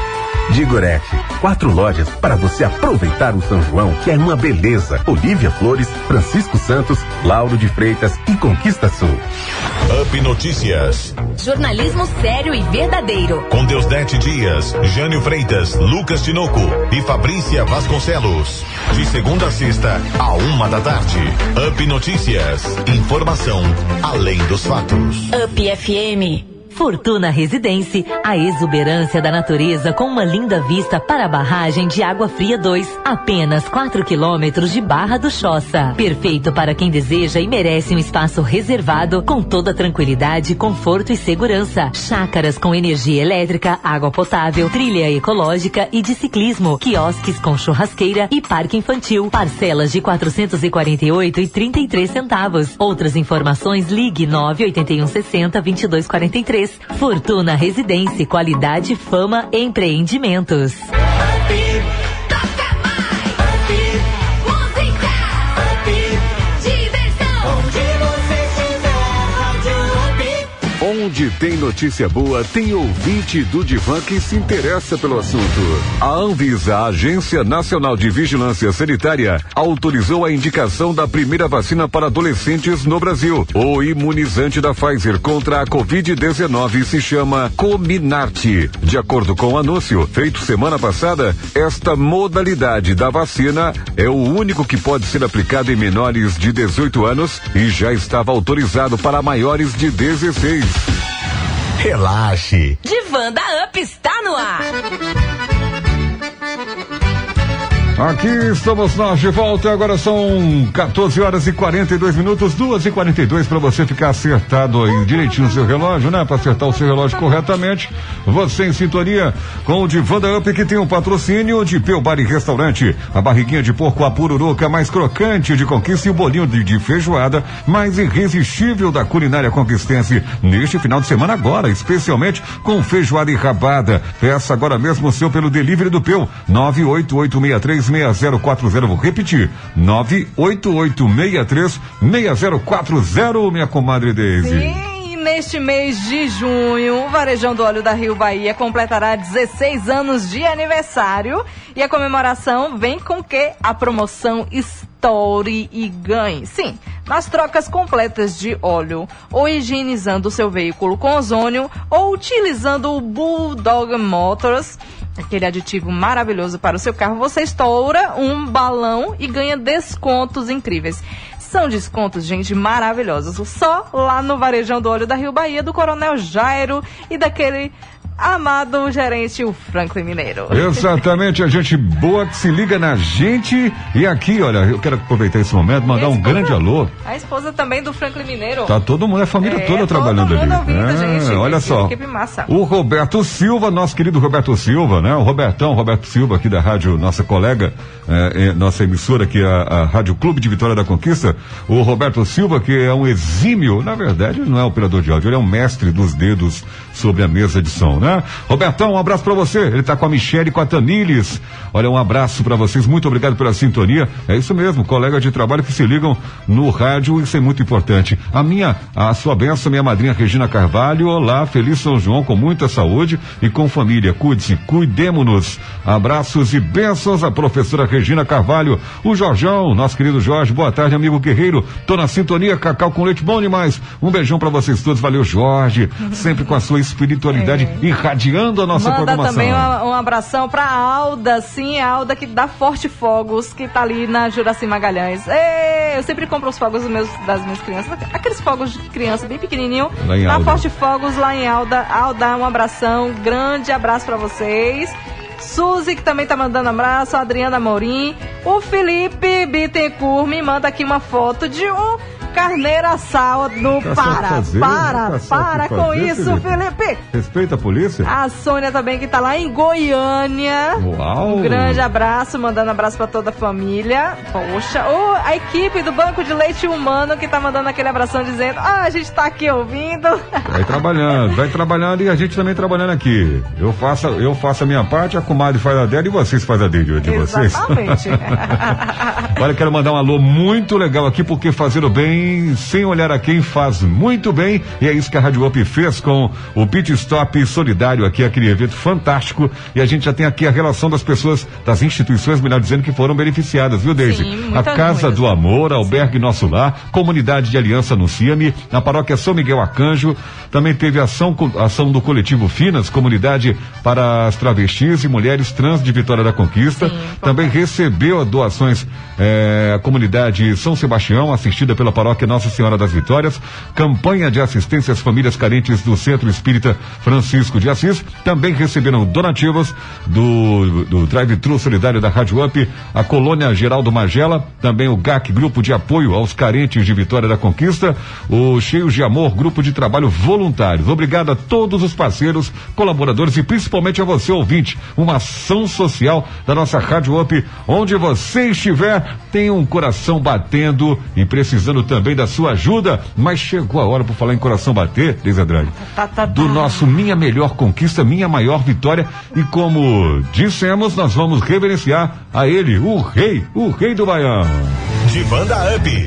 Digorete, quatro lojas para você aproveitar o São João, que é uma beleza. Olívia Flores, Francisco Santos, Lauro de Freitas e Conquista Sul. Up Notícias. Jornalismo sério e verdadeiro. Com Deusdete Dias, Jânio Freitas, Lucas Tinoco e Fabrícia Vasconcelos. De segunda a sexta, a uma da tarde. Up Notícias. Informação além dos fatos. Up FM. Fortuna Residência, a exuberância da natureza com uma linda vista para a barragem de Água Fria 2, apenas 4 quilômetros de Barra do Choça. Perfeito para quem deseja e merece um espaço reservado com toda tranquilidade, conforto e segurança. Chácaras com energia elétrica, água potável, trilha ecológica e de ciclismo, quiosques com churrasqueira e parque infantil. Parcelas de 448 e 33 centavos. Outras informações ligue 981 60 22 43. Fortuna Residência, qualidade, fama, empreendimentos. Tem notícia boa, tem ouvinte do Divan que se interessa pelo assunto. A Anvisa, a Agência Nacional de Vigilância Sanitária, autorizou a indicação da primeira vacina para adolescentes no Brasil. O imunizante da Pfizer contra a Covid-19 se chama Comirnaty. De acordo com o anúncio feito semana passada, esta modalidade da vacina é o único que pode ser aplicado em menores de 18 anos e já estava autorizado para maiores de 16. Relaxe. Divan da Up está no ar. Aqui estamos nós de volta. Agora são 14 horas e 42 minutos, 2 e 42 para você ficar acertado aí direitinho o seu relógio, né? Para acertar o seu relógio corretamente. Você em sintonia com o Divanda Up que tem um patrocínio de Peu Bar e Restaurante. A barriguinha de porco a pururuca mais crocante de conquista e o bolinho de, de feijoada mais irresistível da culinária conquistense neste final de semana agora, especialmente com feijoada e rabada. Peça agora mesmo o seu pelo delivery do Peu 988636040. Vou repetir. 988636040, minha comadre Deise. Sim, neste mês de junho, o Varejão do Óleo da Rio Bahia completará 16 anos de aniversário e a comemoração vem com que a promoção Story e ganhe. Sim, nas trocas completas de óleo, ou higienizando seu veículo com ozônio, ou utilizando o Bulldog Motors, aquele aditivo maravilhoso para o seu carro, você estoura um balão e ganha descontos incríveis. São descontos, gente, maravilhosos. Só lá no Varejão do Óleo da Rio Bahia, do Coronel Jairo e daquele amado gerente, o Franklin Mineiro. Exatamente, a gente boa que se liga na gente. E aqui, olha, eu quero aproveitar esse momento, mandar um grande alô. A esposa também do Franklin Mineiro. Tá todo mundo, a família É, toda todo trabalhando mundo ali. ouvindo, É, gente. olha só. O Roberto Silva, nosso querido Roberto Silva, né? O Robertão, Roberto Silva aqui da rádio, nossa colega, é, é, nossa emissora aqui, a, a Rádio Clube de Vitória da Conquista. O Roberto Silva, que é um exímio, na verdade, ele não é operador de áudio, ele é um mestre dos dedos sobre a mesa de som, né? Robertão, um abraço pra você. Ele tá com a Michelle e com a Tamires. Olha, um abraço pra vocês, muito obrigado pela sintonia. É isso mesmo, colega de trabalho que se ligam no rádio, isso é muito importante. A minha, a sua benção, minha madrinha Regina Carvalho. Olá, feliz São João com muita saúde e com família. Cuide-se, cuidemos-nos. Abraços e bênçãos à professora Regina Carvalho. O Jorjão, nosso querido Jorge, boa tarde, amigo guerreiro. Tô na sintonia, cacau com leite bom demais. Um beijão pra vocês todos, valeu, Jorge. Sempre com a sua espiritualidade irradiando a nossa Manda programação. também um, um abração pra Alda, sim, Alda que dá Forte Fogos, que tá ali na Juraci Magalhães. Eu sempre compro os fogos meus, das minhas crianças, aqueles fogos de criança bem pequenininho. Lá em na Alda. Forte Fogos, lá em Alda. Alda, um abração, grande abraço pra vocês. Suzy, que também tá mandando abraço, a Adriana Morim. O Felipe Bittencourt me manda aqui uma foto de um carneiro assado. Tá só Para, fazer, para, tá para com fazer, isso, Felipe. Felipe. Respeita a polícia? A Sônia também que tá lá em Goiânia. Uau! Um grande abraço, mandando abraço pra toda a família. Poxa, Ô, a equipe do Banco de Leite Humano que tá mandando aquele abração dizendo: "Ah, a gente tá aqui ouvindo". Vai trabalhando, vai trabalhando e a gente também trabalhando aqui. Eu faço, eu faço a minha parte, a comadre faz a dela e vocês fazem a dele de vocês. Exatamente. Olha, quero mandar um alô muito legal aqui, porque fazer o bem sem olhar a quem faz muito bem. E é isso que a Rádio Up fez com o Pit Stop Solidário aqui, aquele evento fantástico. E a gente já tem aqui a relação das pessoas, das instituições, melhor dizendo, que foram beneficiadas, viu, Deise? Sim, a Casa muitas. do Amor, Albergue Nosso Lar, Comunidade de Aliança Anuncia-me, na Paróquia São Miguel Arcanjo, também teve ação, ação do coletivo Finas, Comunidade para as Travestis e Mulheres Trans de Vitória da Conquista. também recebeu doações eh, a comunidade São Sebastião, assistida pela Paróquia Nossa Senhora das Vitórias, campanha de assistência às famílias carentes do Centro Espírita Francisco de Assis. Também receberam donativos do, do Drive-Thru Solidário da Rádio Up, a Colônia Geraldo Magela, também o GAC, Grupo de Apoio aos Carentes de Vitória da Conquista, o Cheios de Amor, Grupo de Trabalho Voluntários. Obrigado a todos os parceiros, colaboradores e principalmente a você, ouvinte. Uma ação social da nossa Rádio Up, onde você estiver, tem um coração batendo e precisando também da sua ajuda. Mas chegou a hora, por falar em coração bater, Deise Andrade, Tá, tá, do nosso Minha Melhor Conquista, Minha Maior Vitória. E como dissemos, nós vamos reverenciar a ele, o rei, o rei do Baião. De Banda Up.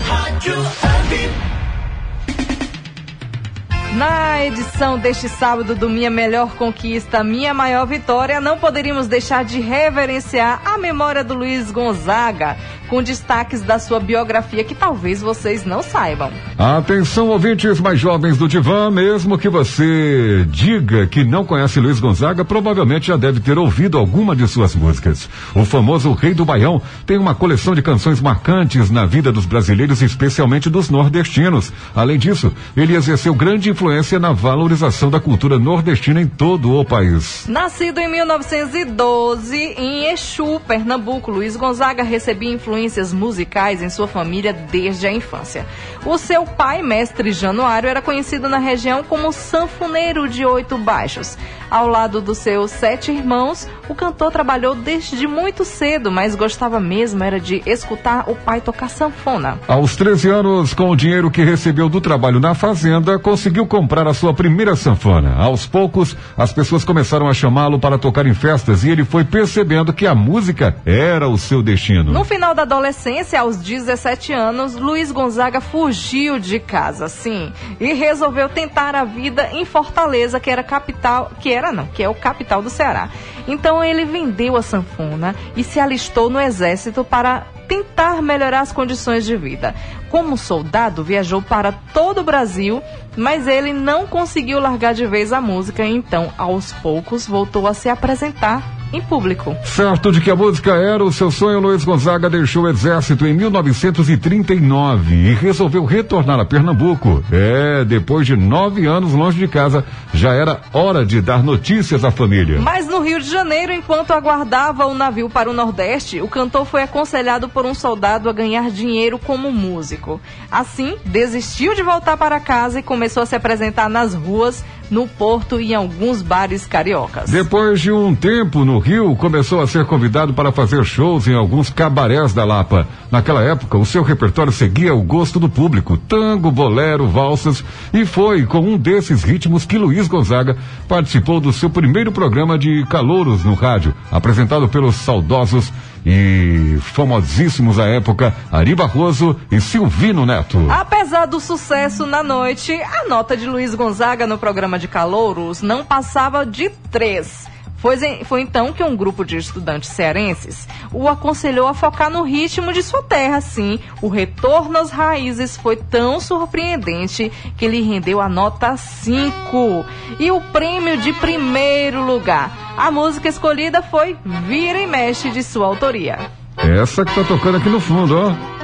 Na edição deste sábado do Minha Melhor Conquista, Minha Maior Vitória, não poderíamos deixar de reverenciar a memória do Luiz Gonzaga, com destaques da sua biografia que talvez vocês não saibam. Atenção, ouvintes mais jovens do Divã, mesmo que você diga que não conhece Luiz Gonzaga, provavelmente já deve ter ouvido alguma de suas músicas. O famoso Rei do Baião tem uma coleção de canções marcantes na vida dos brasileiros, especialmente dos nordestinos. Além disso, ele exerceu grande influência na valorização da cultura nordestina em todo o país. Nascido em 1912 em Exu, Pernambuco, Luiz Gonzaga recebia influências musicais em sua família desde a infância. O seu pai, mestre Januário, era conhecido na região como sanfoneiro de oito baixos. Ao lado dos seus sete irmãos, o cantor trabalhou desde muito cedo, mas gostava mesmo era de escutar o pai tocar sanfona. Aos 13 anos, com o dinheiro que recebeu do trabalho na fazenda, conseguiu comprar a sua primeira sanfona. Aos poucos, as pessoas começaram a chamá-lo para tocar em festas e ele foi percebendo que a música era o seu destino. No final da adolescência, aos 17 anos, Luiz Gonzaga fugiu de casa, sim, e resolveu tentar a vida em Fortaleza, que era capital, que era não, que é o capital do Ceará. Então ele vendeu a sanfona e se alistou no exército para tentar melhorar as condições de vida. Como soldado, viajou para todo o Brasil, mas ele não conseguiu largar de vez a música, então, aos poucos, voltou a se apresentar em público. Certo de que a música era o seu sonho, Luiz Gonzaga deixou o exército em 1939 e resolveu retornar a Pernambuco. É, depois de nove anos longe de casa, já era hora de dar notícias à família. Mas no Rio de Janeiro, enquanto aguardava o navio para o Nordeste, o cantor foi aconselhado por um soldado a ganhar dinheiro como músico. Assim, desistiu de voltar para casa e começou a se apresentar nas ruas, no porto e em alguns bares cariocas. Depois de um tempo no Rio, começou a ser convidado para fazer shows em alguns cabarés da Lapa. Naquela época, o seu repertório seguia o gosto do público: tango, bolero, valsas, e foi com um desses ritmos que Luiz Gonzaga participou do seu primeiro programa de calouros no rádio, apresentado pelos saudosos e famosíssimos à época Ari Barroso e Silvino Neto. Apesar do sucesso na noite, a nota de Luiz Gonzaga no programa de calouros não passava de três. Foi, foi, então que um grupo de estudantes cearenses o aconselhou a focar no ritmo de sua terra. Sim, o retorno às raízes foi tão surpreendente que lhe rendeu a nota 5 e o prêmio de primeiro lugar. A música escolhida foi Vira e Mexe de sua autoria. Essa que tá tocando aqui no fundo, ó.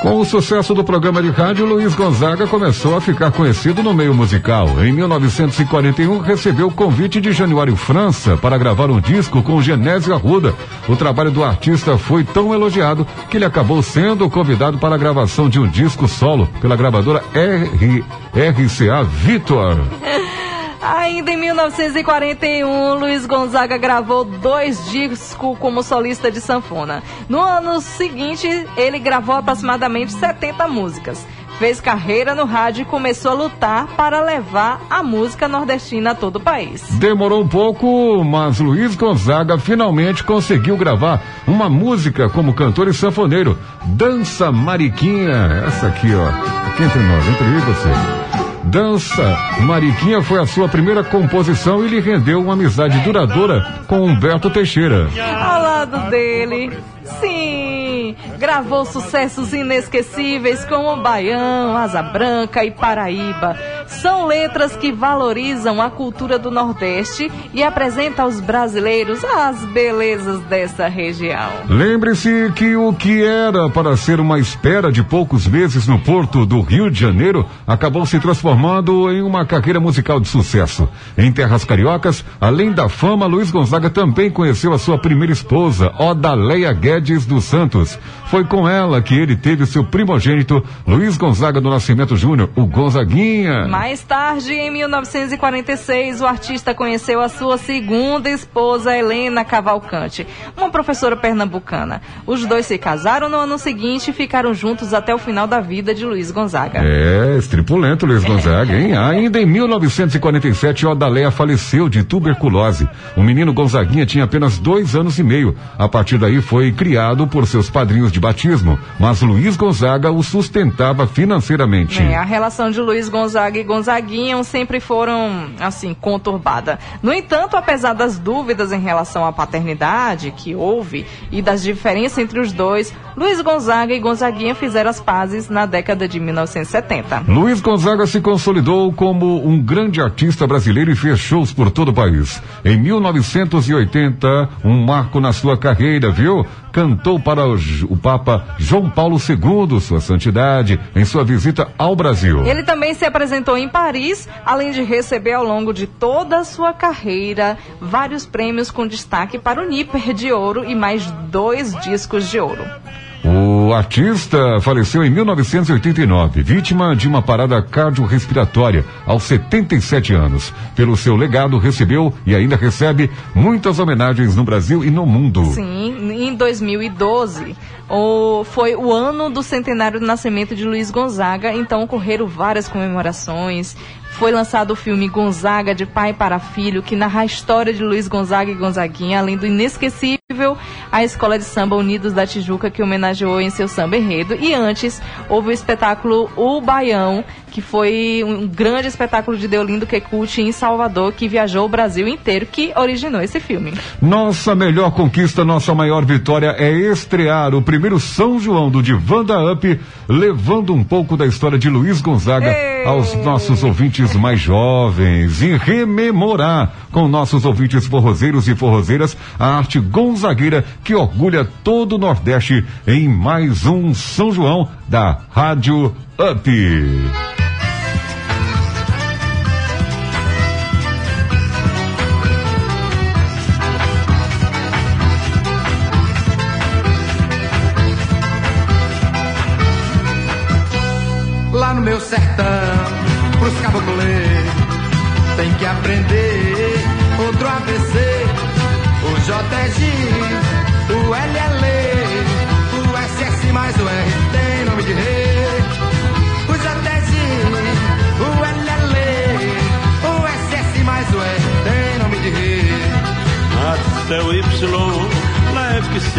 Com o sucesso do programa de rádio, Luiz Gonzaga começou a ficar conhecido no meio musical. Em 1941, recebeu o convite de Januário França para gravar um disco com Genésio Arruda. O trabalho do artista foi tão elogiado que ele acabou sendo convidado para a gravação de um disco solo pela gravadora R, RCA Victor. Ainda em 1941, Luiz Gonzaga gravou dois discos como solista de sanfona. No ano seguinte, ele gravou aproximadamente 70 músicas. Fez carreira no rádio e começou a lutar para levar a música nordestina a todo o país. Demorou um pouco, mas Luiz Gonzaga finalmente conseguiu gravar uma música como cantor e sanfoneiro. Dança Mariquinha. Essa aqui, ó. Aqui entre nós, entre eu e você. Dança Mariquinha foi a sua primeira composição e lhe rendeu uma amizade duradoura com Humberto Teixeira. Ao lado dele, sim, gravou sucessos inesquecíveis como Baião, Asa Branca e Paraíba. São letras que valorizam a cultura do Nordeste e apresentam aos brasileiros as belezas dessa região. Lembre-se que o que era para ser uma espera de poucos meses no porto do Rio de Janeiro acabou se transformando em uma carreira musical de sucesso. Em terras cariocas, além da fama, Luiz Gonzaga também conheceu a sua primeira esposa, Odaleia Guedes dos Santos. Foi com ela que ele teve seu primogênito, Luiz Gonzaga do Nascimento Júnior, o Gonzaguinha. Mais tarde, em 1946, o artista conheceu a sua segunda esposa, Helena Cavalcante, uma professora pernambucana. Os dois se casaram no ano seguinte e ficaram juntos até o final da vida de Luiz Gonzaga. É, estripulento Luiz Gonzaga, hein? Ainda em 1947, Odaléia faleceu de tuberculose. O menino Gonzaguinha tinha apenas dois anos e meio. A partir daí foi criado por seus padrinhos de batismo, mas Luiz Gonzaga o sustentava financeiramente. É, a relação de Luiz Gonzaga e Gonzaguinha sempre foram, assim, conturbadas. No entanto, apesar das dúvidas em relação à paternidade que houve e das diferenças entre os dois, Luiz Gonzaga e Gonzaguinha fizeram as pazes na década de 1970. Luiz Gonzaga se consolidou como um grande artista brasileiro e fez shows por todo o país. Em 1980, um marco na sua carreira, viu? Cantou para o, o Papa João Paulo II, sua santidade, em sua visita ao Brasil. Ele também se apresentou em Paris, além de receber ao longo de toda a sua carreira vários prêmios com destaque para o Nipper de ouro e mais dois discos de ouro. O artista faleceu em 1989, vítima de uma parada cardiorrespiratória, aos 77 anos. Pelo seu legado, recebeu e ainda recebe muitas homenagens no Brasil e no mundo. Sim, em 2012 o, foi o ano do centenário do nascimento de Luiz Gonzaga, então ocorreram várias comemorações. Foi lançado o filme Gonzaga de Pai para Filho, que narra a história de Luiz Gonzaga e Gonzaguinha, além do inesquecível a Escola de Samba Unidos da Tijuca, que homenageou em seu samba enredo. E antes, houve o espetáculo O Baião, que foi um grande espetáculo de Deolindo Quecuti em Salvador, que viajou o Brasil inteiro, que originou esse filme. Nossa melhor conquista, nossa maior vitória é estrear o primeiro São João do Divanda Up, levando um pouco da história de Luiz Gonzaga aos nossos ouvintes mais jovens e rememorar com nossos ouvintes forrozeiros e forrozeiras a arte gonzagueira que orgulha todo o Nordeste em mais um São João da Rádio Up. Lá no meu sertão, pros caboclê, tem que aprender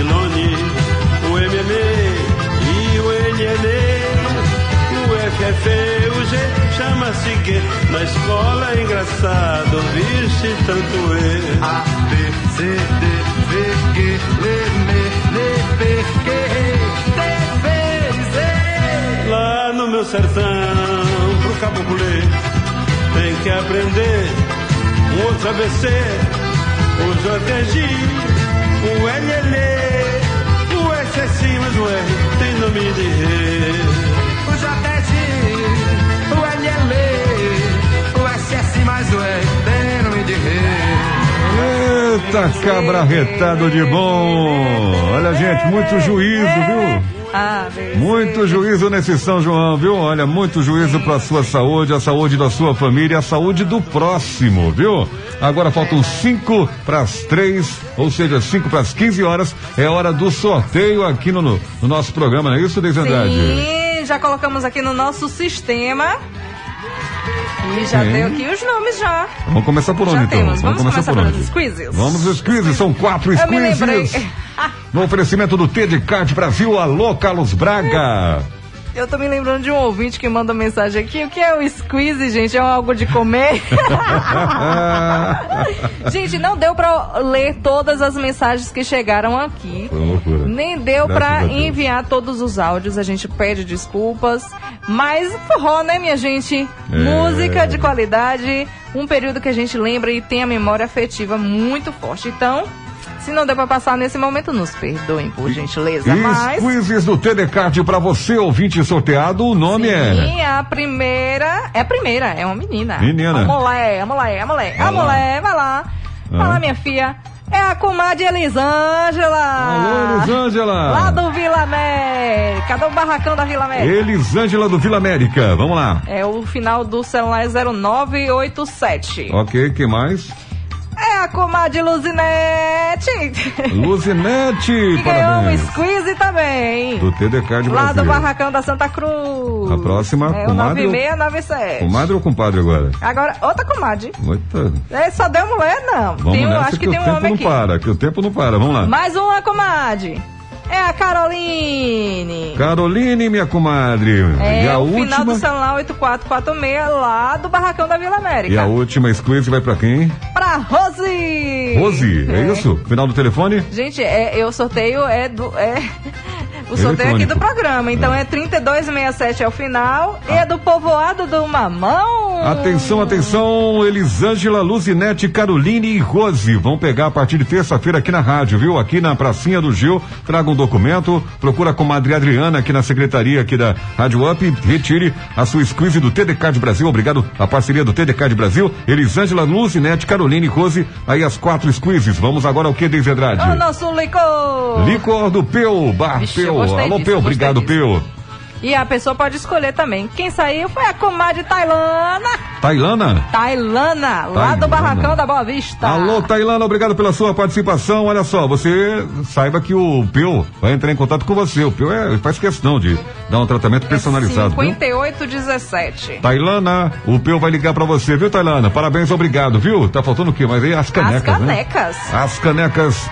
Epsilon, o MM e o NN, o FF, o G chama-se G. Na escola é engraçado ouvir-se tanto E. A, B, C, D, V, G, L, M, N, P, Q, T, V, Z. Lá no meu sertão, pro caboclê, tem que aprender um outro ABC, o JG, o LL, o SS, mas o R O JG, o LL, o SS mais o R tem nome de rei. Eita, cabra retado de bom! Olha, gente, muito juízo, viu? Muito juízo nesse São João, viu? Olha, muito juízo para sua saúde, a saúde da sua família, a saúde do próximo, viu? Agora faltam cinco para as três, ou seja, cinco para as 15 horas. É hora do sorteio aqui no, no nosso programa, não é isso, Deise? Sim, já colocamos aqui no nosso sistema. E já Sim. deu aqui os nomes já. Vamos começar por onde Já então? temos. Vamos começar por pelos onde? squeezes. Vamos os quizzes, são quatro squeezes. No oferecimento do T de Card Brasil, alô Carlos Braga. Eu tô me lembrando de um ouvinte que manda mensagem aqui. O que é o squeeze, gente? É algo de comer? gente, não deu pra ler todas as mensagens que chegaram aqui. Foi uma loucura. Nem deu Graças pra enviar todos os áudios, a gente pede desculpas. Mas forró, né, minha gente? É. Música de qualidade, um período que a gente lembra e tem a memória afetiva muito forte. Então, se não deu pra passar nesse momento, nos perdoem, por gentileza. Mas. E quizzes do TD Card pra você, ouvinte sorteado, o nome é. Sim, a primeira. É a primeira, é uma menina. Menina. A mulher, a mulher, a mulher. A lá. mulher, vai lá. Vai lá, minha filha. É a comadre Elisângela. Alô, Elisângela. Lá do Vila América, do barracão da Vila América. Elisângela do Vila América. Vamos lá. É o final do celular é 0987. Ok, que mais? É a comadre Luzinete. Luzinete, que ganhou um parabéns. squeeze também. Do TD Card Lá do Brasil. barracão da Santa Cruz. A próxima, é o comadre ou- 9697. Comadre ou compadre agora? Agora, outra comadre. Muita. É, só deu mulher, não. Vamos Tem um- acho que, que, tem o um tempo homem não aqui. para, que o tempo não para. Vamos lá. Mais uma comadre. É a Caroline. Caroline, minha comadre. É e a o final última. do celular 8446 lá do Barracão da Vila América. E a última squeeze vai pra quem? Pra Rose! Rose, é, isso? Final do telefone? Gente, é, eu sorteio é do. É, o sorteio aqui do programa. Então é 3267 é o final. E é do povoado do Mamão. Atenção, atenção, Elisângela, Luzinete, Caroline e Rose vão pegar a partir de terça-feira aqui na rádio, viu? Aqui na Pracinha do Gil, traga um documento, procura a comadre Adriana aqui na secretaria aqui da Rádio Up, retire a sua squeeze do TDK de Brasil, obrigado à parceria do TDK de Brasil, Elisângela, Luzinete, Caroline e Rose, aí as quatro squeezes, vamos agora ao que, Deise Andrade? O nosso licor. Licor do Peu, Bar Vixe, Peu, gostei alô disso, Peu, obrigado. Peu. E a pessoa pode escolher também. Quem saiu foi a comadre Tailana. Tailana? Tailana, lá do Barracão da Boa Vista. Alô, Tailana, obrigado pela sua participação. Olha só, você saiba que o Peu vai entrar em contato com você. O Peu é, faz questão de dar um tratamento personalizado. viu? 5817. Tailana, o Peu vai ligar pra você, viu, Tailana? Parabéns, obrigado, viu? Tá faltando o quê? Mas aí as canecas, As né? canecas. As canecas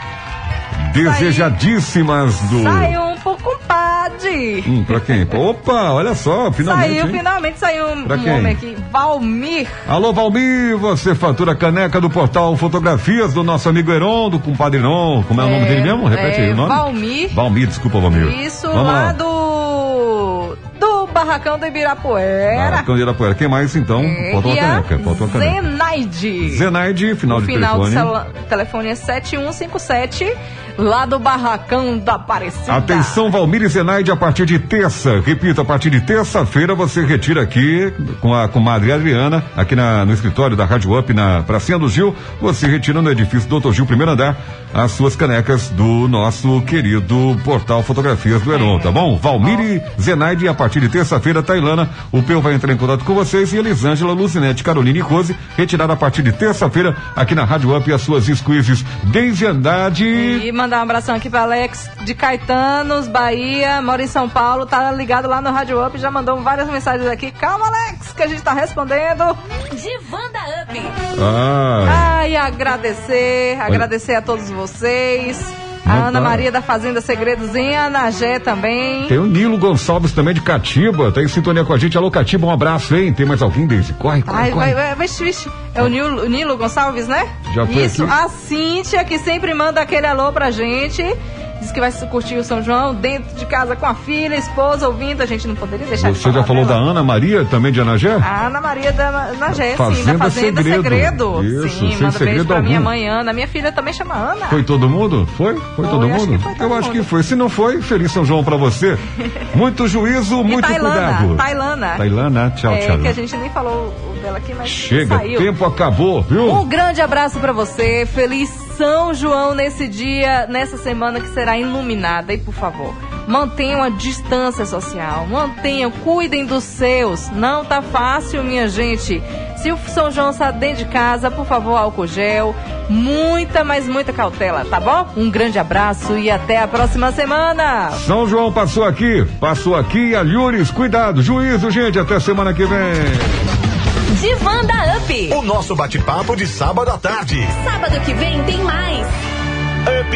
desejadíssimas do. Saiu pro compadre. Hum, pra quem? Opa, olha só, finalmente. saiu, hein? finalmente saiu um, Pra um quem? homem aqui. Valmir. Alô, Valmir, você fatura caneca do portal Fotografias do nosso amigo Heron, do compadre Heron. Como é, o nome dele mesmo? Repete é, aí o nome. Valmir. Valmir, desculpa, Valmir. Isso Vamos lá, lá. do. Do Barracão do Ibirapuera. Barracão de Irapuera. Quem mais então? É, Faltou uma caneca. Faltou uma caneca. Zenaide. Zenaide, final o de final telefone. do celu- telefone é 7157, lá do Barracão da Aparecida. Atenção, Valmir e Zenaide, a partir de terça, repito, a partir de terça-feira você retira aqui com a comadre Adriana, aqui na, no escritório da Rádio Up, na Pracinha do Gil, você retira no edifício Doutor Gil, primeiro andar, as suas canecas do nosso querido portal Fotografias do Heron, tá bom? Valmir e Zenaide, a partir de terça-feira, Tailana, o Peu vai entrar em contato com vocês e Elisângela, Lucinete, Caroline e Rose, retirar a partir de terça-feira aqui na Rádio Up as suas squeezes desde Andrade. E mandar um abração aqui para Alex de Caetanos, Bahia, mora em São Paulo, tá ligado lá no Rádio Up, já mandou várias mensagens aqui. Calma, Alex, que a gente tá respondendo. Divanda Up. Ah. Ai, agradecer, agradecer a todos vocês. A Ana tá. Maria da Fazenda Segredos em Anagé também. Tem o Nilo Gonçalves também de Catiba, tá em sintonia com a gente. Alô, Catiba, um abraço, hein? Tem mais alguém, Deise? Corre, corre, Ai, corre. vai, vai, vixe, vixe. É o Nilo, o Nilo Gonçalves, né? Já foi Isso, aqui? a Cíntia, que sempre manda aquele alô pra gente. Diz que vai curtir o São João dentro de casa com a filha, esposa, ouvindo. A gente não poderia deixar de Você já falar falou da dela. Ana Maria, também de Anagé? A Ana Maria da Nagé, sim, Fazenda da Fazenda Segredo. Segredo. Isso, sim, manda segredo beijo pra algum. minha mãe Ana. Minha filha também chama Ana. Foi todo mundo? Foi? Foi, todo acho mundo? foi todo Eu acho mundo. que foi. Se não foi, feliz São João pra você. Muito juízo, muito Tailana, cuidado. Tailana. Tailana, tchau, é, tchau. que a gente nem falou o dela aqui, mas Chega, saiu. tempo acabou, viu? Um grande abraço pra você. Feliz São João nesse dia, nessa semana que será iluminada. E por favor, mantenham a distância social. Mantenham, cuidem dos seus. Não tá fácil, minha gente. Se o São João está dentro de casa, por favor, álcool gel. Muita, mas muita cautela, tá bom? Um grande abraço e até a próxima semana. São João passou aqui, passou aqui. Alhures, cuidado, juízo, gente. Até semana que vem. Divanda Up. O nosso bate-papo de sábado à tarde. Sábado que vem tem mais. Up.